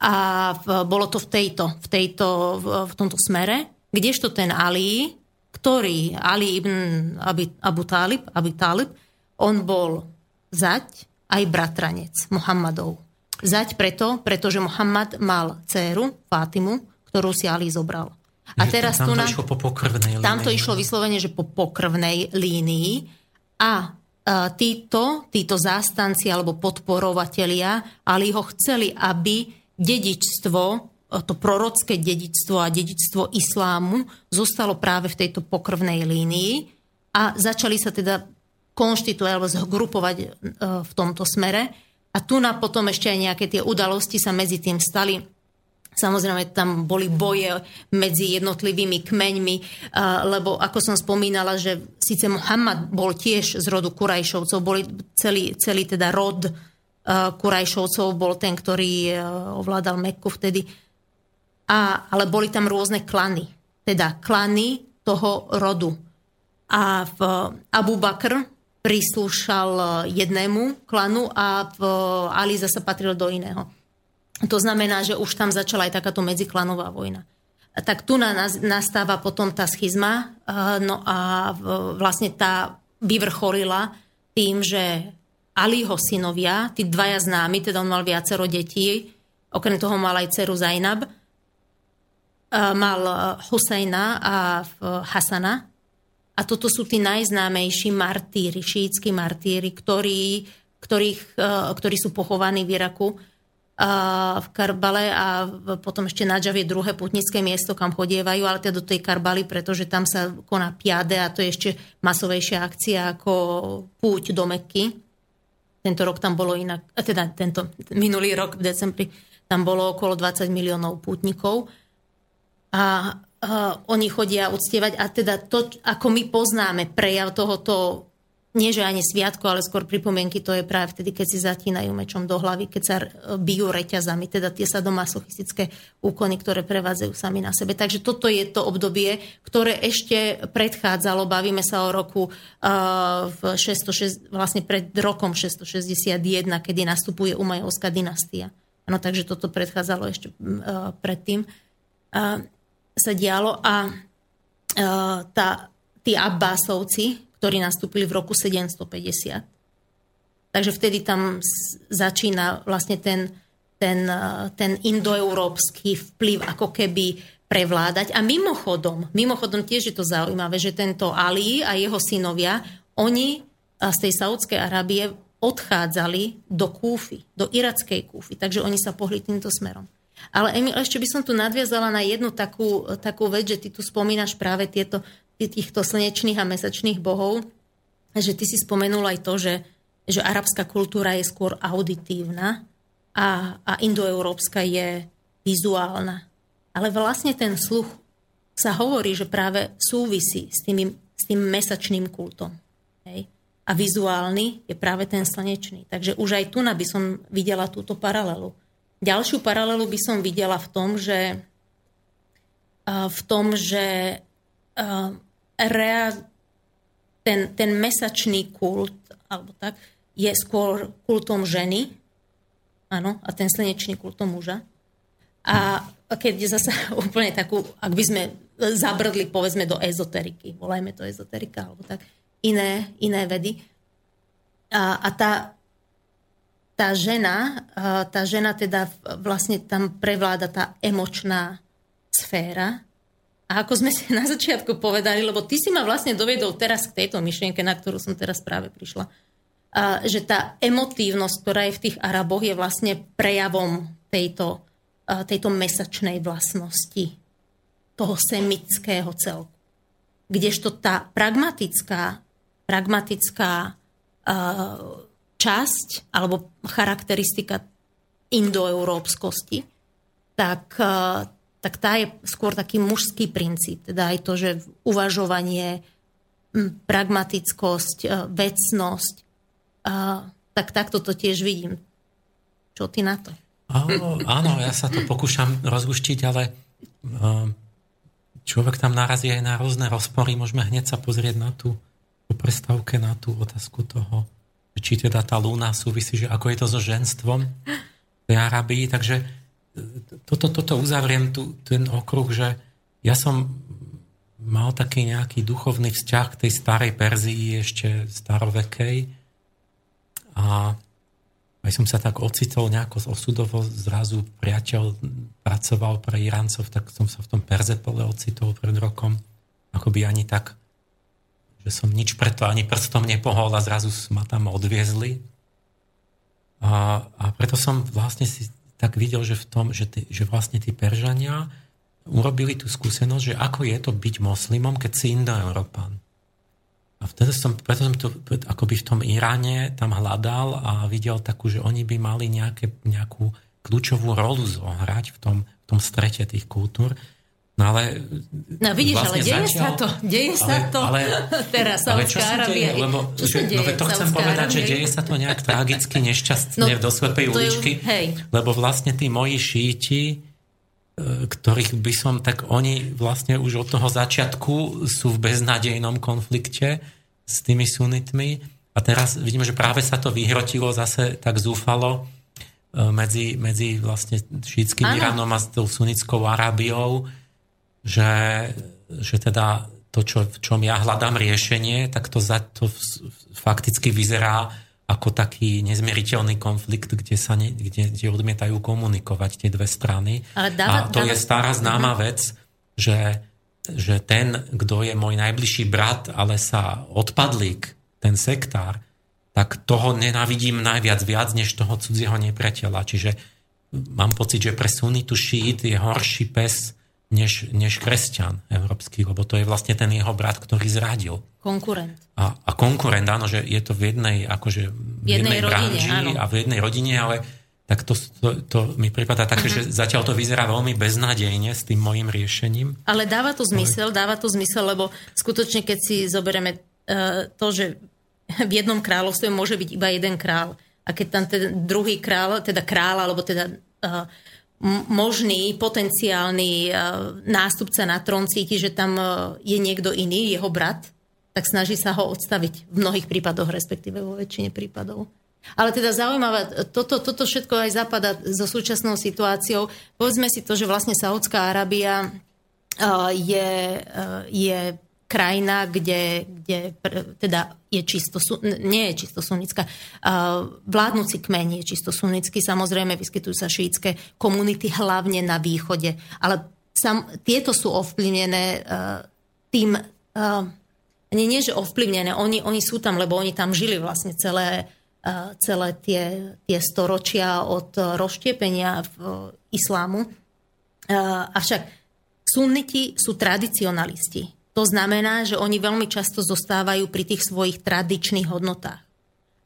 A v, bolo to v tejto, v, tejto, v, v tomto smere, kdežto ten Ali, ktorý, Ali ibn Abi, Abu Talib, Abi Talib, on bol zať aj bratranec Mohamedov. Zať preto, pretože Mohamed mal dceru Fátimu, ktorú si Ali zobral. A teraz tam tu na, išlo po pokrvnej. Tam to išlo vyslovene, že po pokrvnej línii a títo, títo zástanci alebo podporovatelia, ale ho chceli, aby dedičstvo, to prorocké dedičstvo a dedičstvo islámu zostalo práve v tejto pokrvnej línii a začali sa teda konštituovať alebo zgrupovať e, v tomto smere. A tu na potom ešte aj nejaké tie udalosti sa medzi tým stali Samozrejme, tam boli boje medzi jednotlivými kmeňmi, lebo ako som spomínala, že síce Muhammad bol tiež z rodu Kurajšovcov, boli celý, celý teda rod Kurajšovcov bol ten, ktorý ovládal Mekku vtedy. A, ale boli tam rôzne klany, teda klany toho rodu. A v Abu Bakr prislúšal jednému klanu a v Ali zase patril do iného. To znamená, že už tam začala aj takáto medziklanová vojna. Tak tu nastáva potom tá schizma, no a vlastne tá vyvrcholila tým, že Aliho synovia, tí dvaja známi, teda on mal viacero detí, okrem toho mal aj dceru Zainab, mal Husajna a Hasana. A toto sú tí najznámejší martíri, šítsky martíri, ktorí, ktorých, ktorí sú pochovaní v Iraku v Karbale a potom ešte Nadžav je druhé putnické miesto, kam chodievajú, ale teda do tej Karbaly, pretože tam sa koná piade a to je ešte masovejšia akcia ako púť do Meky. tento rok tam bolo inak, teda tento minulý rok v decembri tam bolo okolo 20 miliónov pútnikov a uh, oni chodia uctievať a teda to, ako my poznáme prejav tohoto nie že ani sviatko, ale skôr pripomienky, to je práve vtedy, keď si zatínajú mečom do hlavy, keď sa bijú reťazami, teda tie sadomasochistické úkony, ktoré prevádzajú sami na sebe. Takže toto je to obdobie, ktoré ešte predchádzalo, bavíme sa o roku uh, v 606, vlastne pred rokom 661, kedy nastupuje Umajovská dynastia. Ano, takže toto predchádzalo ešte uh, predtým. Uh, sa dialo a uh, tá, tí Abbásovci, ktorí nastúpili v roku 750. Takže vtedy tam začína vlastne ten, ten, ten indoeurópsky vplyv ako keby prevládať. A mimochodom, mimochodom tiež je to zaujímavé, že tento Ali a jeho synovia, oni z tej Saudskej Arábie odchádzali do Kúfy, do irackej Kúfy, takže oni sa pohli týmto smerom. Ale Emil, ešte by som tu nadviazala na jednu takú, takú vec, že ty tu spomínaš práve tieto týchto slnečných a mesačných bohov, že ty si spomenul aj to, že, že arabská kultúra je skôr auditívna a, a indoeurópska je vizuálna. Ale vlastne ten sluch sa hovorí, že práve súvisí s, tými, s tým mesačným kultom. Hej? A vizuálny je práve ten slnečný. Takže už aj tu by som videla túto paralelu. Ďalšiu paralelu by som videla v tom, že v tom, že rea, ten, ten mesačný kult, alebo tak, je skôr kultom ženy, áno, a ten slnečný kultom muža. A keď zase úplne takú, ak by sme zabrdli, povedzme, do ezoteriky, volajme to ezoterika, alebo tak, iné, iné vedy. A, a tá, tá žena, tá žena teda vlastne tam prevláda tá emočná sféra, a ako sme si na začiatku povedali, lebo ty si ma vlastne dovedol teraz k tejto myšlienke, na ktorú som teraz práve prišla, a, že tá emotívnosť, ktorá je v tých Araboch, je vlastne prejavom tejto, a, tejto mesačnej vlastnosti toho semického celku. Kdežto tá pragmatická, pragmatická a, časť alebo charakteristika indoeurópskosti, tak tak tá je skôr taký mužský princíp. Teda aj to, že uvažovanie, pragmatickosť, e, vecnosť. Tak takto to tiež vidím. Čo ty na to? Áno, ja sa to pokúšam rozluštiť, ale e, človek tam narazí aj na rôzne rozpory. Môžeme hneď sa pozrieť na tú po na tú otázku toho, či teda tá lúna súvisí, že ako je to so ženstvom v Arabii. Takže toto, toto uzavriem, tu, ten okruh, že ja som mal taký nejaký duchovný vzťah k tej starej Perzii, ešte starovekej. A aj som sa tak ocitol nejako osudovo, zrazu priateľ pracoval pre Iráncov, tak som sa v tom Perzepole ocitol pred rokom. Akoby ani tak, že som nič preto ani prstom nepohol a zrazu ma tam odviezli. A, a preto som vlastne si tak videl, že, v tom, že, tí, že vlastne tí Peržania urobili tú skúsenosť, že ako je to byť moslimom, keď si indoeurópan. A vtedy som, preto som to akoby v tom Iráne tam hľadal a videl takú, že oni by mali nejaké, nejakú kľúčovú rolu zohrať v tom, v tom strete tých kultúr. No ale... No vidíš, vlastne ale deje začal, sa to. Deje ale, sa to. Ale, teraz ale čo sa deje? Lebo, čo že, deje? No to chcem povedať, že deje sa to nejak tragicky, nešťastne no, v doslepej uličky. Ju, lebo vlastne tí moji šíti, e, ktorých by som, tak oni vlastne už od toho začiatku sú v beznádejnom konflikte s tými sunitmi. A teraz vidíme, že práve sa to vyhrotilo zase tak zúfalo e, medzi, medzi vlastne šítským Iránom a s tou sunnickou Arábiou, že, že teda to, čo, v čom ja hľadám riešenie, tak to, za, to fakticky vyzerá ako taký nezmieriteľný konflikt, kde, sa ne, kde, kde odmietajú komunikovať tie dve strany. Ale dáva, a to dáva, je stará známa uh-huh. vec, že, že ten, kto je môj najbližší brat, ale sa odpadlík, ten sektár, tak toho nenávidím najviac, viac než toho cudzieho nepriateľa. Čiže mám pocit, že pre sunitu šít je horší pes než, než kresťan európsky, lebo to je vlastne ten jeho brat, ktorý zradil. Konkurent. A, a konkurent, áno, že je to v jednej, akože v jednej, jednej rodine, a v jednej rodine, ale tak to, to, to mi prípada také, uh-huh. že zatiaľ to vyzerá veľmi beznádejne s tým mojim riešením. Ale dáva to zmysel, dáva to zmysel, lebo skutočne, keď si zoberieme uh, to, že v jednom kráľovstve môže byť iba jeden král a keď tam ten druhý král, teda král, alebo teda uh, možný, potenciálny uh, nástupca na trón cíti, že tam uh, je niekto iný, jeho brat, tak snaží sa ho odstaviť v mnohých prípadoch, respektíve vo väčšine prípadov. Ale teda zaujímavé, toto, toto všetko aj zapadá so súčasnou situáciou. Povedzme si to, že vlastne Saudská Arábia je, je krajina, kde, kde teda je čisto, nie je čisto sunnická. Vládnúci kmeň je čisto sunnický, samozrejme vyskytujú sa šítske komunity hlavne na východe, ale sam, tieto sú ovplyvnené tým, nie, nie že ovplyvnené, oni, oni sú tam, lebo oni tam žili vlastne celé celé tie, tie storočia od rozštiepenia v islámu. Avšak sunniti sú tradicionalisti. To znamená, že oni veľmi často zostávajú pri tých svojich tradičných hodnotách.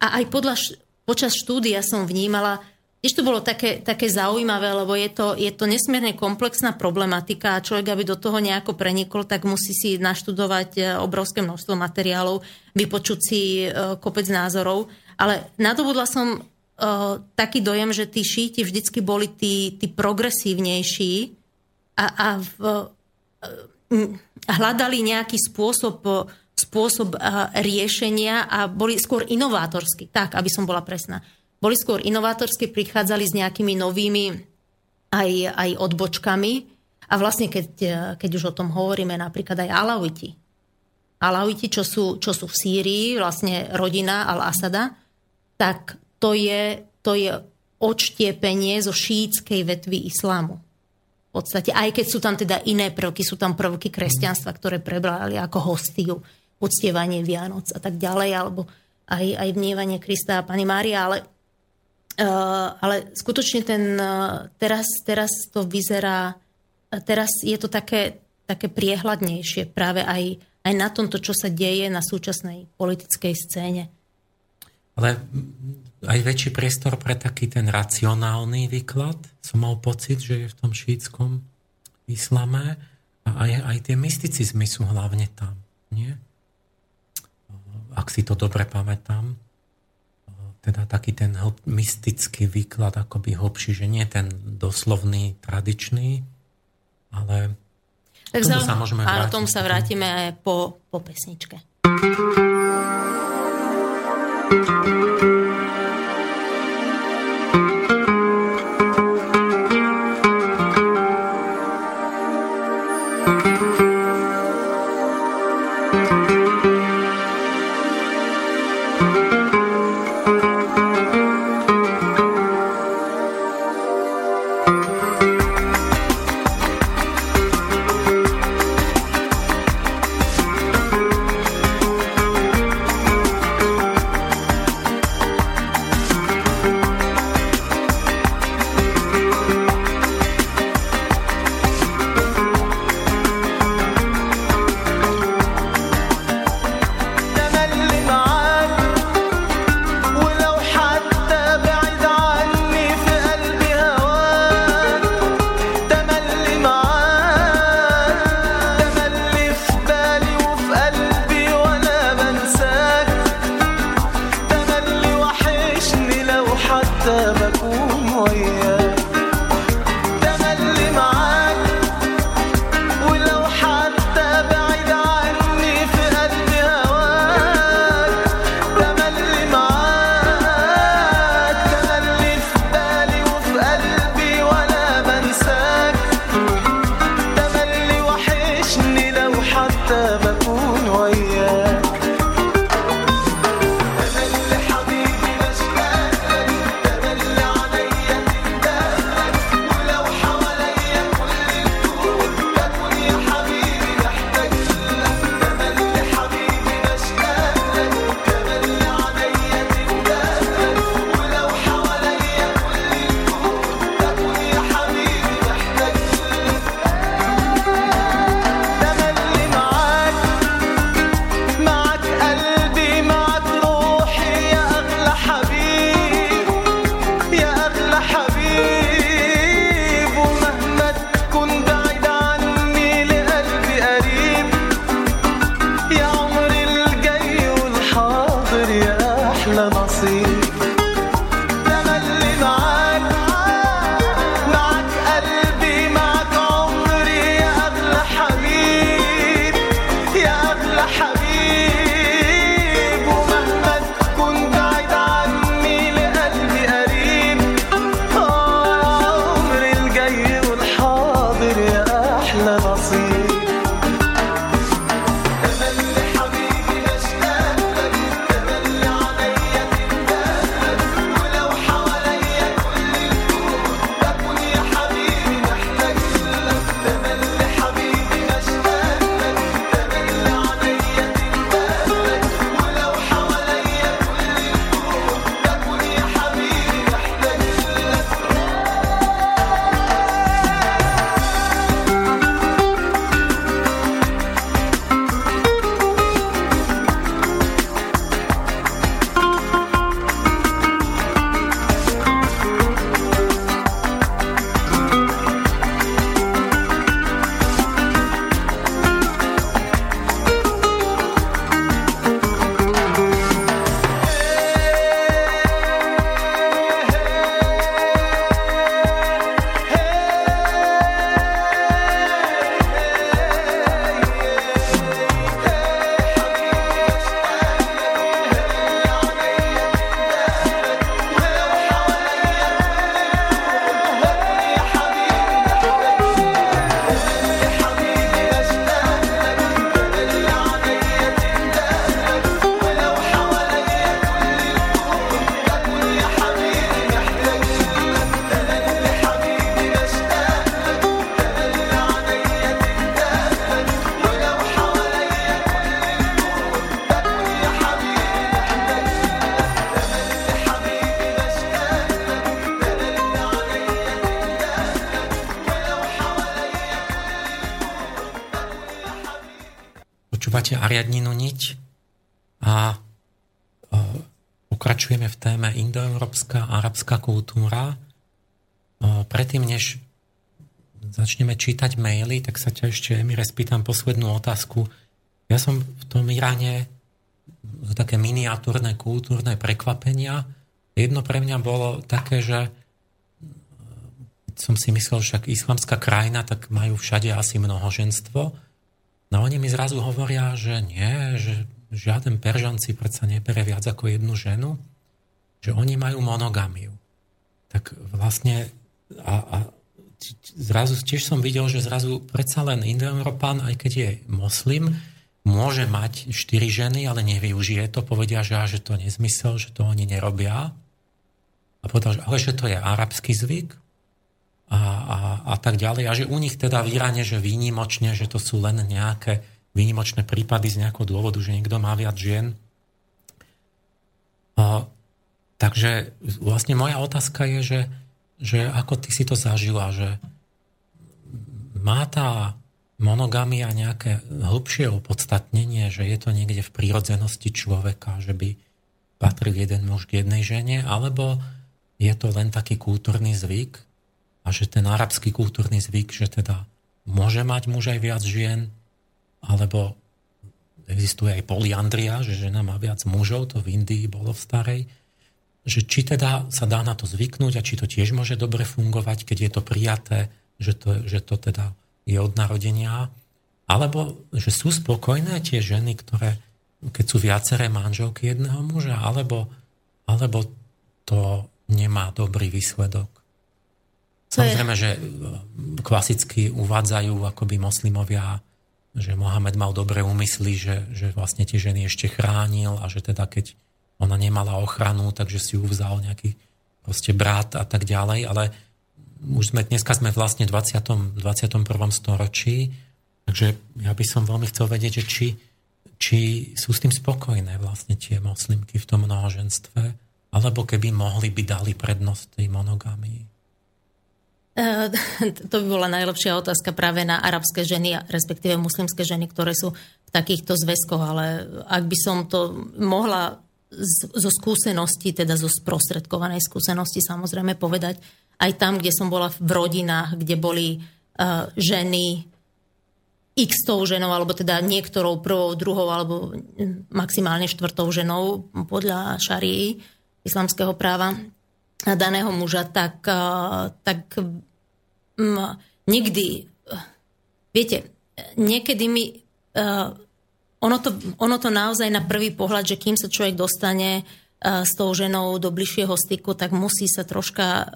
A aj podľa, počas štúdia som vnímala, Tiež to bolo také, také zaujímavé, lebo je to, je to nesmierne komplexná problematika a človek, aby do toho nejako prenikol, tak musí si naštudovať e, obrovské množstvo materiálov, vypočuť si e, kopec názorov. Ale nadobudla som uh, taký dojem, že tí šíti vždycky boli tí, tí progresívnejší a, a v, hľadali nejaký spôsob, spôsob uh, riešenia a boli skôr inovátorskí, tak, aby som bola presná. Boli skôr inovátorsky, prichádzali s nejakými novými aj, aj odbočkami a vlastne keď, keď už o tom hovoríme, napríklad aj Alawiti. Alawiti, čo sú, čo sú v Sýrii, vlastne rodina Al-Asada, tak to je, to je odštiepenie zo šítskej vetvy islámu. V podstate, aj keď sú tam teda iné prvky, sú tam prvky kresťanstva, ktoré prebrali ako hostiu, uctievanie Vianoc a tak ďalej, alebo aj, aj vnievanie Krista a Pani Mária, ale, uh, ale skutočne ten, uh, teraz, teraz to vyzerá, uh, teraz je to také, také priehľadnejšie práve aj, aj na tomto, čo sa deje na súčasnej politickej scéne. Ale aj väčší priestor pre taký ten racionálny výklad. Som mal pocit, že je v tom šítskom islame a aj, aj tie mysticizmy sú hlavne tam. Nie? Ak si to dobre pamätám. Teda taký ten mystický výklad akoby hlbší, že nie ten doslovný, tradičný, ale tak tomu sa môžeme vrátiť. Áno, tomu sa vrátime po, po pesničke. Arabská kultúra. Predtým, než začneme čítať maily, tak sa ťa ešte, Emire, spýtam poslednú otázku. Ja som v tom Iráne také miniatúrne kultúrne prekvapenia. Jedno pre mňa bolo také, že som si myslel, že však islamská krajina, tak majú všade asi mnohoženstvo. No oni mi zrazu hovoria, že nie, že žiaden Peržan si predsa nebere viac ako jednu ženu, že oni majú monogamiu. Tak vlastne a, a zrazu tiež som videl, že zrazu predsa len Indoeurópan, aj keď je moslim, môže mať štyri ženy, ale nevyužije to, povedia, že, že to nezmysel, že to oni nerobia. A povedal, že, ale že to je arabský zvyk a, a, a tak ďalej. A že u nich teda v Iráne, že výnimočne, že to sú len nejaké výnimočné prípady z nejakého dôvodu, že niekto má viac žien. A, takže vlastne moja otázka je, že, že ako ty si to zažila, že má tá monogamia nejaké hĺbšie opodstatnenie, že je to niekde v prírodzenosti človeka, že by patril jeden muž k jednej žene, alebo je to len taký kultúrny zvyk? A že ten arabský kultúrny zvyk, že teda môže mať muž aj viac žien, alebo existuje aj poliandria, že žena má viac mužov, to v Indii bolo v starej, že či teda sa dá na to zvyknúť a či to tiež môže dobre fungovať, keď je to prijaté, že to, že to teda je od narodenia, alebo že sú spokojné tie ženy, ktoré, keď sú viaceré manželky jedného muža, alebo, alebo to nemá dobrý výsledok. Samozrejme, že klasicky uvádzajú akoby moslimovia že Mohamed mal dobré úmysly, že, že vlastne tie ženy ešte chránil a že teda keď ona nemala ochranu, takže si ju vzal nejaký proste brat a tak ďalej, ale už sme, dneska sme vlastne v 20. 21. storočí, takže ja by som veľmi chcel vedieť, že či, či sú s tým spokojné vlastne tie moslimky v tom mnohoženstve, alebo keby mohli by dali prednosť tej monogamii. Eh, to by bola najlepšia otázka práve na arabské ženy, respektíve muslimské ženy, ktoré sú v takýchto zväzkoch, ale ak by som to mohla zo skúsenosti, teda zo sprostredkovanej skúsenosti samozrejme povedať, aj tam, kde som bola v rodinách, kde boli uh, ženy x tou ženou, alebo teda niektorou prvou, druhou, alebo maximálne štvrtou ženou podľa šarii islamského práva daného muža, tak, uh, tak nikdy, viete, niekedy mi uh, ono, to, ono to naozaj na prvý pohľad, že kým sa človek dostane uh, s tou ženou do bližšieho styku, tak musí sa troška uh,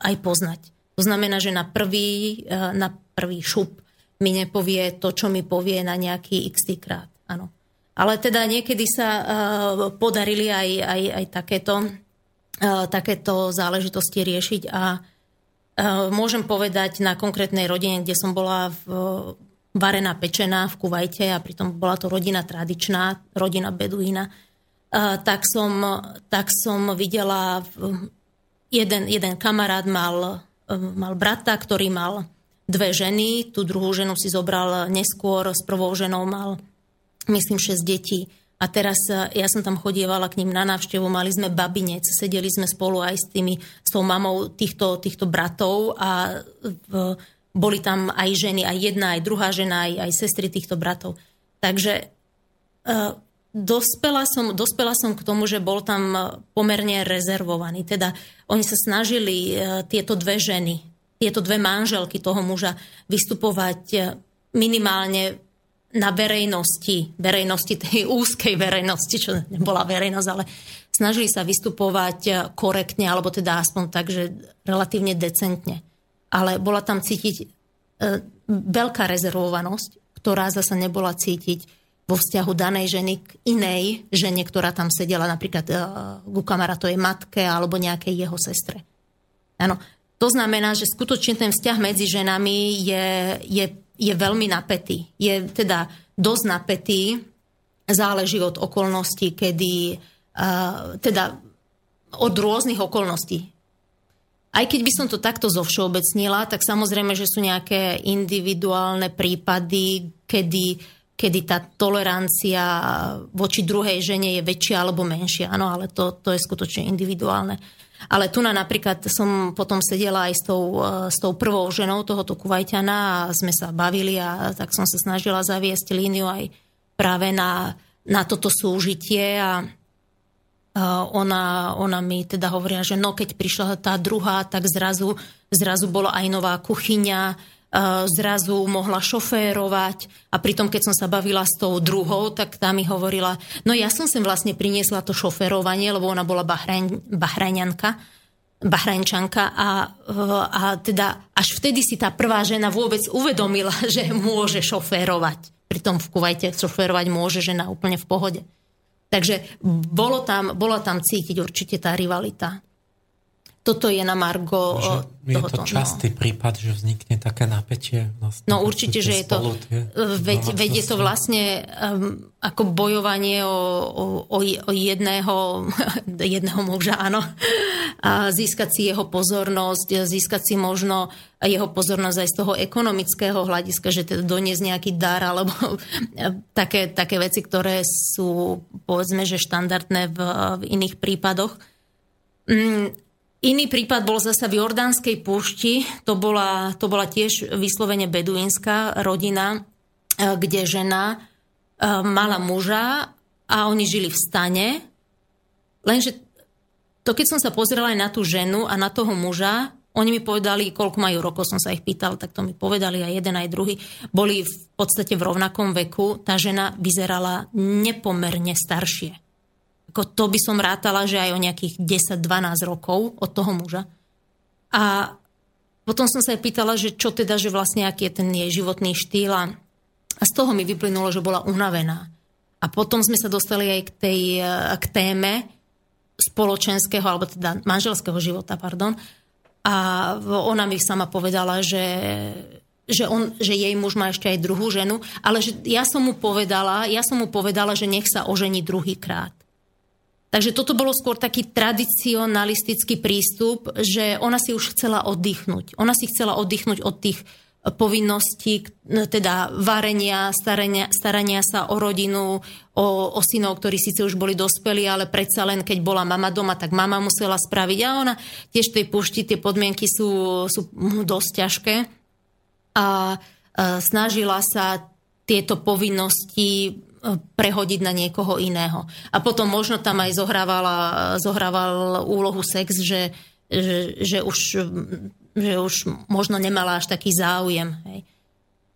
aj poznať. To znamená, že na prvý, uh, na prvý šup mi nepovie to, čo mi povie na nejaký x krát. Áno. Ale teda niekedy sa podarili aj, aj, aj takéto, takéto záležitosti riešiť a môžem povedať na konkrétnej rodine, kde som bola v, varená pečená v Kuvajte a pritom bola to rodina tradičná, rodina Beduína, eh, tak som, tak som videla, jeden, jeden kamarát mal, eh, mal brata, ktorý mal dve ženy, tú druhú ženu si zobral neskôr, s prvou ženou mal, myslím, šesť detí. A teraz e, ja som tam chodievala k ním na návštevu, mali sme babinec, sedeli sme spolu aj s, tými, s tou mamou týchto, týchto bratov a v, boli tam aj ženy, aj jedna, aj druhá žena, aj, aj sestry týchto bratov. Takže uh, dospela, som, dospela som k tomu, že bol tam pomerne rezervovaný. Teda oni sa snažili uh, tieto dve ženy, tieto dve manželky toho muža vystupovať minimálne na verejnosti, verejnosti tej úzkej verejnosti, čo nebola verejnosť, ale snažili sa vystupovať korektne, alebo teda aspoň tak, že relatívne decentne. Ale bola tam cítiť e, veľká rezervovanosť, ktorá zasa nebola cítiť vo vzťahu danej ženy k inej žene, ktorá tam sedela napríklad e, ku kamarátovej matke alebo nejakej jeho sestre. Áno. To znamená, že skutočne ten vzťah medzi ženami je, je je veľmi napätý. Je teda dosť napätý, záleží od okolností, kedy, uh, teda od rôznych okolností. Aj keď by som to takto zovšeobecnila, tak samozrejme, že sú nejaké individuálne prípady, kedy, kedy tá tolerancia voči druhej žene je väčšia alebo menšia. Áno, ale to, to je skutočne individuálne. Ale tu na napríklad som potom sedela aj s tou, s tou prvou ženou tohoto Kuvajťana a sme sa bavili a tak som sa snažila zaviesť líniu aj práve na, na toto súžitie a ona, ona mi teda hovoria, že no keď prišla tá druhá, tak zrazu, zrazu bola aj nová kuchyňa, zrazu mohla šoférovať a pritom, keď som sa bavila s tou druhou, tak tá mi hovorila, no ja som sem vlastne priniesla to šoférovanie, lebo ona bola Bahrajn, Bahrajňanka, Bahrajnčanka a, a teda až vtedy si tá prvá žena vôbec uvedomila, že môže šoférovať. Pritom v Kuvajte šoférovať môže žena úplne v pohode. Takže bolo tam, bola tam cítiť určite tá rivalita toto je na Margo že je tohoto. To častý no. prípad, že vznikne také napätie? Vlastne, no určite, že je to... Veď, veď je to vlastne um, ako bojovanie o, o, o jedného, jedného muža, áno. A získať si jeho pozornosť, získať si možno jeho pozornosť aj z toho ekonomického hľadiska, že teda doniesť nejaký dar, alebo také, také veci, ktoré sú povedzme, že štandardné v, v iných prípadoch. Mm, Iný prípad bol zasa v Jordánskej púšti, to bola, to bola tiež vyslovene beduínska rodina, e, kde žena e, mala muža a oni žili v stane. Lenže to, keď som sa pozrela aj na tú ženu a na toho muža, oni mi povedali, koľko majú rokov, som sa ich pýtal, tak to mi povedali aj jeden, aj druhý. Boli v podstate v rovnakom veku. Tá žena vyzerala nepomerne staršie ako to by som rátala, že aj o nejakých 10-12 rokov od toho muža. A potom som sa aj pýtala, že čo teda, že vlastne aký je ten jej životný štýl a, a z toho mi vyplynulo, že bola unavená. A potom sme sa dostali aj k, tej, k téme spoločenského, alebo teda manželského života, pardon. A ona mi sama povedala, že, že, on, že jej muž má ešte aj druhú ženu, ale že ja som mu povedala, ja som mu povedala, že nech sa ožení druhýkrát. Takže toto bolo skôr taký tradicionalistický prístup, že ona si už chcela oddychnúť. Ona si chcela oddychnúť od tých povinností, teda varenia, starania, starania sa o rodinu, o, o synov, ktorí síce už boli dospelí, ale predsa len keď bola mama doma, tak mama musela spraviť. A ona tiež v tej pušti, tie podmienky sú, sú dosť ťažké. A, a snažila sa tieto povinnosti prehodiť na niekoho iného. A potom možno tam aj zohrávala, zohrával úlohu sex, že, že, že, už, že už možno nemala až taký záujem. Hej.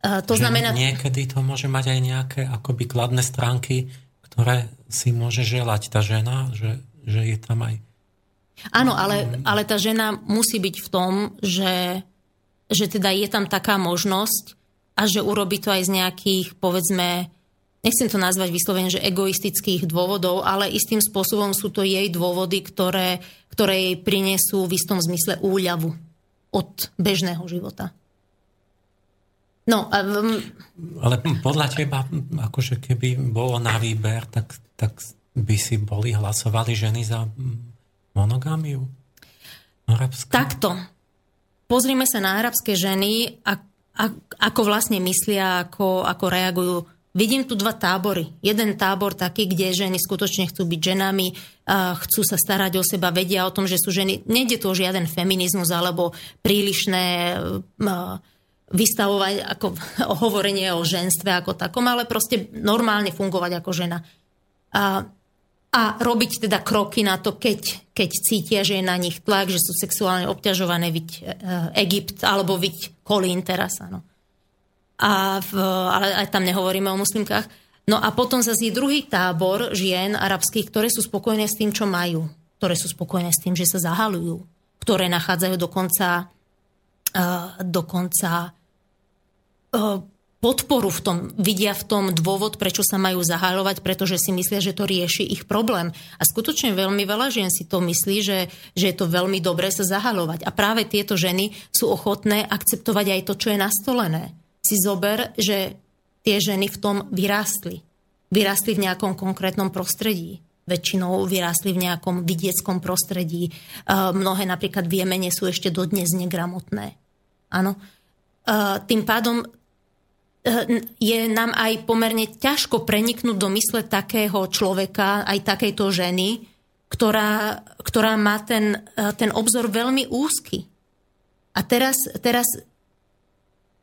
A to že znamená... Niekedy to môže mať aj nejaké akoby kladné stránky, ktoré si môže želať tá žena, že, že je tam aj... Áno, ale, ale tá žena musí byť v tom, že, že teda je tam taká možnosť a že urobí to aj z nejakých, povedzme, nechcem to nazvať vyslovene, že egoistických dôvodov, ale istým spôsobom sú to jej dôvody, ktoré, ktoré jej prinesú v istom zmysle úľavu od bežného života. No, um... Ale podľa teba, akože keby bolo na výber, tak, tak by si boli hlasovali ženy za monogamiu? Arabskú? Takto. Pozrime sa na arabské ženy, a, a, ako vlastne myslia, ako, ako reagujú Vidím tu dva tábory. Jeden tábor taký, kde ženy skutočne chcú byť ženami, chcú sa starať o seba, vedia o tom, že sú ženy. Nejde tu o žiaden feminizmus alebo prílišné vystavovať ako hovorenie o ženstve ako takom, ale proste normálne fungovať ako žena. A, a robiť teda kroky na to, keď, keď cítia, že je na nich tlak, že sú sexuálne obťažované, viť e, Egypt alebo viť Kolín teraz, áno a v, ale aj tam nehovoríme o muslimkách. No a potom zase je druhý tábor žien arabských, ktoré sú spokojné s tým, čo majú. Ktoré sú spokojné s tým, že sa zahalujú. Ktoré nachádzajú dokonca, uh, dokonca uh, podporu v tom, vidia v tom dôvod, prečo sa majú zahalovať, pretože si myslia, že to rieši ich problém. A skutočne veľmi veľa žien si to myslí, že, že je to veľmi dobré sa zahalovať. A práve tieto ženy sú ochotné akceptovať aj to, čo je nastolené si zober, že tie ženy v tom vyrástli. Vyrástli v nejakom konkrétnom prostredí. Väčšinou vyrástli v nejakom vidieckom prostredí. Mnohé napríklad v Jemene sú ešte dodnes negramotné. Áno. Tým pádom je nám aj pomerne ťažko preniknúť do mysle takého človeka, aj takejto ženy, ktorá, ktorá má ten, ten obzor veľmi úzky. A teraz, teraz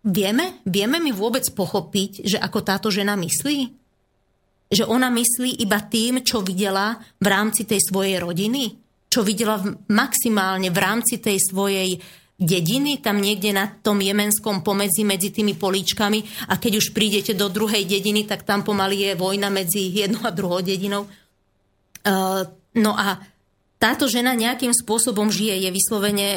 vieme, vieme mi vôbec pochopiť, že ako táto žena myslí? Že ona myslí iba tým, čo videla v rámci tej svojej rodiny? Čo videla v, maximálne v rámci tej svojej dediny, tam niekde na tom jemenskom pomedzi medzi tými políčkami a keď už prídete do druhej dediny, tak tam pomaly je vojna medzi jednou a druhou dedinou. Uh, no a táto žena nejakým spôsobom žije, je vyslovene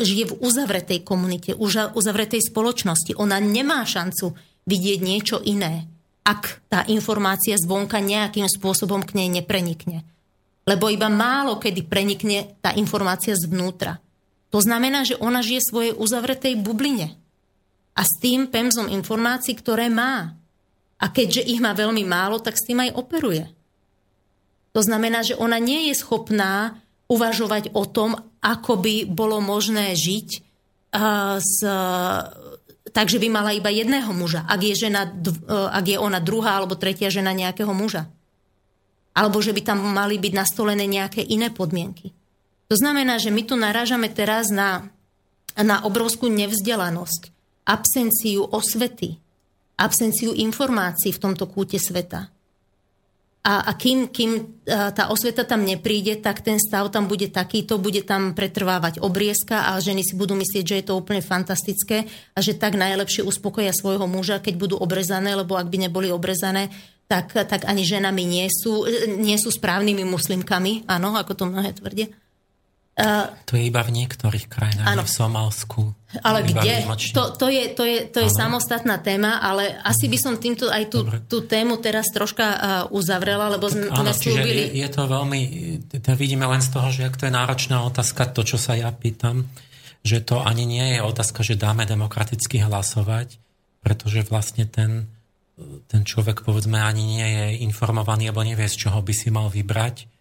žije v uzavretej komunite, uzavretej spoločnosti. Ona nemá šancu vidieť niečo iné, ak tá informácia zvonka nejakým spôsobom k nej neprenikne. Lebo iba málo kedy prenikne tá informácia zvnútra. To znamená, že ona žije svojej uzavretej bubline. A s tým pemzom informácií, ktoré má. A keďže ich má veľmi málo, tak s tým aj operuje. To znamená, že ona nie je schopná uvažovať o tom, ako by bolo možné žiť uh, s, takže by mala iba jedného muža, ak je, žena, uh, ak je ona druhá alebo tretia žena nejakého muža. Alebo že by tam mali byť nastolené nejaké iné podmienky. To znamená, že my tu narážame teraz na, na obrovskú nevzdelanosť, absenciu osvety, absenciu informácií v tomto kúte sveta. A, a kým, kým tá osveta tam nepríde, tak ten stav tam bude takýto, bude tam pretrvávať obriezka a ženy si budú myslieť, že je to úplne fantastické a že tak najlepšie uspokoja svojho muža, keď budú obrezané, lebo ak by neboli obrezané, tak, tak ani ženami nie sú, nie sú správnymi muslimkami, áno, ako to mnohé tvrdia. Uh, to je iba v niektorých krajinách, áno. v Somálsku. Ale kde? To, to je, to je, to je samostatná téma, ale asi by som týmto aj tú, tú tému teraz troška uh, uzavrela, lebo sme áno, slúbili... Je, je to veľmi... To vidíme len z toho, že ak to je náročná otázka, to, čo sa ja pýtam, že to ani nie je otázka, že dáme demokraticky hlasovať, pretože vlastne ten, ten človek, povedzme, ani nie je informovaný, alebo nevie, z čoho by si mal vybrať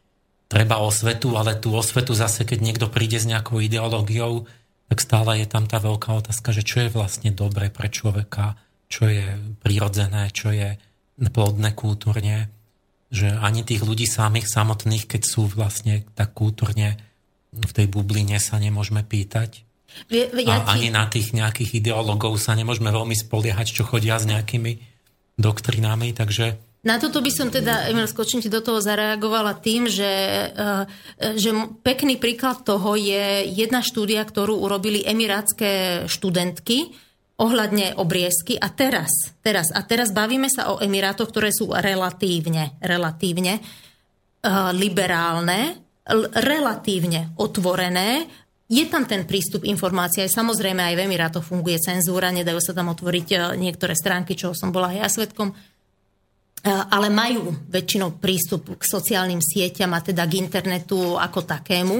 treba osvetu, ale tú osvetu zase, keď niekto príde s nejakou ideológiou, tak stále je tam tá veľká otázka, že čo je vlastne dobre pre človeka, čo je prirodzené, čo je plodné kultúrne, že ani tých ľudí samých samotných, keď sú vlastne tak kultúrne v tej bubline sa nemôžeme pýtať. Ja A ani na tých nejakých ideológov sa nemôžeme veľmi spoliehať, čo chodia s nejakými doktrinami, takže na toto by som teda, Emil, skočím ti do toho zareagovala tým, že, eh, že pekný príklad toho je jedna štúdia, ktorú urobili emirátske študentky ohľadne obriezky a teraz, teraz, a teraz bavíme sa o Emirátoch, ktoré sú relatívne, relatívne uh, liberálne, relatívne otvorené, je tam ten prístup informácií, aj samozrejme aj v Emirátoch funguje cenzúra, nedajú sa tam otvoriť eh, niektoré stránky, čo som bola aj ja svetkom, ale majú väčšinou prístup k sociálnym sieťam a teda k internetu ako takému.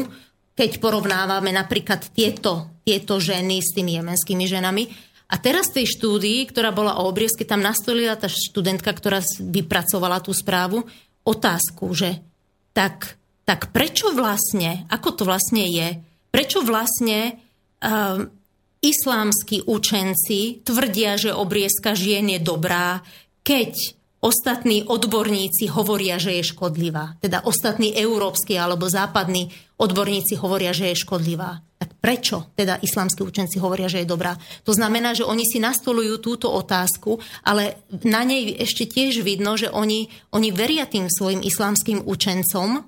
Keď porovnávame napríklad tieto, tieto ženy s tými jemenskými ženami. A teraz v tej štúdii, ktorá bola o obriezke, tam nastolila tá študentka, ktorá vypracovala tú správu, otázku, že tak, tak prečo vlastne, ako to vlastne je, prečo vlastne um, islámsky učenci tvrdia, že obriezka žien je dobrá, keď ostatní odborníci hovoria, že je škodlivá. Teda ostatní európsky alebo západní odborníci hovoria, že je škodlivá. Tak prečo teda islamskí učenci hovoria, že je dobrá? To znamená, že oni si nastolujú túto otázku, ale na nej ešte tiež vidno, že oni, oni veria tým svojim islamským učencom,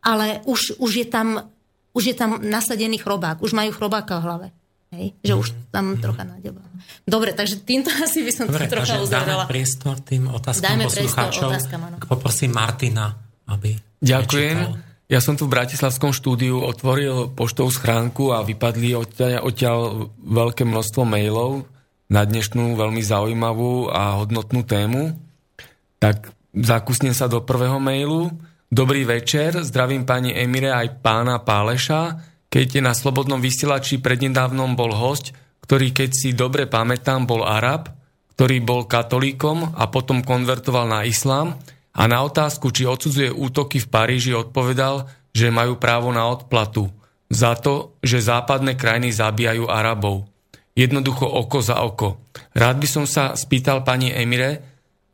ale už, už, je tam, už je tam nasadený chrobák, už majú chrobáka v hlave. Hej? Že už mhm. tam mm. trocha nádeba. Dobre, takže týmto asi by som Dobre, to trocha uzavrela. Dáme priestor tým otázkam Dajme poslucháčov. Poprosím Martina, aby... Ďakujem. Nečítal. Ja som tu v Bratislavskom štúdiu otvoril poštovú schránku a vypadli odtiaľ, odtiaľ veľké množstvo mailov na dnešnú veľmi zaujímavú a hodnotnú tému. Tak zakúsnem sa do prvého mailu. Dobrý večer, zdravím pani Emire aj pána Páleša keď na Slobodnom vysielači prednedávnom bol host, ktorý, keď si dobre pamätám, bol Arab, ktorý bol katolíkom a potom konvertoval na islám a na otázku, či odsudzuje útoky v Paríži, odpovedal, že majú právo na odplatu za to, že západné krajiny zabíjajú Arabov. Jednoducho oko za oko. Rád by som sa spýtal pani Emire,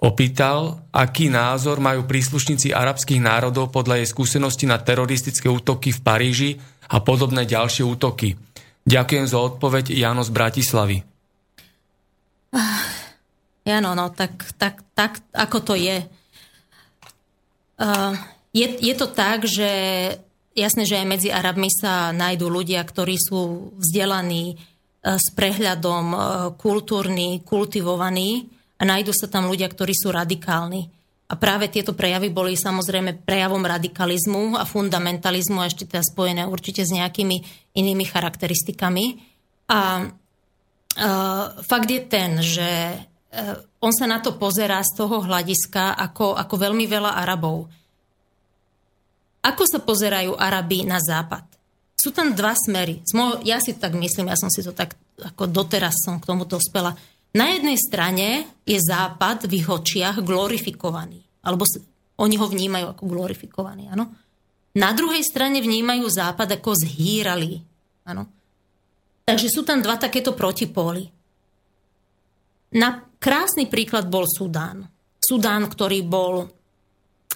opýtal, aký názor majú príslušníci arabských národov podľa jej skúsenosti na teroristické útoky v Paríži a podobné ďalšie útoky. Ďakujem za odpoveď Jano z Bratislavy. Uh, Jano, no tak, tak, tak ako to je. Uh, je. Je to tak, že jasné, že aj medzi Arabmi sa nájdú ľudia, ktorí sú vzdelaní, uh, s prehľadom, uh, kultúrni, kultivovaní a nájdú sa tam ľudia, ktorí sú radikálni. A práve tieto prejavy boli samozrejme prejavom radikalizmu a fundamentalizmu a ešte teda spojené určite s nejakými inými charakteristikami. A uh, fakt je ten, že uh, on sa na to pozerá z toho hľadiska ako, ako veľmi veľa Arabov. Ako sa pozerajú Arabi na západ? Sú tam dva smery. Ja si tak myslím, ja som si to tak, ako doteraz som k tomu dospela. Na jednej strane je Západ v ich očiach glorifikovaný. Alebo oni ho vnímajú ako glorifikovaný, áno. Na druhej strane vnímajú Západ ako zhýralý, áno. Takže sú tam dva takéto protipóly. Na krásny príklad bol Sudán. Sudán, ktorý bol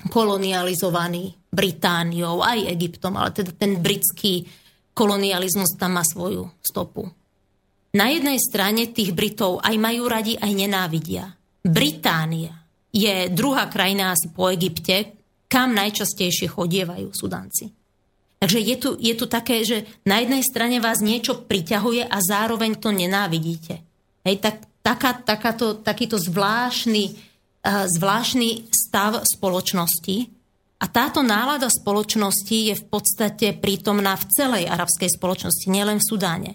kolonializovaný Britániou, aj Egyptom, ale teda ten britský kolonializmus tam má svoju stopu. Na jednej strane tých Britov aj majú radi, aj nenávidia. Británia je druhá krajina asi po Egypte, kam najčastejšie chodievajú Sudanci. Takže je tu, je tu také, že na jednej strane vás niečo priťahuje a zároveň to nenávidíte. Hej, tak, taká, takáto, takýto zvláštny, uh, zvláštny stav spoločnosti a táto nálada spoločnosti je v podstate prítomná v celej arabskej spoločnosti, nielen v Sudáne.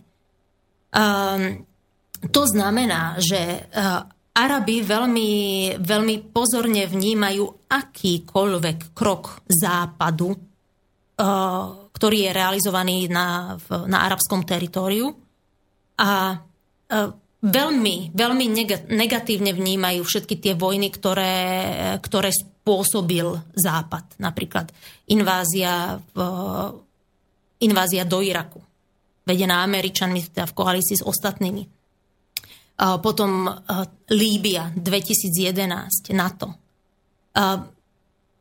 Um, to znamená, že uh, Arabi veľmi, veľmi pozorne vnímajú akýkoľvek krok západu, uh, ktorý je realizovaný na, v, na arabskom teritóriu a uh, veľmi, veľmi negatívne vnímajú všetky tie vojny, ktoré, ktoré spôsobil Západ. Napríklad invázia, v, invázia do Iraku vedená Američanmi, teda v koalícii s ostatnými. Potom Líbia 2011, NATO.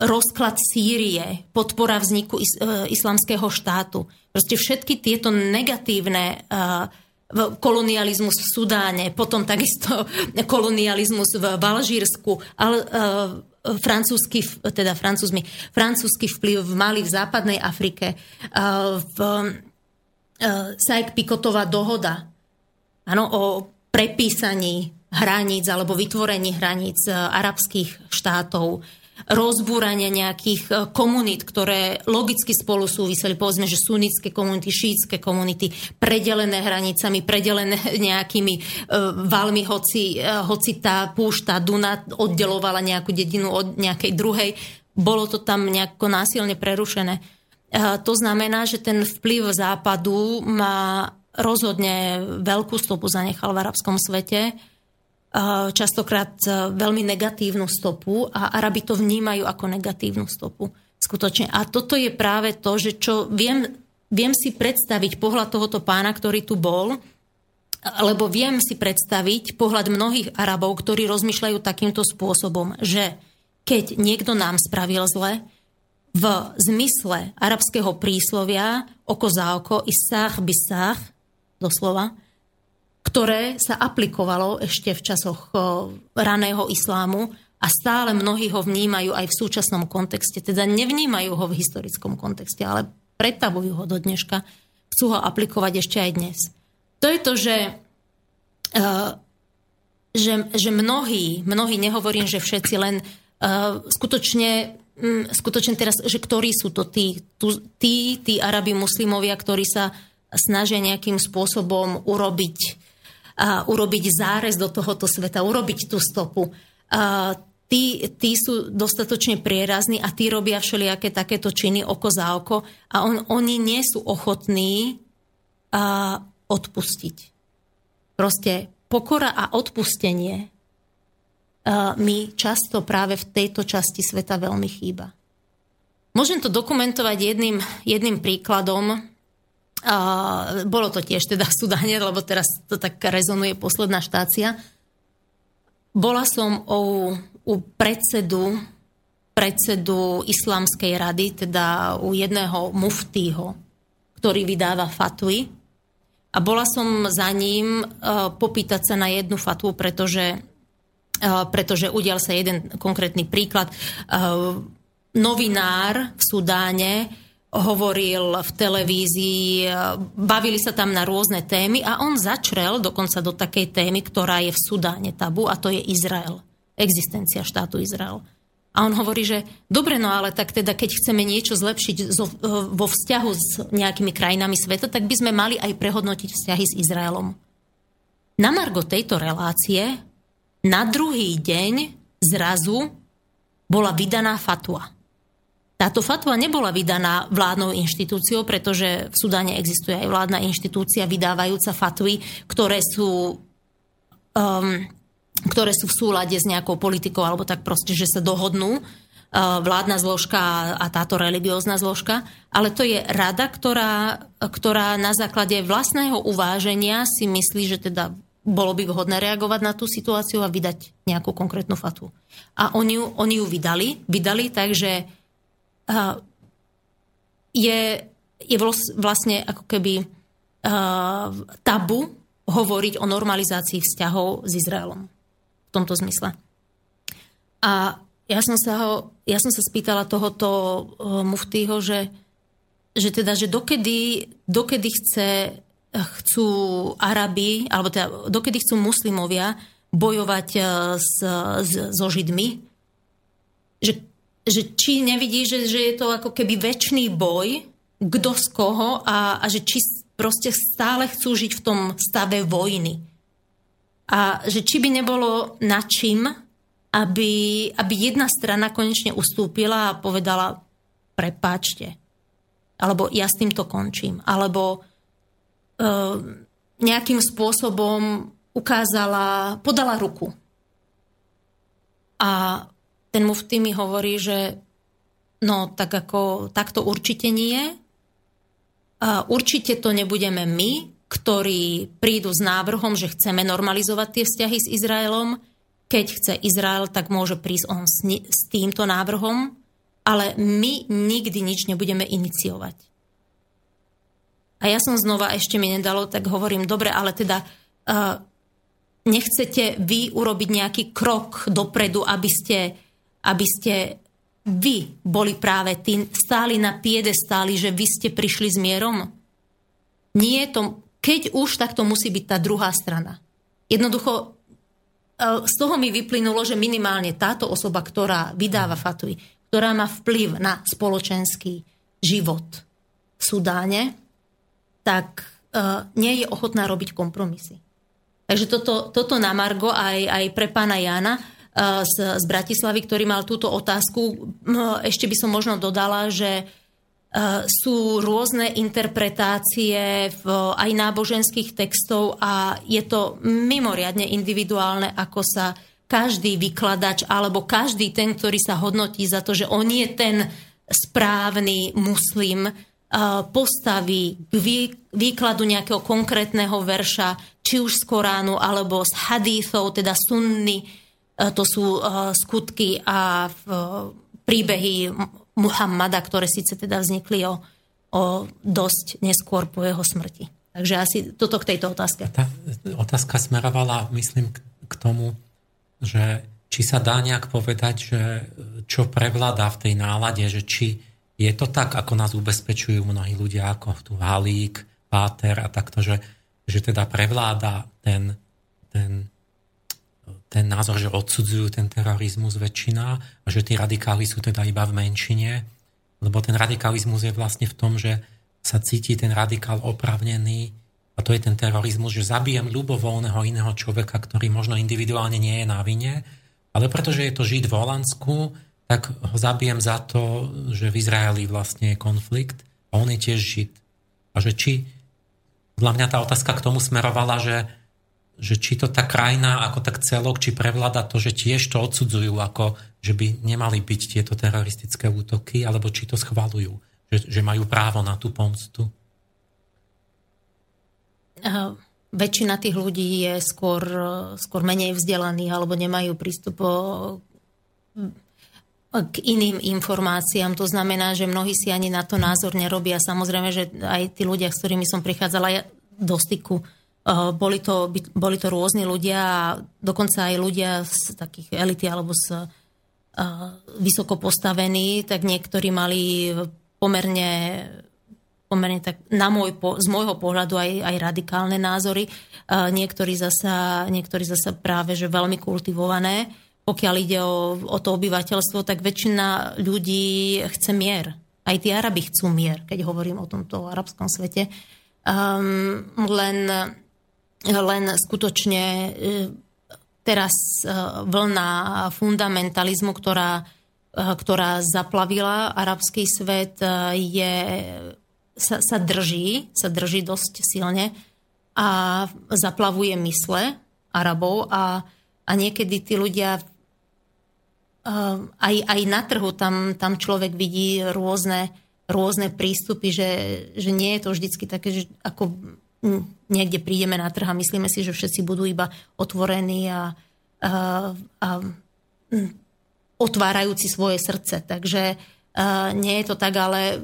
Rozklad Sýrie, podpora vzniku is- e, islamského štátu. Proste všetky tieto negatívne kolonializmus v Sudáne, potom takisto kolonializmus v Alžírsku, ale francúzsky, teda francúzmi, francúzsky vplyv v Mali, v západnej Afrike, v E, Sajk-Pikotová dohoda. Ano, o prepísaní hraníc alebo vytvorení hraníc e, arabských štátov, rozbúranie nejakých e, komunít, ktoré logicky spolu súviseli, povedzme, že sunnické komunity, šítske komunity, predelené hranicami, predelené nejakými uh, valmi, hoci, uh, hoci tá púšta Duna oddelovala nejakú dedinu od nejakej druhej, bolo to tam nejako násilne prerušené. To znamená, že ten vplyv západu má rozhodne veľkú stopu zanechal v arabskom svete, častokrát veľmi negatívnu stopu a Arabi to vnímajú ako negatívnu stopu. Skutočne. A toto je práve to, že čo viem, viem si predstaviť pohľad tohoto pána, ktorý tu bol, lebo viem si predstaviť pohľad mnohých Arabov, ktorí rozmýšľajú takýmto spôsobom, že keď niekto nám spravil zle, v zmysle arabského príslovia oko za oko, isách bisách, doslova, ktoré sa aplikovalo ešte v časoch raného islámu a stále mnohí ho vnímajú aj v súčasnom kontexte. Teda nevnímajú ho v historickom kontexte, ale pretavujú ho do dneška. Chcú ho aplikovať ešte aj dnes. To je to, že, že, že mnohí, mnohí, nehovorím, že všetci, len skutočne Mm, skutočne teraz, že ktorí sú to tí, tí, tí Arabi muslimovia, ktorí sa snažia nejakým spôsobom urobiť, a, urobiť zárez do tohoto sveta, urobiť tú stopu. A, tí, tí sú dostatočne prierazní a tí robia všelijaké takéto činy oko za oko a on, oni nie sú ochotní a, odpustiť. Proste pokora a odpustenie mi často práve v tejto časti sveta veľmi chýba. Môžem to dokumentovať jedným, jedným príkladom. Bolo to tiež teda v Sudáne, lebo teraz to tak rezonuje posledná štácia. Bola som u, u predsedu, predsedu Islamskej rady, teda u jedného muftího, ktorý vydáva fatwy. A bola som za ním uh, popýtať sa na jednu fatvu, pretože, pretože udial sa jeden konkrétny príklad. Uh, novinár v Sudáne hovoril v televízii, bavili sa tam na rôzne témy a on začrel dokonca do takej témy, ktorá je v Sudáne tabu a to je Izrael. Existencia štátu Izrael. A on hovorí, že dobre, no ale tak teda, keď chceme niečo zlepšiť zo, vo vzťahu s nejakými krajinami sveta, tak by sme mali aj prehodnotiť vzťahy s Izraelom. Na margo tejto relácie na druhý deň zrazu bola vydaná fatwa. Táto fatva nebola vydaná vládnou inštitúciou, pretože v Sudáne existuje aj vládna inštitúcia vydávajúca fatvy, ktoré sú, um, ktoré sú v súlade s nejakou politikou, alebo tak proste, že sa dohodnú uh, vládna zložka a táto religiózna zložka, ale to je rada, ktorá, ktorá na základe vlastného uváženia si myslí, že teda bolo by vhodné reagovať na tú situáciu a vydať nejakú konkrétnu fatvu. A oni ju, oni ju vydali, vydali takže je, je vlastne ako keby tabu hovoriť o normalizácii vzťahov s Izraelom. V tomto zmysle. A ja som sa, ho, ja som sa spýtala tohoto muftího, že, že teda, že dokedy, dokedy chce, chcú Arabi, alebo teda dokedy chcú muslimovia bojovať s, s, so Židmi, že že či nevidí, že, že je to ako keby väčší boj, kto z koho a, a že či proste stále chcú žiť v tom stave vojny. A že či by nebolo na čím, aby, aby jedna strana konečne ustúpila a povedala prepáčte. Alebo ja s týmto končím. Alebo e, nejakým spôsobom ukázala, podala ruku. A ten mufty mi hovorí, že no tak ako takto určite nie. A určite to nebudeme my, ktorí prídu s návrhom, že chceme normalizovať tie vzťahy s Izraelom. Keď chce Izrael, tak môže prísť on s, s týmto návrhom, ale my nikdy nič nebudeme iniciovať. A ja som znova, ešte mi nedalo, tak hovorím, dobre, ale teda uh, nechcete vy urobiť nejaký krok dopredu, aby ste aby ste vy boli práve tým, stáli na piedestáli, že vy ste prišli s mierom? Nie to, keď už, tak to musí byť tá druhá strana. Jednoducho, e, z toho mi vyplynulo, že minimálne táto osoba, ktorá vydáva fatvy, ktorá má vplyv na spoločenský život v Sudáne, tak uh, nie je ochotná robiť kompromisy. Takže toto, toto na Margo aj, aj pre pána Jana z, z Bratislavy, ktorý mal túto otázku. Ešte by som možno dodala, že e, sú rôzne interpretácie v, aj náboženských textov a je to mimoriadne individuálne, ako sa každý vykladač alebo každý ten, ktorý sa hodnotí za to, že on je ten správny muslim, postaví k výkladu nejakého konkrétneho verša, či už z Koránu alebo z hadíthov, teda sunny, to sú skutky a príbehy Muhammada, ktoré síce teda vznikli o, o dosť neskôr po jeho smrti. Takže asi toto k tejto otázke. Tá otázka smerovala, myslím, k tomu, že či sa dá nejak povedať, že čo prevládá v tej nálade, že či je to tak, ako nás ubezpečujú mnohí ľudia, ako tu Halík, Páter a takto, že, že teda prevláda ten, ten ten názor, že odsudzujú ten terorizmus väčšina a že tí radikáli sú teda iba v menšine, lebo ten radikalizmus je vlastne v tom, že sa cíti ten radikál opravnený a to je ten terorizmus, že zabijem ľubovoľného iného človeka, ktorý možno individuálne nie je na vine, ale pretože je to žid v Holandsku, tak ho zabijem za to, že v Izraeli vlastne je konflikt a on je tiež žid. A že či, podľa mňa tá otázka k tomu smerovala, že že či to tá krajina ako tak celok, či prevláda to, že tiež to odsudzujú, ako že by nemali byť tieto teroristické útoky, alebo či to schvalujú, že, že majú právo na tú pomstu. väčšina tých ľudí je skôr, skôr menej vzdelaných alebo nemajú prístup k iným informáciám. To znamená, že mnohí si ani na to názor nerobia. Samozrejme, že aj tí ľudia, s ktorými som prichádzala do styku, boli to, boli to rôzni ľudia a dokonca aj ľudia z takých elity alebo z vysoko postavení, tak niektorí mali pomerne, pomerne tak na môj, z môjho pohľadu aj, aj radikálne názory. Niektorí zasa, niektorí zasa práve, že veľmi kultivované. Pokiaľ ide o, o to obyvateľstvo, tak väčšina ľudí chce mier. Aj tí Arabi chcú mier, keď hovorím o tomto arabskom svete. Um, len, len skutočne teraz eh, vlna fundamentalizmu, ktorá, eh, ktorá zaplavila arabský svet, je, sa, sa drží, sa drží dosť silne a zaplavuje mysle Arabov a, a niekedy tí ľudia aj, aj na trhu tam, tam človek vidí rôzne, rôzne prístupy, že, že nie je to vždycky také, že ako niekde prídeme na trh a myslíme si, že všetci budú iba otvorení a, a, a otvárajúci svoje srdce. Takže a, nie je to tak, ale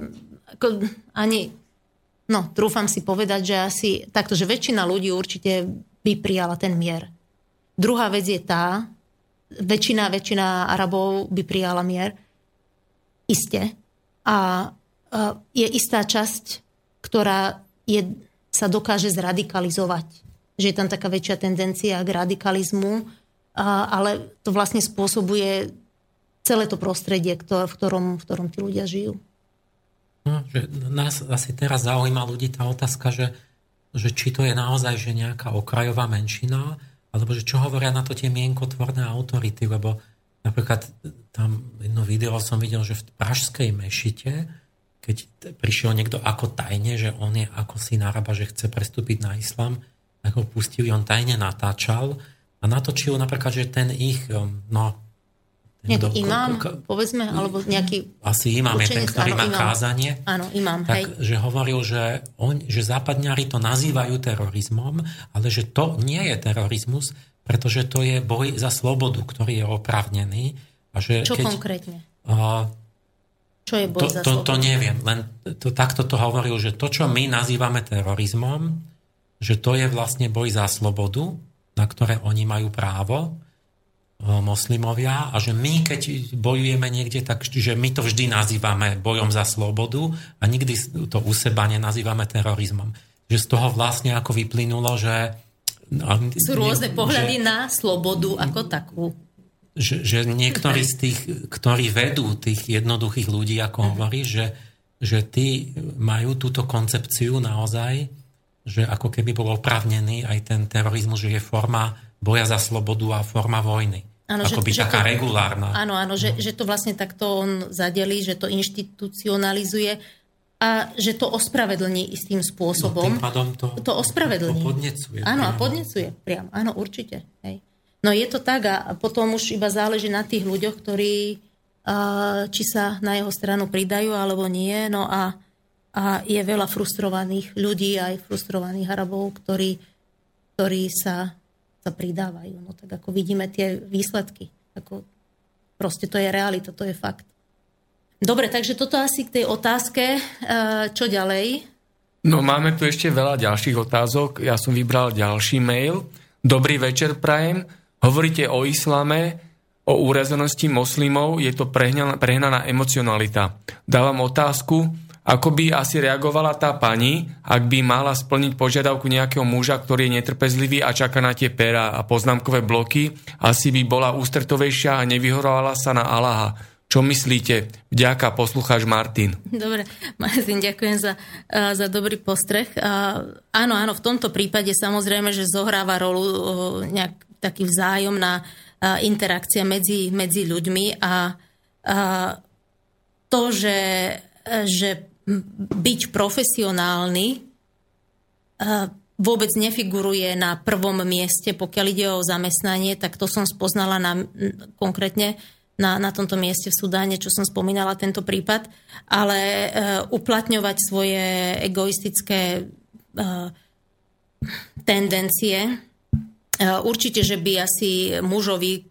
ako, ani, no, trúfam si povedať, že asi takto, že väčšina ľudí určite by prijala ten mier. Druhá vec je tá, väčšina, väčšina Arabov by prijala mier, iste. A, a je istá časť, ktorá je sa dokáže zradikalizovať. Že je tam taká väčšia tendencia k radikalizmu, ale to vlastne spôsobuje celé to prostredie, v ktorom, v ktorom tí ľudia žijú. No, že nás asi teraz zaujíma ľudí tá otázka, že, že či to je naozaj že nejaká okrajová menšina, alebo že čo hovoria na to tie mienkotvorné autority, lebo napríklad tam jedno video som videl, že v Pražskej mešite keď prišiel niekto ako tajne, že on je ako si naraba, že chce prestúpiť na islam, tak ho pustili, on tajne natáčal a natočil napríklad, že ten ich, um, no... Nejaký do, imám, povedzme, alebo nejaký... Asi imám je ten, ktorý áno, má imám. kázanie. Áno, imám, tak, hej. že hovoril, že, on, že západňari to nazývajú terorizmom, ale že to nie je terorizmus, pretože to je boj za slobodu, ktorý je oprávnený. A že Čo keď, konkrétne? Uh, čo je boj to, za to, to neviem, len to, takto to hovoril, že to, čo my nazývame terorizmom, že to je vlastne boj za slobodu, na ktoré oni majú právo, moslimovia, a že my, keď bojujeme niekde, tak že my to vždy nazývame bojom za slobodu a nikdy to u seba nenazývame terorizmom. Že z toho vlastne ako vyplynulo, že... Sú rôzne pohľady že, na slobodu ako takú že, že niektorí z tých, ktorí vedú tých jednoduchých ľudí, ako mhm. hovorí, že, že tí majú túto koncepciu naozaj, že ako keby bol opravnený aj ten terorizmus, že je forma boja za slobodu a forma vojny. Áno, ako že, by že taká to, regulárna. Áno, áno, že, no. že to vlastne takto on zadelí, že to inštitucionalizuje a že to ospravedlní istým spôsobom. No, tým to, to ospravedlní. To podnecuje. Áno, priamo. a podnecuje priam. Áno, určite. Hej. No je to tak a potom už iba záleží na tých ľuďoch, ktorí či sa na jeho stranu pridajú alebo nie. No a, a je veľa frustrovaných ľudí, aj frustrovaných Arabov, ktorí, ktorí sa, sa pridávajú. No tak ako vidíme tie výsledky. Ako, proste to je realita, to je fakt. Dobre, takže toto asi k tej otázke. Čo ďalej? No máme tu ešte veľa ďalších otázok. Ja som vybral ďalší mail. Dobrý večer, Prajem. Hovoríte o islame, o úrazenosti moslimov, je to prehnaná, prehnaná emocionalita. Dávam otázku, ako by asi reagovala tá pani, ak by mala splniť požiadavku nejakého muža, ktorý je netrpezlivý a čaká na tie pera a poznámkové bloky, asi by bola ústretovejšia a nevyhorovala sa na Allaha. Čo myslíte? Vďaka, poslucháč Martin. Dobre, Martin, ďakujem za, za dobrý postreh. Áno, áno, v tomto prípade samozrejme, že zohráva rolu nejak taký vzájomná interakcia medzi, medzi ľuďmi a, a to, že, že byť profesionálny vôbec nefiguruje na prvom mieste, pokiaľ ide o zamestnanie, tak to som spoznala na, konkrétne na, na tomto mieste v Sudáne, čo som spomínala tento prípad, ale uh, uplatňovať svoje egoistické uh, tendencie. Určite, že by asi mužovi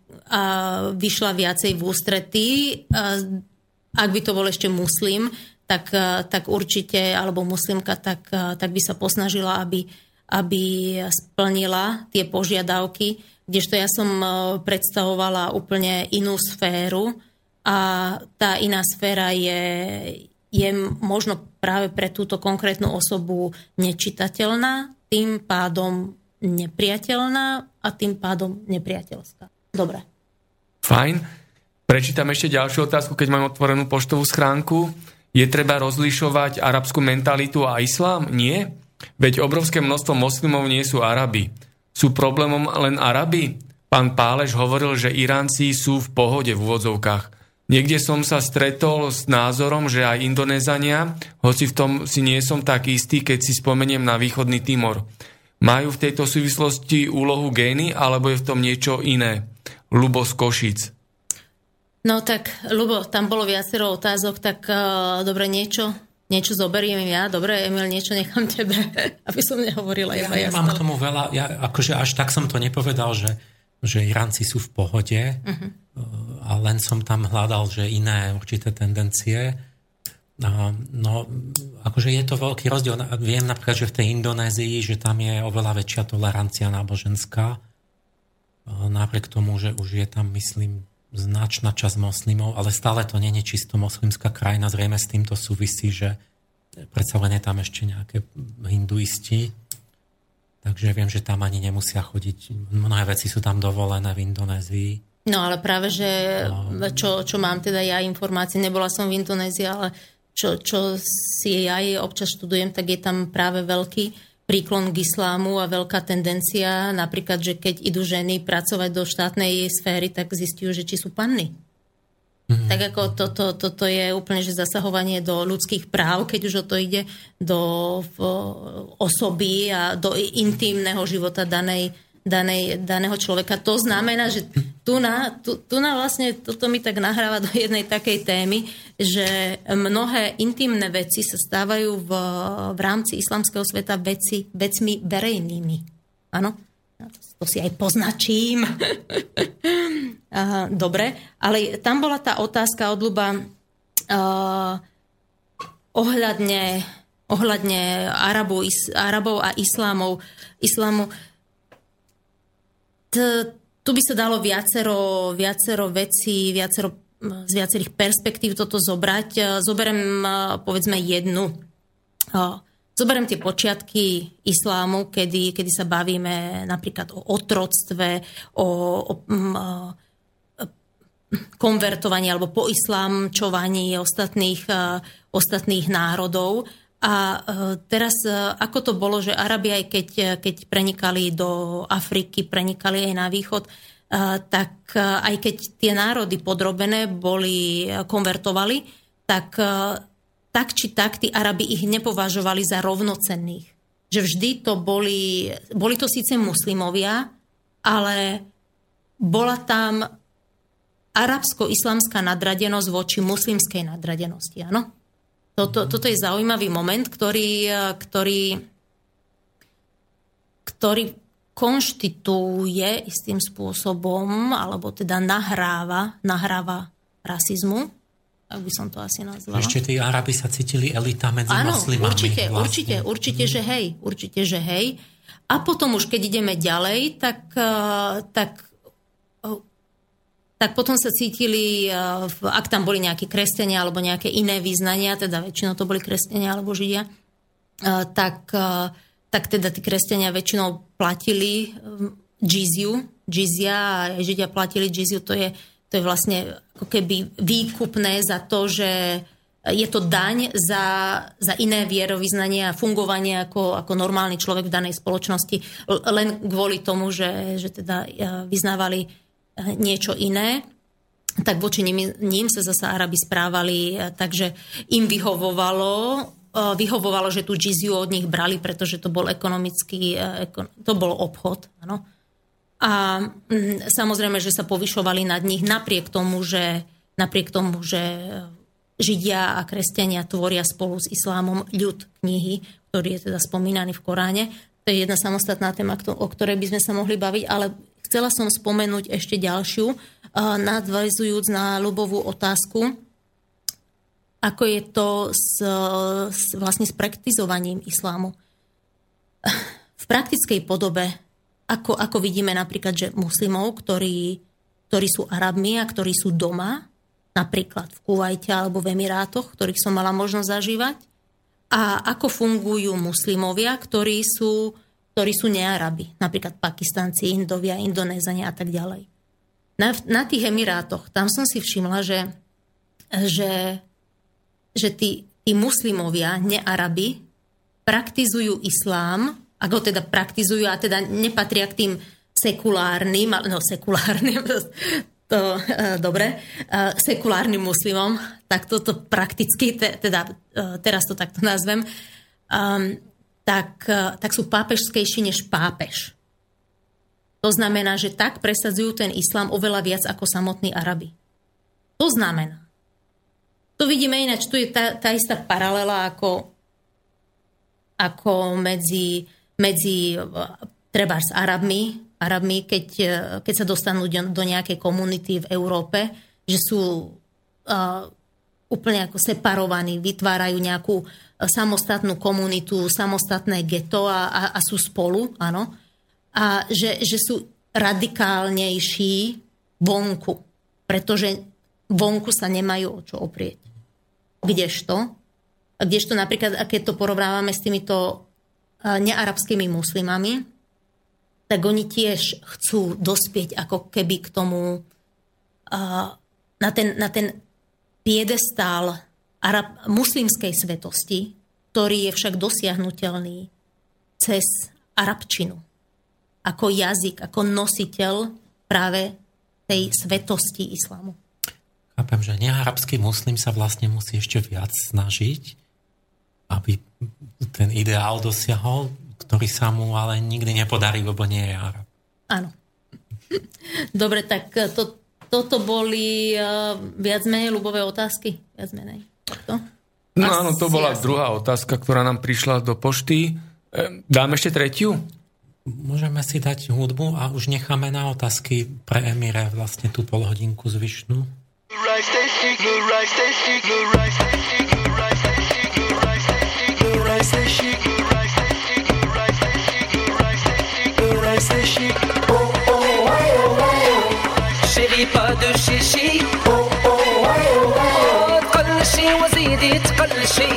vyšla viacej v ústretí, ak by to bol ešte muslim, tak, tak určite, alebo muslimka, tak, tak by sa posnažila, aby, aby splnila tie požiadavky, kdežto ja som predstavovala úplne inú sféru a tá iná sféra je, je možno práve pre túto konkrétnu osobu nečitateľná, tým pádom nepriateľná a tým pádom nepriateľská. Dobre. Fajn. Prečítam ešte ďalšiu otázku, keď mám otvorenú poštovú schránku. Je treba rozlišovať arabskú mentalitu a islám? Nie. Veď obrovské množstvo moslimov nie sú Arabi. Sú problémom len Arabi? Pán Páleš hovoril, že Iránci sú v pohode v úvodzovkách. Niekde som sa stretol s názorom, že aj Indonézania, hoci v tom si nie som tak istý, keď si spomeniem na východný Timor. Majú v tejto súvislosti úlohu gény, alebo je v tom niečo iné? Lubo z Košic. No tak, Lubo, tam bolo viacero otázok, tak uh, dobre, niečo, niečo zoberiem ja. Dobre, Emil, niečo nechám tebe, aby som nehovorila ja, ja mám k tomu veľa, ja, akože až tak som to nepovedal, že, že Iránci sú v pohode, uh-huh a len som tam hľadal, že iné určité tendencie. No, akože je to veľký rozdiel. Viem napríklad, že v tej Indonézii, že tam je oveľa väčšia tolerancia náboženská. Napriek tomu, že už je tam, myslím, značná časť moslimov, ale stále to nie je čisto moslimská krajina. Zrejme s týmto súvisí, že predsa len je tam ešte nejaké hinduisti. Takže viem, že tam ani nemusia chodiť. Mnohé veci sú tam dovolené v Indonézii. No ale práve, že čo, čo mám teda ja informácie, nebola som v Indonézii, ale čo, čo si ja občas študujem, tak je tam práve veľký príklon k islámu a veľká tendencia, napríklad, že keď idú ženy pracovať do štátnej sféry, tak zistujú, že či sú panny. Mm. Tak ako toto to, to je úplne že zasahovanie do ľudských práv, keď už o to ide do v, osoby a do intimného života danej, danej, daného človeka. To znamená, že tu na, tu, tu na vlastne toto mi tak nahráva do jednej takej témy, že mnohé intimné veci sa stávajú v, v rámci islamského sveta veci, vecmi verejnými. Áno? To si aj poznačím. Dobre, ale tam bola tá otázka od Luba uh, ohľadne, ohľadne Arabov, Arabov a islámov, islámu tu by sa dalo viacero, viacero vecí, viacero, z viacerých perspektív toto zobrať. E, zoberiem e, povedzme jednu. E, zoberiem tie počiatky islámu, kedy, kedy sa bavíme napríklad o otroctve, o, o, konvertovaní alebo po islámčovaní ostatných, ostatných národov. A e, teraz, e, ako to bolo, že Arabi aj keď, e, keď prenikali do Afriky, prenikali aj na východ, tak aj keď tie národy podrobené boli, konvertovali, tak, tak či tak tí Arabi ich nepovažovali za rovnocenných. Že vždy to boli, boli to síce muslimovia, ale bola tam arabsko-islamská nadradenosť voči muslimskej nadradenosti, áno? Toto, toto je zaujímavý moment, ktorý, ktorý, ktorý konštituje istým spôsobom, alebo teda nahráva, nahráva rasizmu, ak by som to asi nazvala. Ešte tí Arabi sa cítili elita medzi Áno, moslimami. určite, vlastne. určite, určite, že hej, určite, že hej. A potom už, keď ideme ďalej, tak, tak tak potom sa cítili, eh, ak tam boli nejaké kresťania alebo nejaké iné význania, teda väčšinou to boli kresťania alebo židia, eh, tak, eh, tak teda tí kresťania väčšinou platili džiziu, džizia a židia platili džiziu, to je, to je vlastne ako keby výkupné za to, že je to daň za, za iné vierovýznanie a fungovanie ako, ako normálny človek v danej spoločnosti, len kvôli tomu, že, že teda vyznávali niečo iné, tak voči ním, ním sa zase Arabi správali, e, takže im vyhovovalo, e, vyhovovalo, že tú džiziu od nich brali, pretože to bol ekonomický, e, to bol obchod. Ano. A mm, samozrejme, že sa povyšovali nad nich napriek tomu, že, napriek tomu, že Židia a kresťania tvoria spolu s islámom ľud knihy, ktorý je teda spomínaný v Koráne, To je jedna samostatná téma, o ktorej by sme sa mohli baviť, ale chcela som spomenúť ešte ďalšiu, nadvajzujúc na ľubovú otázku, ako je to s, s, vlastne s praktizovaním islámu. V praktickej podobe, ako, ako vidíme napríklad, že muslimov, ktorí, ktorí sú Arabmi a ktorí sú doma, napríklad v Kuwaite alebo v Emirátoch, ktorých som mala možnosť zažívať, a ako fungujú muslimovia, ktorí sú, ktorí sú nearabi, napríklad Pakistanci, Indovia, Indonézania a tak ďalej. Na, na tých Emirátoch, tam som si všimla, že, že, že tí, tí muslimovia, nearabi, praktizujú islám, ako teda praktizujú a teda nepatria k tým sekulárnym, no sekulárnym, to, uh, dobre, uh, sekulárnym muslimom, tak toto prakticky, te, teda uh, teraz to takto nazvem, um, tak, uh, tak sú pápežskejší než pápež. To znamená, že tak presadzujú ten islám oveľa viac ako samotní Arabi. To znamená. To vidíme ináč, tu je tá, tá istá paralela ako, ako medzi, medzi treba s Arabmi, Arabmi, keď, e, keď sa dostanú do nejakej komunity v Európe, že sú uh, úplne ako separovaní, vytvárajú nejakú e, samostatnú komunitu, samostatné geto a, a, a sú spolu, áno. A že, že sú radikálnejší vonku, pretože vonku sa nemajú o čo oprieť. Kdežto? Kdežto napríklad, keď to porovnávame s týmito nearabskými muslimami, tak oni tiež chcú dospieť ako keby k tomu na ten, na ten piedestál arab, muslimskej svetosti, ktorý je však dosiahnutelný cez arabčinu. Ako jazyk, ako nositeľ práve tej svetosti islamu. Chápem, že nearabský muslim sa vlastne musí ešte viac snažiť, aby ten ideál dosiahol, ktorý sa mu ale nikdy nepodarí, lebo nie je Arab. Áno. Dobre, tak to, toto boli uh, viac menej ľubové otázky? Viac menej. To? No áno, to bola jasný. druhá otázka, ktorá nám prišla do pošty. E, dáme ešte tretiu? Môžeme si dať hudbu a už necháme na otázky pre Emire vlastne tú polhodinku zvyšnú. Rice, tasty, rice, tasty, rice, tasty, rice, tasty, rice, tasty, rice, tasty, تقدرش شي تقلشي وزيدي تقلشي.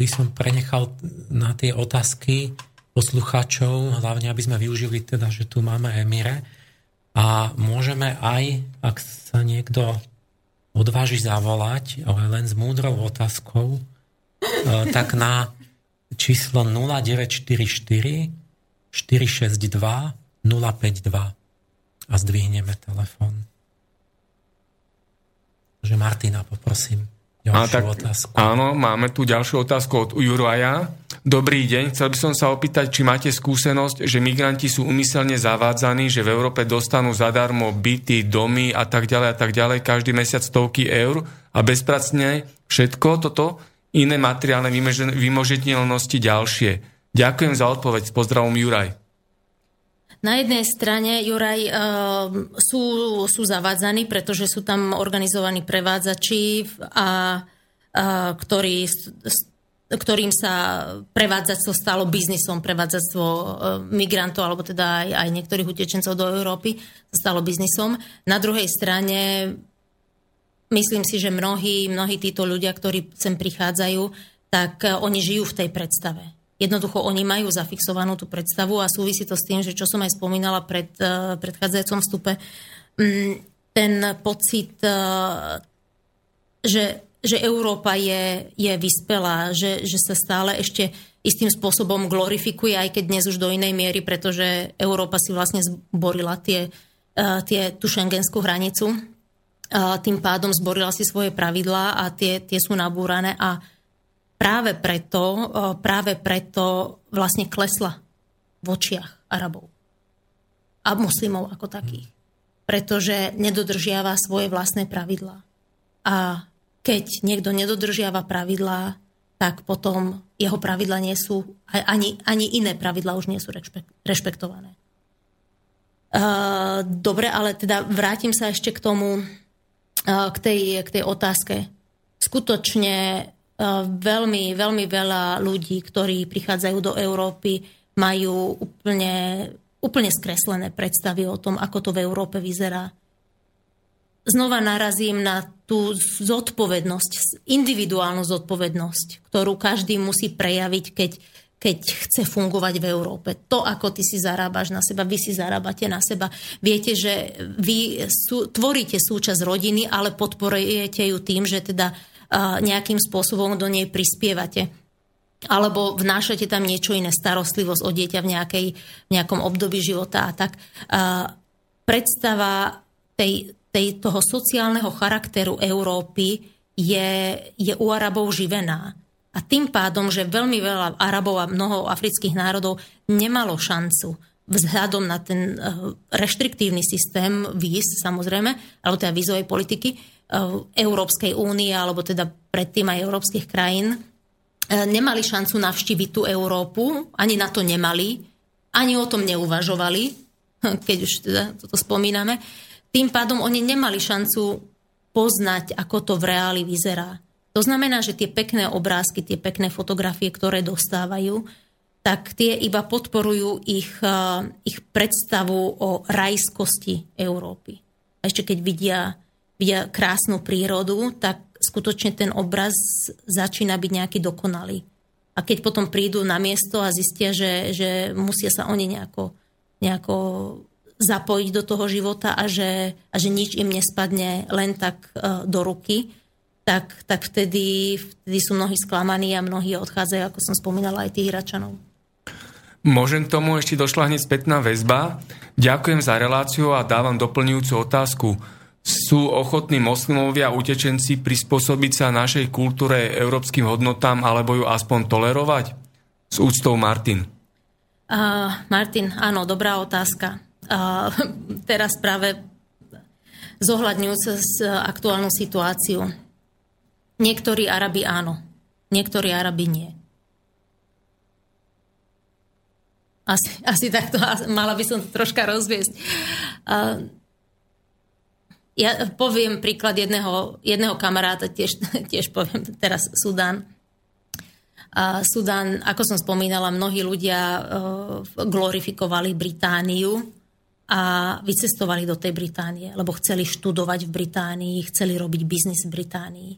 By som prenechal na tie otázky poslucháčov, hlavne aby sme využili teda, že tu máme Emire. A môžeme aj, ak sa niekto odváži zavolať, ale len s múdrou otázkou, e, tak na číslo 0944 462 052 a zdvihneme telefón. Takže Martina, poprosím. Ďalšiu tak, otázku. Máme tu ďalšiu otázku od Juraja. Dobrý deň, chcel by som sa opýtať, či máte skúsenosť, že migranti sú umyselne zavádzaní, že v Európe dostanú zadarmo byty, domy a tak ďalej a tak ďalej, každý mesiac stovky eur a bezpracne všetko toto, iné materiálne vymožiteľnosti ďalšie. Ďakujem za odpoveď. S pozdravom Juraj. Na jednej strane, Juraj, uh, sú, sú zavádzaní, pretože sú tam organizovaní prevádzači, a, ktorí, ktorým sa prevádzactvo stalo biznisom, prevádzactvo uh, migrantov, alebo teda aj, aj niektorých utečencov do Európy stalo biznisom. Na druhej strane, myslím si, že mnohí, mnohí títo ľudia, ktorí sem prichádzajú, tak uh, oni žijú v tej predstave Jednoducho oni majú zafixovanú tú predstavu a súvisí to s tým, že čo som aj spomínala pred uh, predchádzajúcom vstupe, ten pocit, že, že Európa je, je vyspelá, že, že sa stále ešte istým spôsobom glorifikuje, aj keď dnes už do inej miery, pretože Európa si vlastne zborila tie, uh, tie, tú šengenskú hranicu, uh, tým pádom zborila si svoje pravidlá a tie, tie sú nabúrané a práve preto, práve preto vlastne klesla v očiach Arabov a muslimov ako takých. Pretože nedodržiava svoje vlastné pravidlá. A keď niekto nedodržiava pravidlá, tak potom jeho pravidla nie sú, ani, ani iné pravidlá už nie sú rešpektované. Dobre, ale teda vrátim sa ešte k tomu, k tej, k tej otázke. Skutočne veľmi, veľmi veľa ľudí, ktorí prichádzajú do Európy, majú úplne, úplne skreslené predstavy o tom, ako to v Európe vyzerá. Znova narazím na tú zodpovednosť, individuálnu zodpovednosť, ktorú každý musí prejaviť, keď, keď chce fungovať v Európe. To, ako ty si zarábaš na seba, vy si zarábate na seba. Viete, že vy sú, tvoríte súčasť rodiny, ale podporujete ju tým, že teda nejakým spôsobom do nej prispievate alebo vnášate tam niečo iné, starostlivosť o dieťa v, nejakej, v nejakom období života a tak. Predstava tej, tej, toho sociálneho charakteru Európy je, je u Arabov živená. A tým pádom, že veľmi veľa Arabov a mnoho afrických národov nemalo šancu vzhľadom na ten eh, reštriktívny systém víz, samozrejme, alebo teda vízovej politiky, Eh, Európskej únie, alebo teda predtým aj európskych krajín, eh, nemali šancu navštíviť tú Európu, ani na to nemali, ani o tom neuvažovali, keď už teda toto spomíname. Tým pádom oni nemali šancu poznať, ako to v reáli vyzerá. To znamená, že tie pekné obrázky, tie pekné fotografie, ktoré dostávajú, tak tie iba podporujú ich, eh, ich predstavu o rajskosti Európy. A ešte keď vidia vidia krásnu prírodu, tak skutočne ten obraz začína byť nejaký dokonalý. A keď potom prídu na miesto a zistia, že, že musia sa oni nejako, nejako zapojiť do toho života a že, a že nič im nespadne len tak uh, do ruky, tak, tak vtedy, vtedy sú mnohí sklamaní a mnohí odchádzajú, ako som spomínala, aj tých Iračanov. Môžem k tomu ešte došla hneď spätná väzba. Ďakujem za reláciu a dávam doplňujúcu otázku. Sú ochotní moslimovia utečenci prispôsobiť sa našej kultúre, európskym hodnotám alebo ju aspoň tolerovať? S úctou Martin. Uh, Martin, áno, dobrá otázka. Teraz práve zohľadňujúce s aktuálnu situáciu. Niektorí Arabi áno, niektorí Arabi nie. Asi, asi takto, mala by som to troška rozviesť. Ja poviem príklad jedného, jedného kamaráta, tiež, tiež poviem teraz Sudán. Sudán, ako som spomínala, mnohí ľudia uh, glorifikovali Britániu a vycestovali do tej Británie, lebo chceli študovať v Británii, chceli robiť biznis v Británii.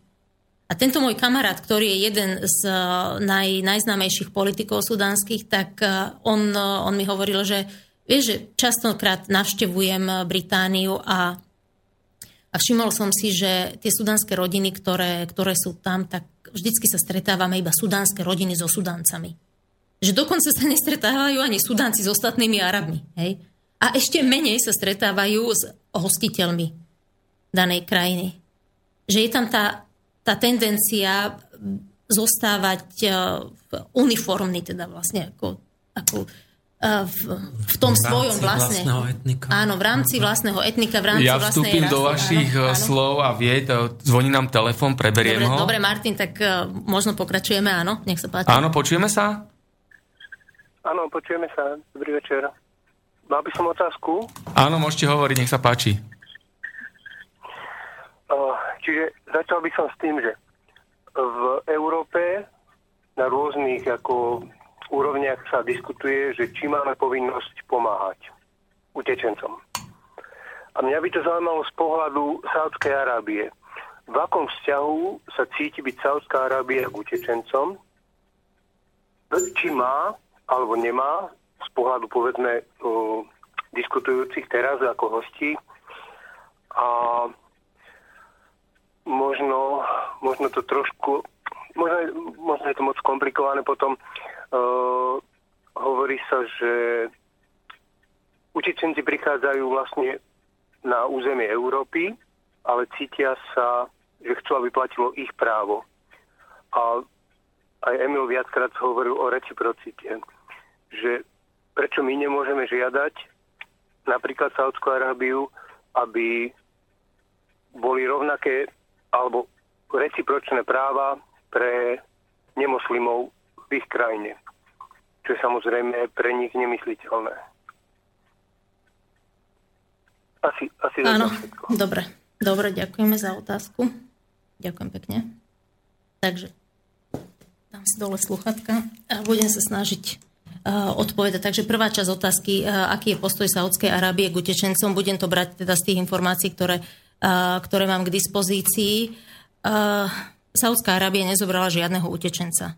A tento môj kamarát, ktorý je jeden z uh, naj, najznámejších politikov sudánskych, tak uh, on, on mi hovoril, že vieš, že častokrát navštevujem Britániu a a všimol som si, že tie sudánske rodiny, ktoré, ktoré sú tam, tak vždycky sa stretávame iba sudánske rodiny so sudáncami. Že dokonca sa nestretávajú ani sudánci s ostatnými Arabmi. Hej? A ešte menej sa stretávajú s hostiteľmi danej krajiny. Že je tam tá, tá tendencia zostávať uh, uniformný, teda vlastne ako, ako v, v tom v svojom vlastne. etnika. Áno, v rámci vlastného etnika, v rámci ja vstúpim do vašich áno, áno. slov a vie, zvoní nám telefon, preberiem dobre, ho. Dobre, Martin, tak uh, možno pokračujeme, áno, nech sa páči. Áno, počujeme sa? Áno, počujeme sa. Dobrý večer. Mal by som otázku? Áno, môžete hovoriť, nech sa páči. Čiže začal by som s tým, že v Európe na rôznych ako úrovniach sa diskutuje, že či máme povinnosť pomáhať utečencom. A mňa by to zaujímalo z pohľadu Saudskej Arábie. V akom vzťahu sa cíti byť Saudská Arábia k utečencom? Či má alebo nemá z pohľadu povedzme diskutujúcich teraz ako hostí a možno, možno to trošku možno, možno je to moc komplikované potom Uh, hovorí sa, že utečenci prichádzajú vlastne na územie Európy, ale cítia sa, že chcú, aby platilo ich právo. A aj Emil viackrát hovoril o reciprocite, že prečo my nemôžeme žiadať napríklad Saudskú Arábiu, aby boli rovnaké alebo recipročné práva pre nemoslimov v ich krajine čo je samozrejme pre nich nemysliteľné. Asi, asi Áno, dobre. Dobre, ďakujeme za otázku. Ďakujem pekne. Takže dám si dole sluchatka a budem sa snažiť odpovedať. Takže prvá časť otázky, uh, aký je postoj Saudskej Arábie k utečencom, budem to brať teda z tých informácií, ktoré, uh, ktoré mám k dispozícii. Saudská Arábia nezobrala žiadneho utečenca.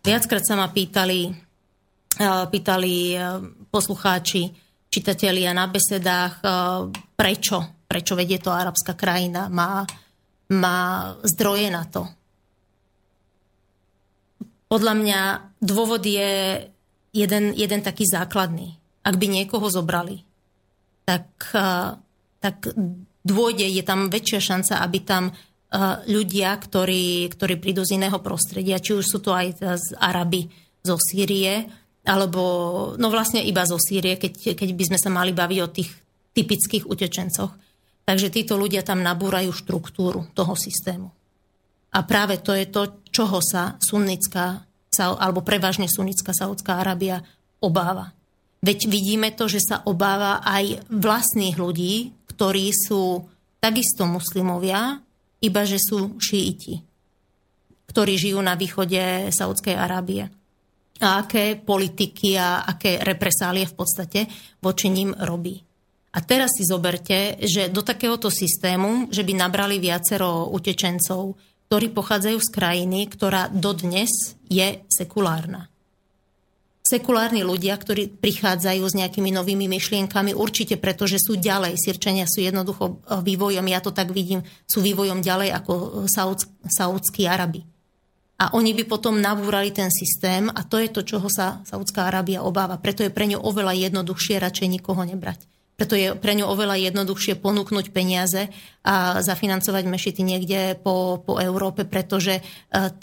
Viackrát sa ma pýtali, pýtali poslucháči, čitatelia na besedách, prečo, prečo vedie to arabská krajina, má, má zdroje na to. Podľa mňa dôvod je jeden, jeden taký základný. Ak by niekoho zobrali, tak, e, tak dôjde, je tam väčšia šanca, aby tam ľudia, ktorí, ktorí prídu z iného prostredia, či už sú to aj z Araby, zo Sýrie, alebo no vlastne iba zo Sýrie, keď, keď by sme sa mali baviť o tých typických utečencoch. Takže títo ľudia tam nabúrajú štruktúru toho systému. A práve to je to, čoho sa sunnická, alebo prevažne sunnická Saudská Arábia obáva. Veď vidíme to, že sa obáva aj vlastných ľudí, ktorí sú takisto muslimovia, iba že sú šíiti, ktorí žijú na východe Saudskej Arábie a aké politiky a aké represálie v podstate voči ním robí. A teraz si zoberte, že do takéhoto systému, že by nabrali viacero utečencov, ktorí pochádzajú z krajiny, ktorá dodnes je sekulárna. Sekulárni ľudia, ktorí prichádzajú s nejakými novými myšlienkami, určite preto, že sú ďalej. Sirčania sú jednoducho vývojom, ja to tak vidím, sú vývojom ďalej ako saudskí Arabi a oni by potom nabúrali ten systém a to je to, čoho sa Saudská Arábia obáva. Preto je pre ňu oveľa jednoduchšie radšej nikoho nebrať. Preto je pre ňu oveľa jednoduchšie ponúknuť peniaze a zafinancovať mešity niekde po, po Európe, pretože e,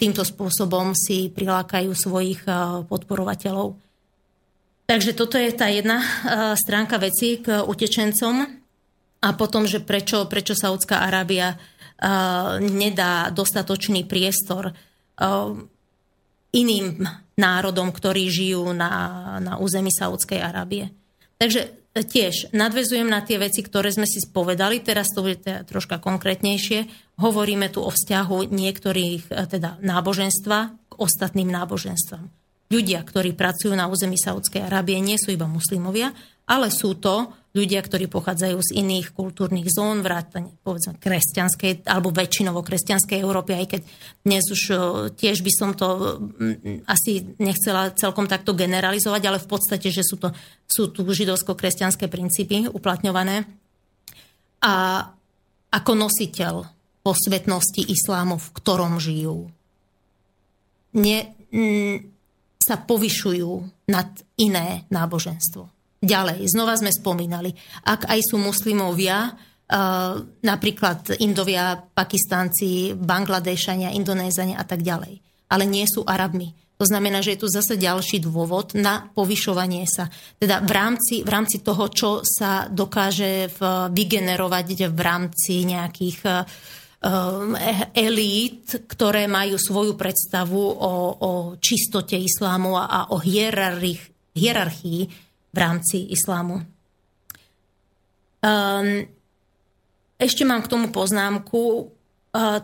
týmto spôsobom si prilákajú svojich e, podporovateľov. Takže toto je tá jedna uh, stránka veci k utečencom a potom, že prečo, prečo Saudská Arábia nedá dostatočný priestor iným národom, ktorí žijú na, na území Saudskej Arábie. Takže tiež nadvezujem na tie veci, ktoré sme si spovedali, teraz to bude teda troška konkrétnejšie. Hovoríme tu o vzťahu niektorých teda náboženstva k ostatným náboženstvám ľudia, ktorí pracujú na území Saudskej Arábie, nie sú iba muslimovia, ale sú to ľudia, ktorí pochádzajú z iných kultúrnych zón, vrátane povedzme kresťanskej alebo väčšinovo kresťanskej Európy, aj keď dnes už tiež by som to asi nechcela celkom takto generalizovať, ale v podstate, že sú, to, sú tu židovsko-kresťanské princípy uplatňované. A ako nositeľ posvetnosti islámu, v ktorom žijú. Ne, sa povyšujú nad iné náboženstvo. Ďalej, znova sme spomínali, ak aj sú muslimovia, napríklad Indovia, Pakistánci, Bangladešania, Indonézania a tak ďalej, ale nie sú Arabmi. To znamená, že je tu zase ďalší dôvod na povyšovanie sa. Teda v rámci, v rámci toho, čo sa dokáže vygenerovať v rámci nejakých uh, Um, elít, ktoré majú svoju predstavu o, o čistote islámu a, o hierarchii, hierarchii v rámci islámu. Um, ešte mám k tomu poznámku. Uh,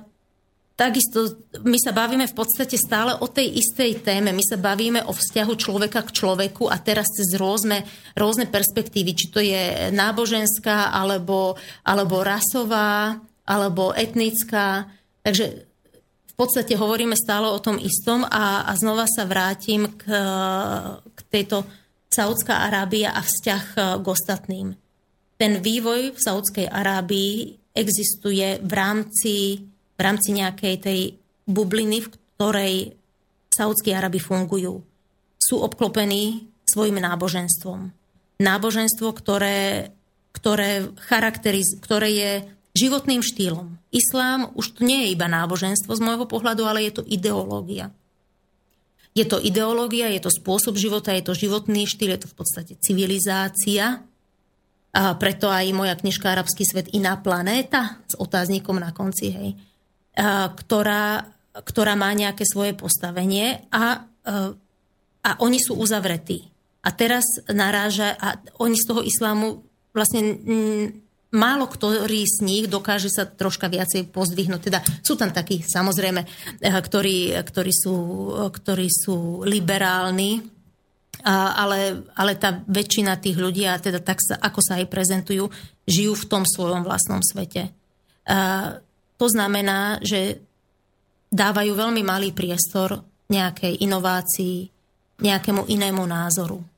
takisto my sa bavíme v podstate stále o tej istej téme. My sa bavíme o vzťahu človeka k človeku a teraz cez rôzne, rôzne perspektívy, či to je náboženská alebo, alebo rasová alebo etnická. Takže v podstate hovoríme stále o tom istom a, a znova sa vrátim k, k tejto Saudská Arábia a vzťah e, k ostatným. Ten vývoj v Saudskej Arábii existuje v rámci, v rámci nejakej tej bubliny, v ktorej Saudskí Arabi fungujú. Sú obklopení svojim náboženstvom. Náboženstvo, ktoré, ktoré, charakteriz, ktoré je životným štýlom. Islám už tu nie je iba náboženstvo z môjho pohľadu, ale je to ideológia. Je to ideológia, je to spôsob života, je to životný štýl, je to v podstate civilizácia. A preto aj moja knižka Arabský svet Iná planéta s otáznikom na konci, hej, ktorá, ktorá má nejaké svoje postavenie a, a oni sú uzavretí. A teraz naráža, a oni z toho islámu vlastne málo ktorý z nich dokáže sa troška viacej pozdvihnúť. Teda sú tam takí, samozrejme, eh, ktorí, ktorí, sú, ktorí sú liberálni, ale, ale tá väčšina tých ľudí, a teda tak sa, ako sa aj prezentujú, žijú v tom svojom vlastnom svete. A to znamená, že dávajú veľmi malý priestor nejakej inovácii, nejakému inému názoru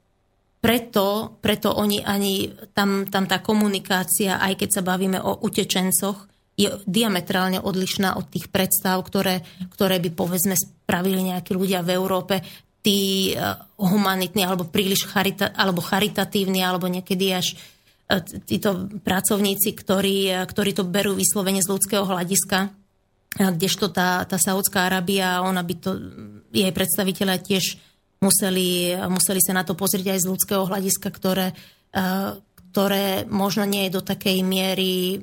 preto, preto oni ani, tam, tam tá komunikácia, aj keď sa bavíme o utečencoch, je diametrálne odlišná od tých predstav, ktoré, ktoré by povedzme spravili nejakí ľudia v Európe, tí eh, humanitní alebo príliš charita, alebo charitatívni, alebo niekedy až eh, títo pracovníci, ktorí, eh, ktorí to berú vyslovene z ľudského hľadiska, kdežto tá, tá Saudská Arábia, ona by to, jej predstaviteľa tiež museli, museli sa na to pozrieť aj z ľudského hľadiska, ktoré, eh, ktoré možno nie je do takej miery eh,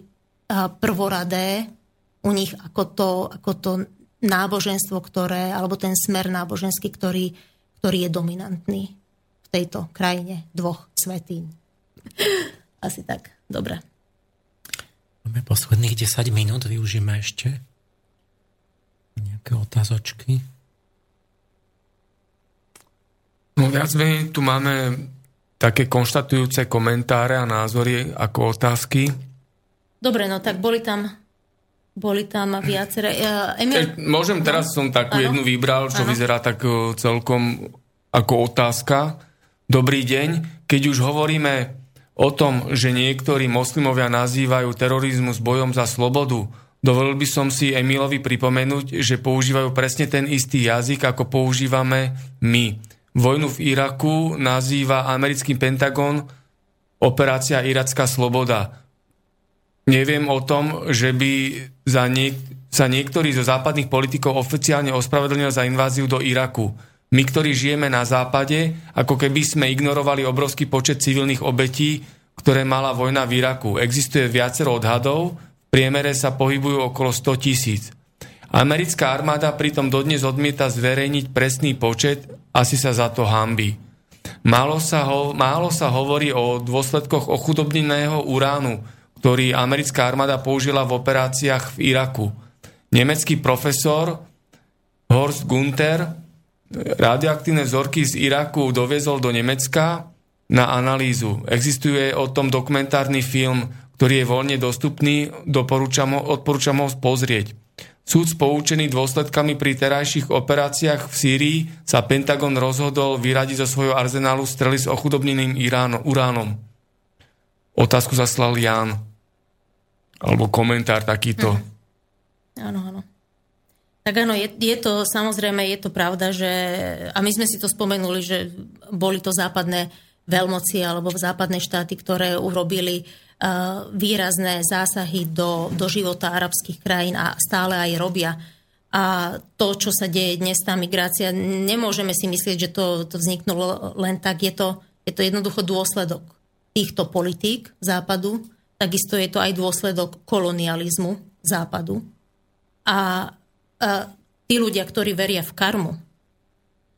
prvoradé u nich ako to, ako to náboženstvo, ktoré, alebo ten smer náboženský, ktorý, ktorý je dominantný v tejto krajine dvoch svetín. Asi tak. Dobre. Máme posledných 10 minút, využijeme ešte nejaké otázočky. No viac menej tu máme také konštatujúce komentáre a názory ako otázky. Dobre, no tak boli tam boli tam viaceré... Uh, Emil... Môžem, teraz no? som takú ano? jednu vybral, čo ano? vyzerá tak e, celkom ako otázka. Dobrý deň. Keď už hovoríme o tom, že niektorí moslimovia nazývajú terorizmus bojom za slobodu, dovolil by som si Emilovi pripomenúť, že používajú presne ten istý jazyk, ako používame my. Vojnu v Iraku nazýva americký Pentagon operácia Iracká sloboda. Neviem o tom, že by za niek- sa niektorý zo západných politikov oficiálne ospravedlnil za inváziu do Iraku. My, ktorí žijeme na západe, ako keby sme ignorovali obrovský počet civilných obetí, ktoré mala vojna v Iraku. Existuje viacero odhadov, v priemere sa pohybujú okolo 100 tisíc. Americká armáda pritom dodnes odmieta zverejniť presný počet, asi sa za to hambí. Málo sa, ho, málo sa hovorí o dôsledkoch ochudobneného uránu, ktorý americká armáda použila v operáciách v Iraku. Nemecký profesor Horst Gunther radioaktívne vzorky z Iraku doviezol do Nemecka na analýzu. Existuje o tom dokumentárny film, ktorý je voľne dostupný, ho, odporúčam ho pozrieť. Súd poučený dôsledkami pri terajších operáciách v Sýrii sa Pentagon rozhodol vyradiť zo svojho arzenálu strely s ochudobneným uránom. Otázku zaslal Jan. Alebo komentár takýto. Hm. Áno, áno. Tak áno, je, je to, samozrejme, je to pravda, že, a my sme si to spomenuli, že boli to západné veľmoci alebo západné štáty, ktoré urobili uh, výrazné zásahy do, do života arabských krajín a stále aj robia. A to, čo sa deje dnes, tá migrácia, nemôžeme si myslieť, že to, to vzniknulo len tak. Je to, je to jednoducho dôsledok týchto politík západu, takisto je to aj dôsledok kolonializmu západu. A tí ľudia, ktorí veria v karmu,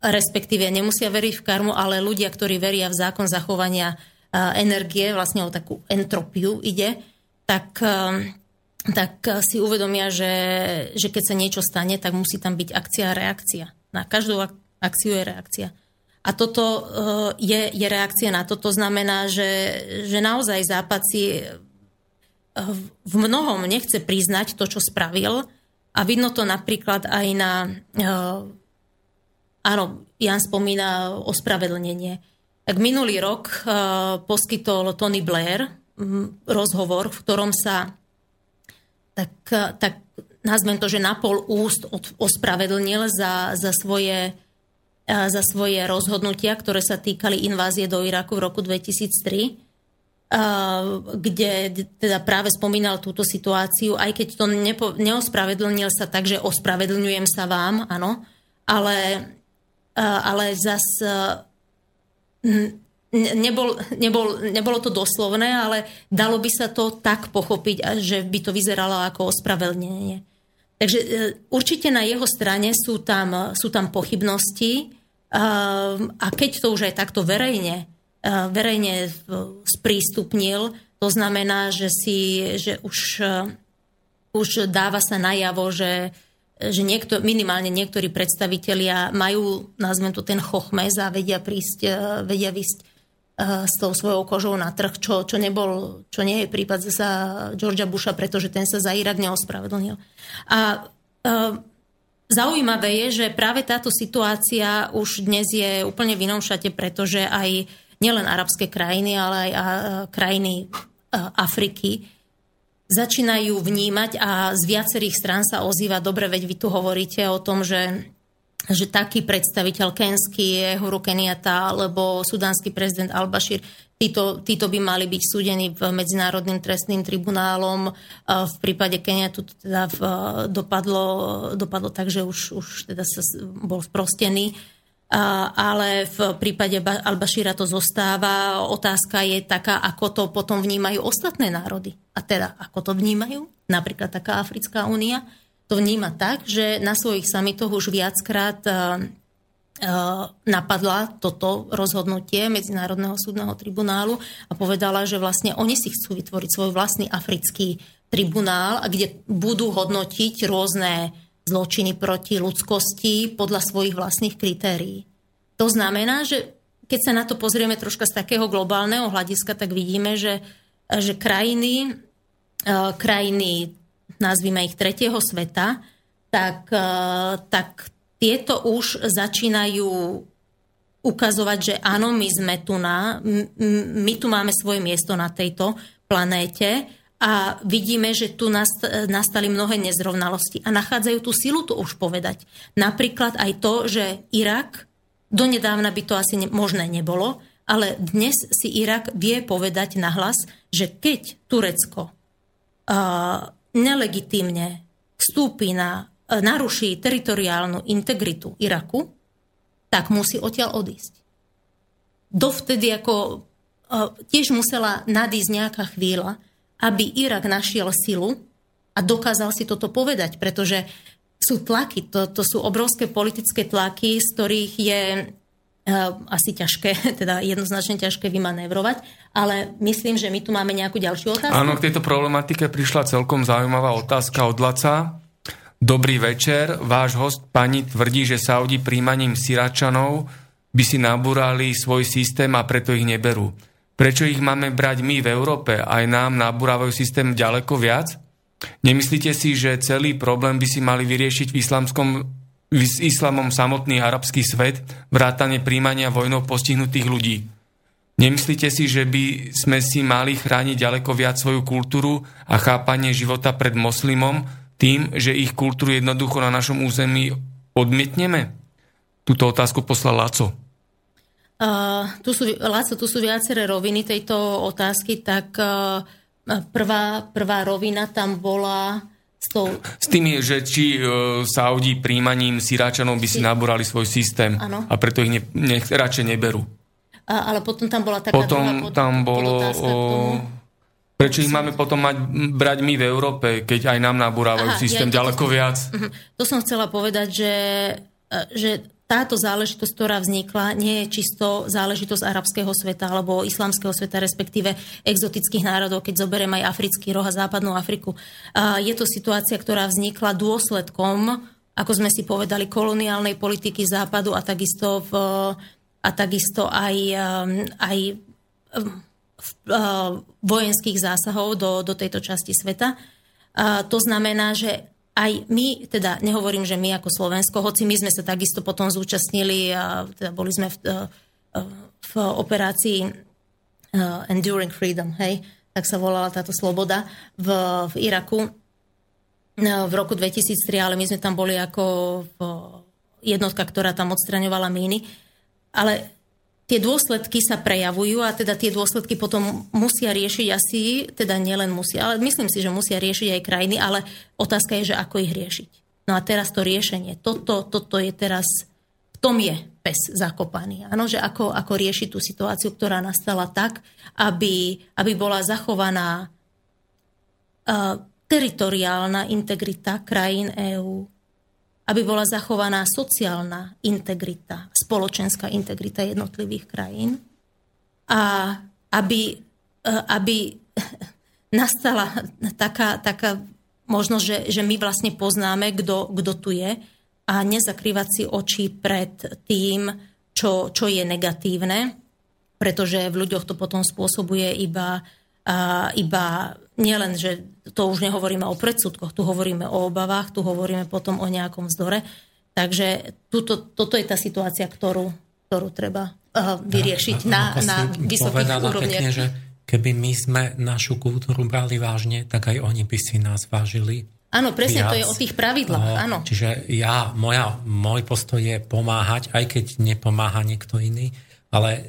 respektíve nemusia veriť v karmu, ale ľudia, ktorí veria v zákon zachovania energie, vlastne o takú entropiu ide, tak, tak si uvedomia, že, že keď sa niečo stane, tak musí tam byť akcia a reakcia. Na každú akciu je reakcia. A toto je, je reakcia na to. To znamená, že, že naozaj Západ si v mnohom nechce priznať to, čo spravil, a vidno to napríklad aj na... Uh, áno, Jan spomína ospravedlnenie. Tak minulý rok uh, poskytol Tony Blair um, rozhovor, v ktorom sa tak, tak nazvem to, že na pol úst ospravedlnil za, za svoje za svoje rozhodnutia, ktoré sa týkali invázie do Iraku v roku 2003 kde teda práve spomínal túto situáciu, aj keď to nepo, neospravedlnil sa tak, že ospravedlňujem sa vám, áno, ale, ale zas nebol, nebol, nebolo to doslovné, ale dalo by sa to tak pochopiť, že by to vyzeralo ako ospravedlnenie. Takže e, určite na jeho strane sú tam, sú tam pochybnosti a keď to už aj takto verejne E, verejne sprístupnil. To znamená, že, si, že už, e, už dáva sa najavo, že, že niekto, minimálne niektorí predstavitelia majú, nazvem to ten chochmez a vedia prísť, e, vedia vysť s tou svojou kožou na trh, čo, čo, nebol, čo nie je prípad za Georgia Busha, pretože ten sa za Irak neospravedlnil. A Zaujímavé je, že práve táto situácia už dnes je úplne v inom šate, pretože aj nielen arabské krajiny, ale aj krajiny Afriky začínajú vnímať a z viacerých strán sa ozýva, dobre, veď vy tu hovoríte o tom, že že taký predstaviteľ Kensky, Huru Kenyatta alebo sudánsky prezident Al-Bashir, títo, títo by mali byť súdení v Medzinárodným trestným tribunálom. V prípade Kenyatu to teda dopadlo, dopadlo tak, že už, už teda sa bol sprostený ale v prípade Al-Bashira to zostáva. Otázka je taká, ako to potom vnímajú ostatné národy. A teda, ako to vnímajú? Napríklad taká Africká únia to vníma tak, že na svojich samitoch už viackrát napadla toto rozhodnutie Medzinárodného súdneho tribunálu a povedala, že vlastne oni si chcú vytvoriť svoj vlastný africký tribunál, kde budú hodnotiť rôzne zločiny proti ľudskosti podľa svojich vlastných kritérií. To znamená, že keď sa na to pozrieme troška z takého globálneho hľadiska, tak vidíme, že, že krajiny, e, krajiny, nazvime ich tretieho sveta, tak, e, tak tieto už začínajú ukazovať, že áno, my sme tu na, my tu máme svoje miesto na tejto planéte a vidíme, že tu nastali mnohé nezrovnalosti a nachádzajú tú silu to už povedať. Napríklad aj to, že Irak, donedávna by to asi možné nebolo, ale dnes si Irak vie povedať nahlas, že keď Turecko uh, nelegitímne vstúpi na, uh, naruší teritoriálnu integritu Iraku, tak musí odtiaľ odísť. Dovtedy ako uh, tiež musela nadísť nejaká chvíľa, aby Irak našiel silu a dokázal si toto povedať, pretože sú tlaky, to, to sú obrovské politické tlaky, z ktorých je asi ťažké, teda jednoznačne ťažké vymanévrovať, ale myslím, že my tu máme nejakú ďalšiu otázku. Áno, k tejto problematike prišla celkom zaujímavá otázka od Laca. Dobrý večer, váš host pani tvrdí, že Saudi príjmaním Syračanov by si nabúrali svoj systém a preto ich neberú. Prečo ich máme brať my v Európe? Aj nám nabúravajú systém ďaleko viac? Nemyslíte si, že celý problém by si mali vyriešiť v islamskom s islamom samotný arabský svet, vrátane príjmania vojnou postihnutých ľudí. Nemyslíte si, že by sme si mali chrániť ďaleko viac svoju kultúru a chápanie života pred moslimom tým, že ich kultúru jednoducho na našom území odmietneme? Túto otázku poslal Laco. Uh, tu sú, Laco, tu sú viaceré roviny tejto otázky, tak uh, prvá, prvá rovina tam bola s, tou... s tými, že či uh, Saudi príjmaním Syráčanov by si, nabúrali svoj systém ano. a preto ich ne, ne, radšej neberú. A, ale potom tam bola taká Potom druhá, tam bolo... O, prečo ich máme potom mať, brať my v Európe, keď aj nám nabúrávajú Aha, systém ja, ďaleko to, viac? Uh-huh. To som chcela povedať, že, e, že táto záležitosť, ktorá vznikla, nie je čisto záležitosť arabského sveta alebo islamského sveta, respektíve exotických národov, keď zoberiem aj africký roh a západnú Afriku. Je to situácia, ktorá vznikla dôsledkom, ako sme si povedali, koloniálnej politiky západu a takisto, v, a takisto aj, um, aj um, v, uh, vojenských zásahov do, do tejto časti sveta. To znamená, že aj my, teda nehovorím, že my ako Slovensko, hoci my sme sa takisto potom zúčastnili a teda boli sme v, v operácii uh, Enduring Freedom, hej, tak sa volala táto sloboda v, v Iraku v roku 2003, ale my sme tam boli ako jednotka, ktorá tam odstraňovala míny. Ale tie dôsledky sa prejavujú a teda tie dôsledky potom musia riešiť asi, teda nielen musia, ale myslím si, že musia riešiť aj krajiny, ale otázka je, že ako ich riešiť. No a teraz to riešenie, toto, toto je teraz, v tom je pes zakopaný. Áno, že ako, ako riešiť tú situáciu, ktorá nastala tak, aby, aby bola zachovaná uh, teritoriálna integrita krajín EÚ, aby bola zachovaná sociálna integrita, spoločenská integrita jednotlivých krajín a aby, e, aby nastala taká, taká možnosť, že, že my vlastne poznáme, kto, tu je a nezakrývať si oči pred tým, čo, čo je negatívne, pretože v ľuďoch to potom spôsobuje iba, iba nielen, že to už nehovoríme o predsudkoch, tu hovoríme o obavách, tu hovoríme potom o nejakom vzdore. Takže tuto, toto je tá situácia, ktorú, ktorú treba uh, vyriešiť a, a, na, na vysokých úrovniach. Pekne, že keby my sme našu kultúru brali vážne, tak aj oni by si nás vážili. Áno, presne viac. to je o tých pravidlách, áno. Čiže ja, moja, môj postoj je pomáhať, aj keď nepomáha niekto iný ale e,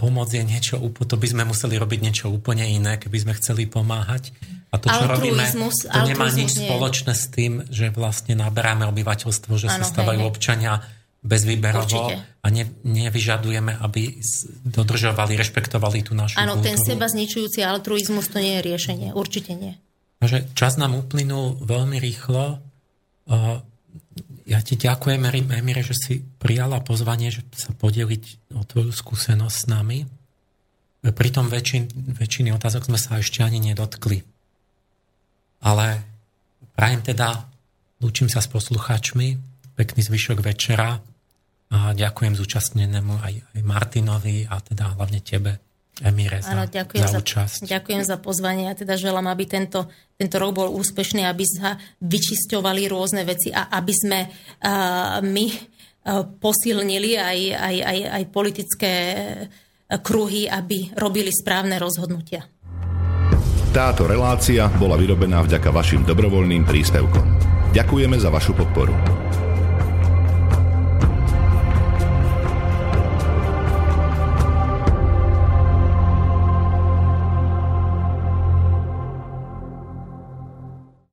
pomoc je niečo, to by sme museli robiť niečo úplne iné, keby sme chceli pomáhať. A to, čo robíme, to nemá nič nie. spoločné s tým, že vlastne naberáme obyvateľstvo, že ano, sa stávajú hej, hej. občania bezvýberovo a ne, nevyžadujeme, aby dodržovali, rešpektovali tú našu Áno, ten seba zničujúci altruizmus to nie je riešenie. Určite nie. Takže čas nám uplynul veľmi rýchlo. Ja ti ďakujem, Emire, že si prijala pozvanie, že sa podeliť o tvoju skúsenosť s nami. Pritom väčšin, väčšiny otázok sme sa ešte ani nedotkli. Ale prajem teda, lúčim sa s poslucháčmi, pekný zvyšok večera a ďakujem zúčastnenému aj, aj Martinovi a teda hlavne tebe Emíre za, Áno, ďakujem za účasť. Za, ďakujem za pozvanie a teda želám, aby tento, tento rok bol úspešný, aby sa vyčisťovali rôzne veci a aby sme uh, my uh, posilnili aj, aj, aj, aj politické kruhy, aby robili správne rozhodnutia. Táto relácia bola vyrobená vďaka vašim dobrovoľným príspevkom. Ďakujeme za vašu podporu.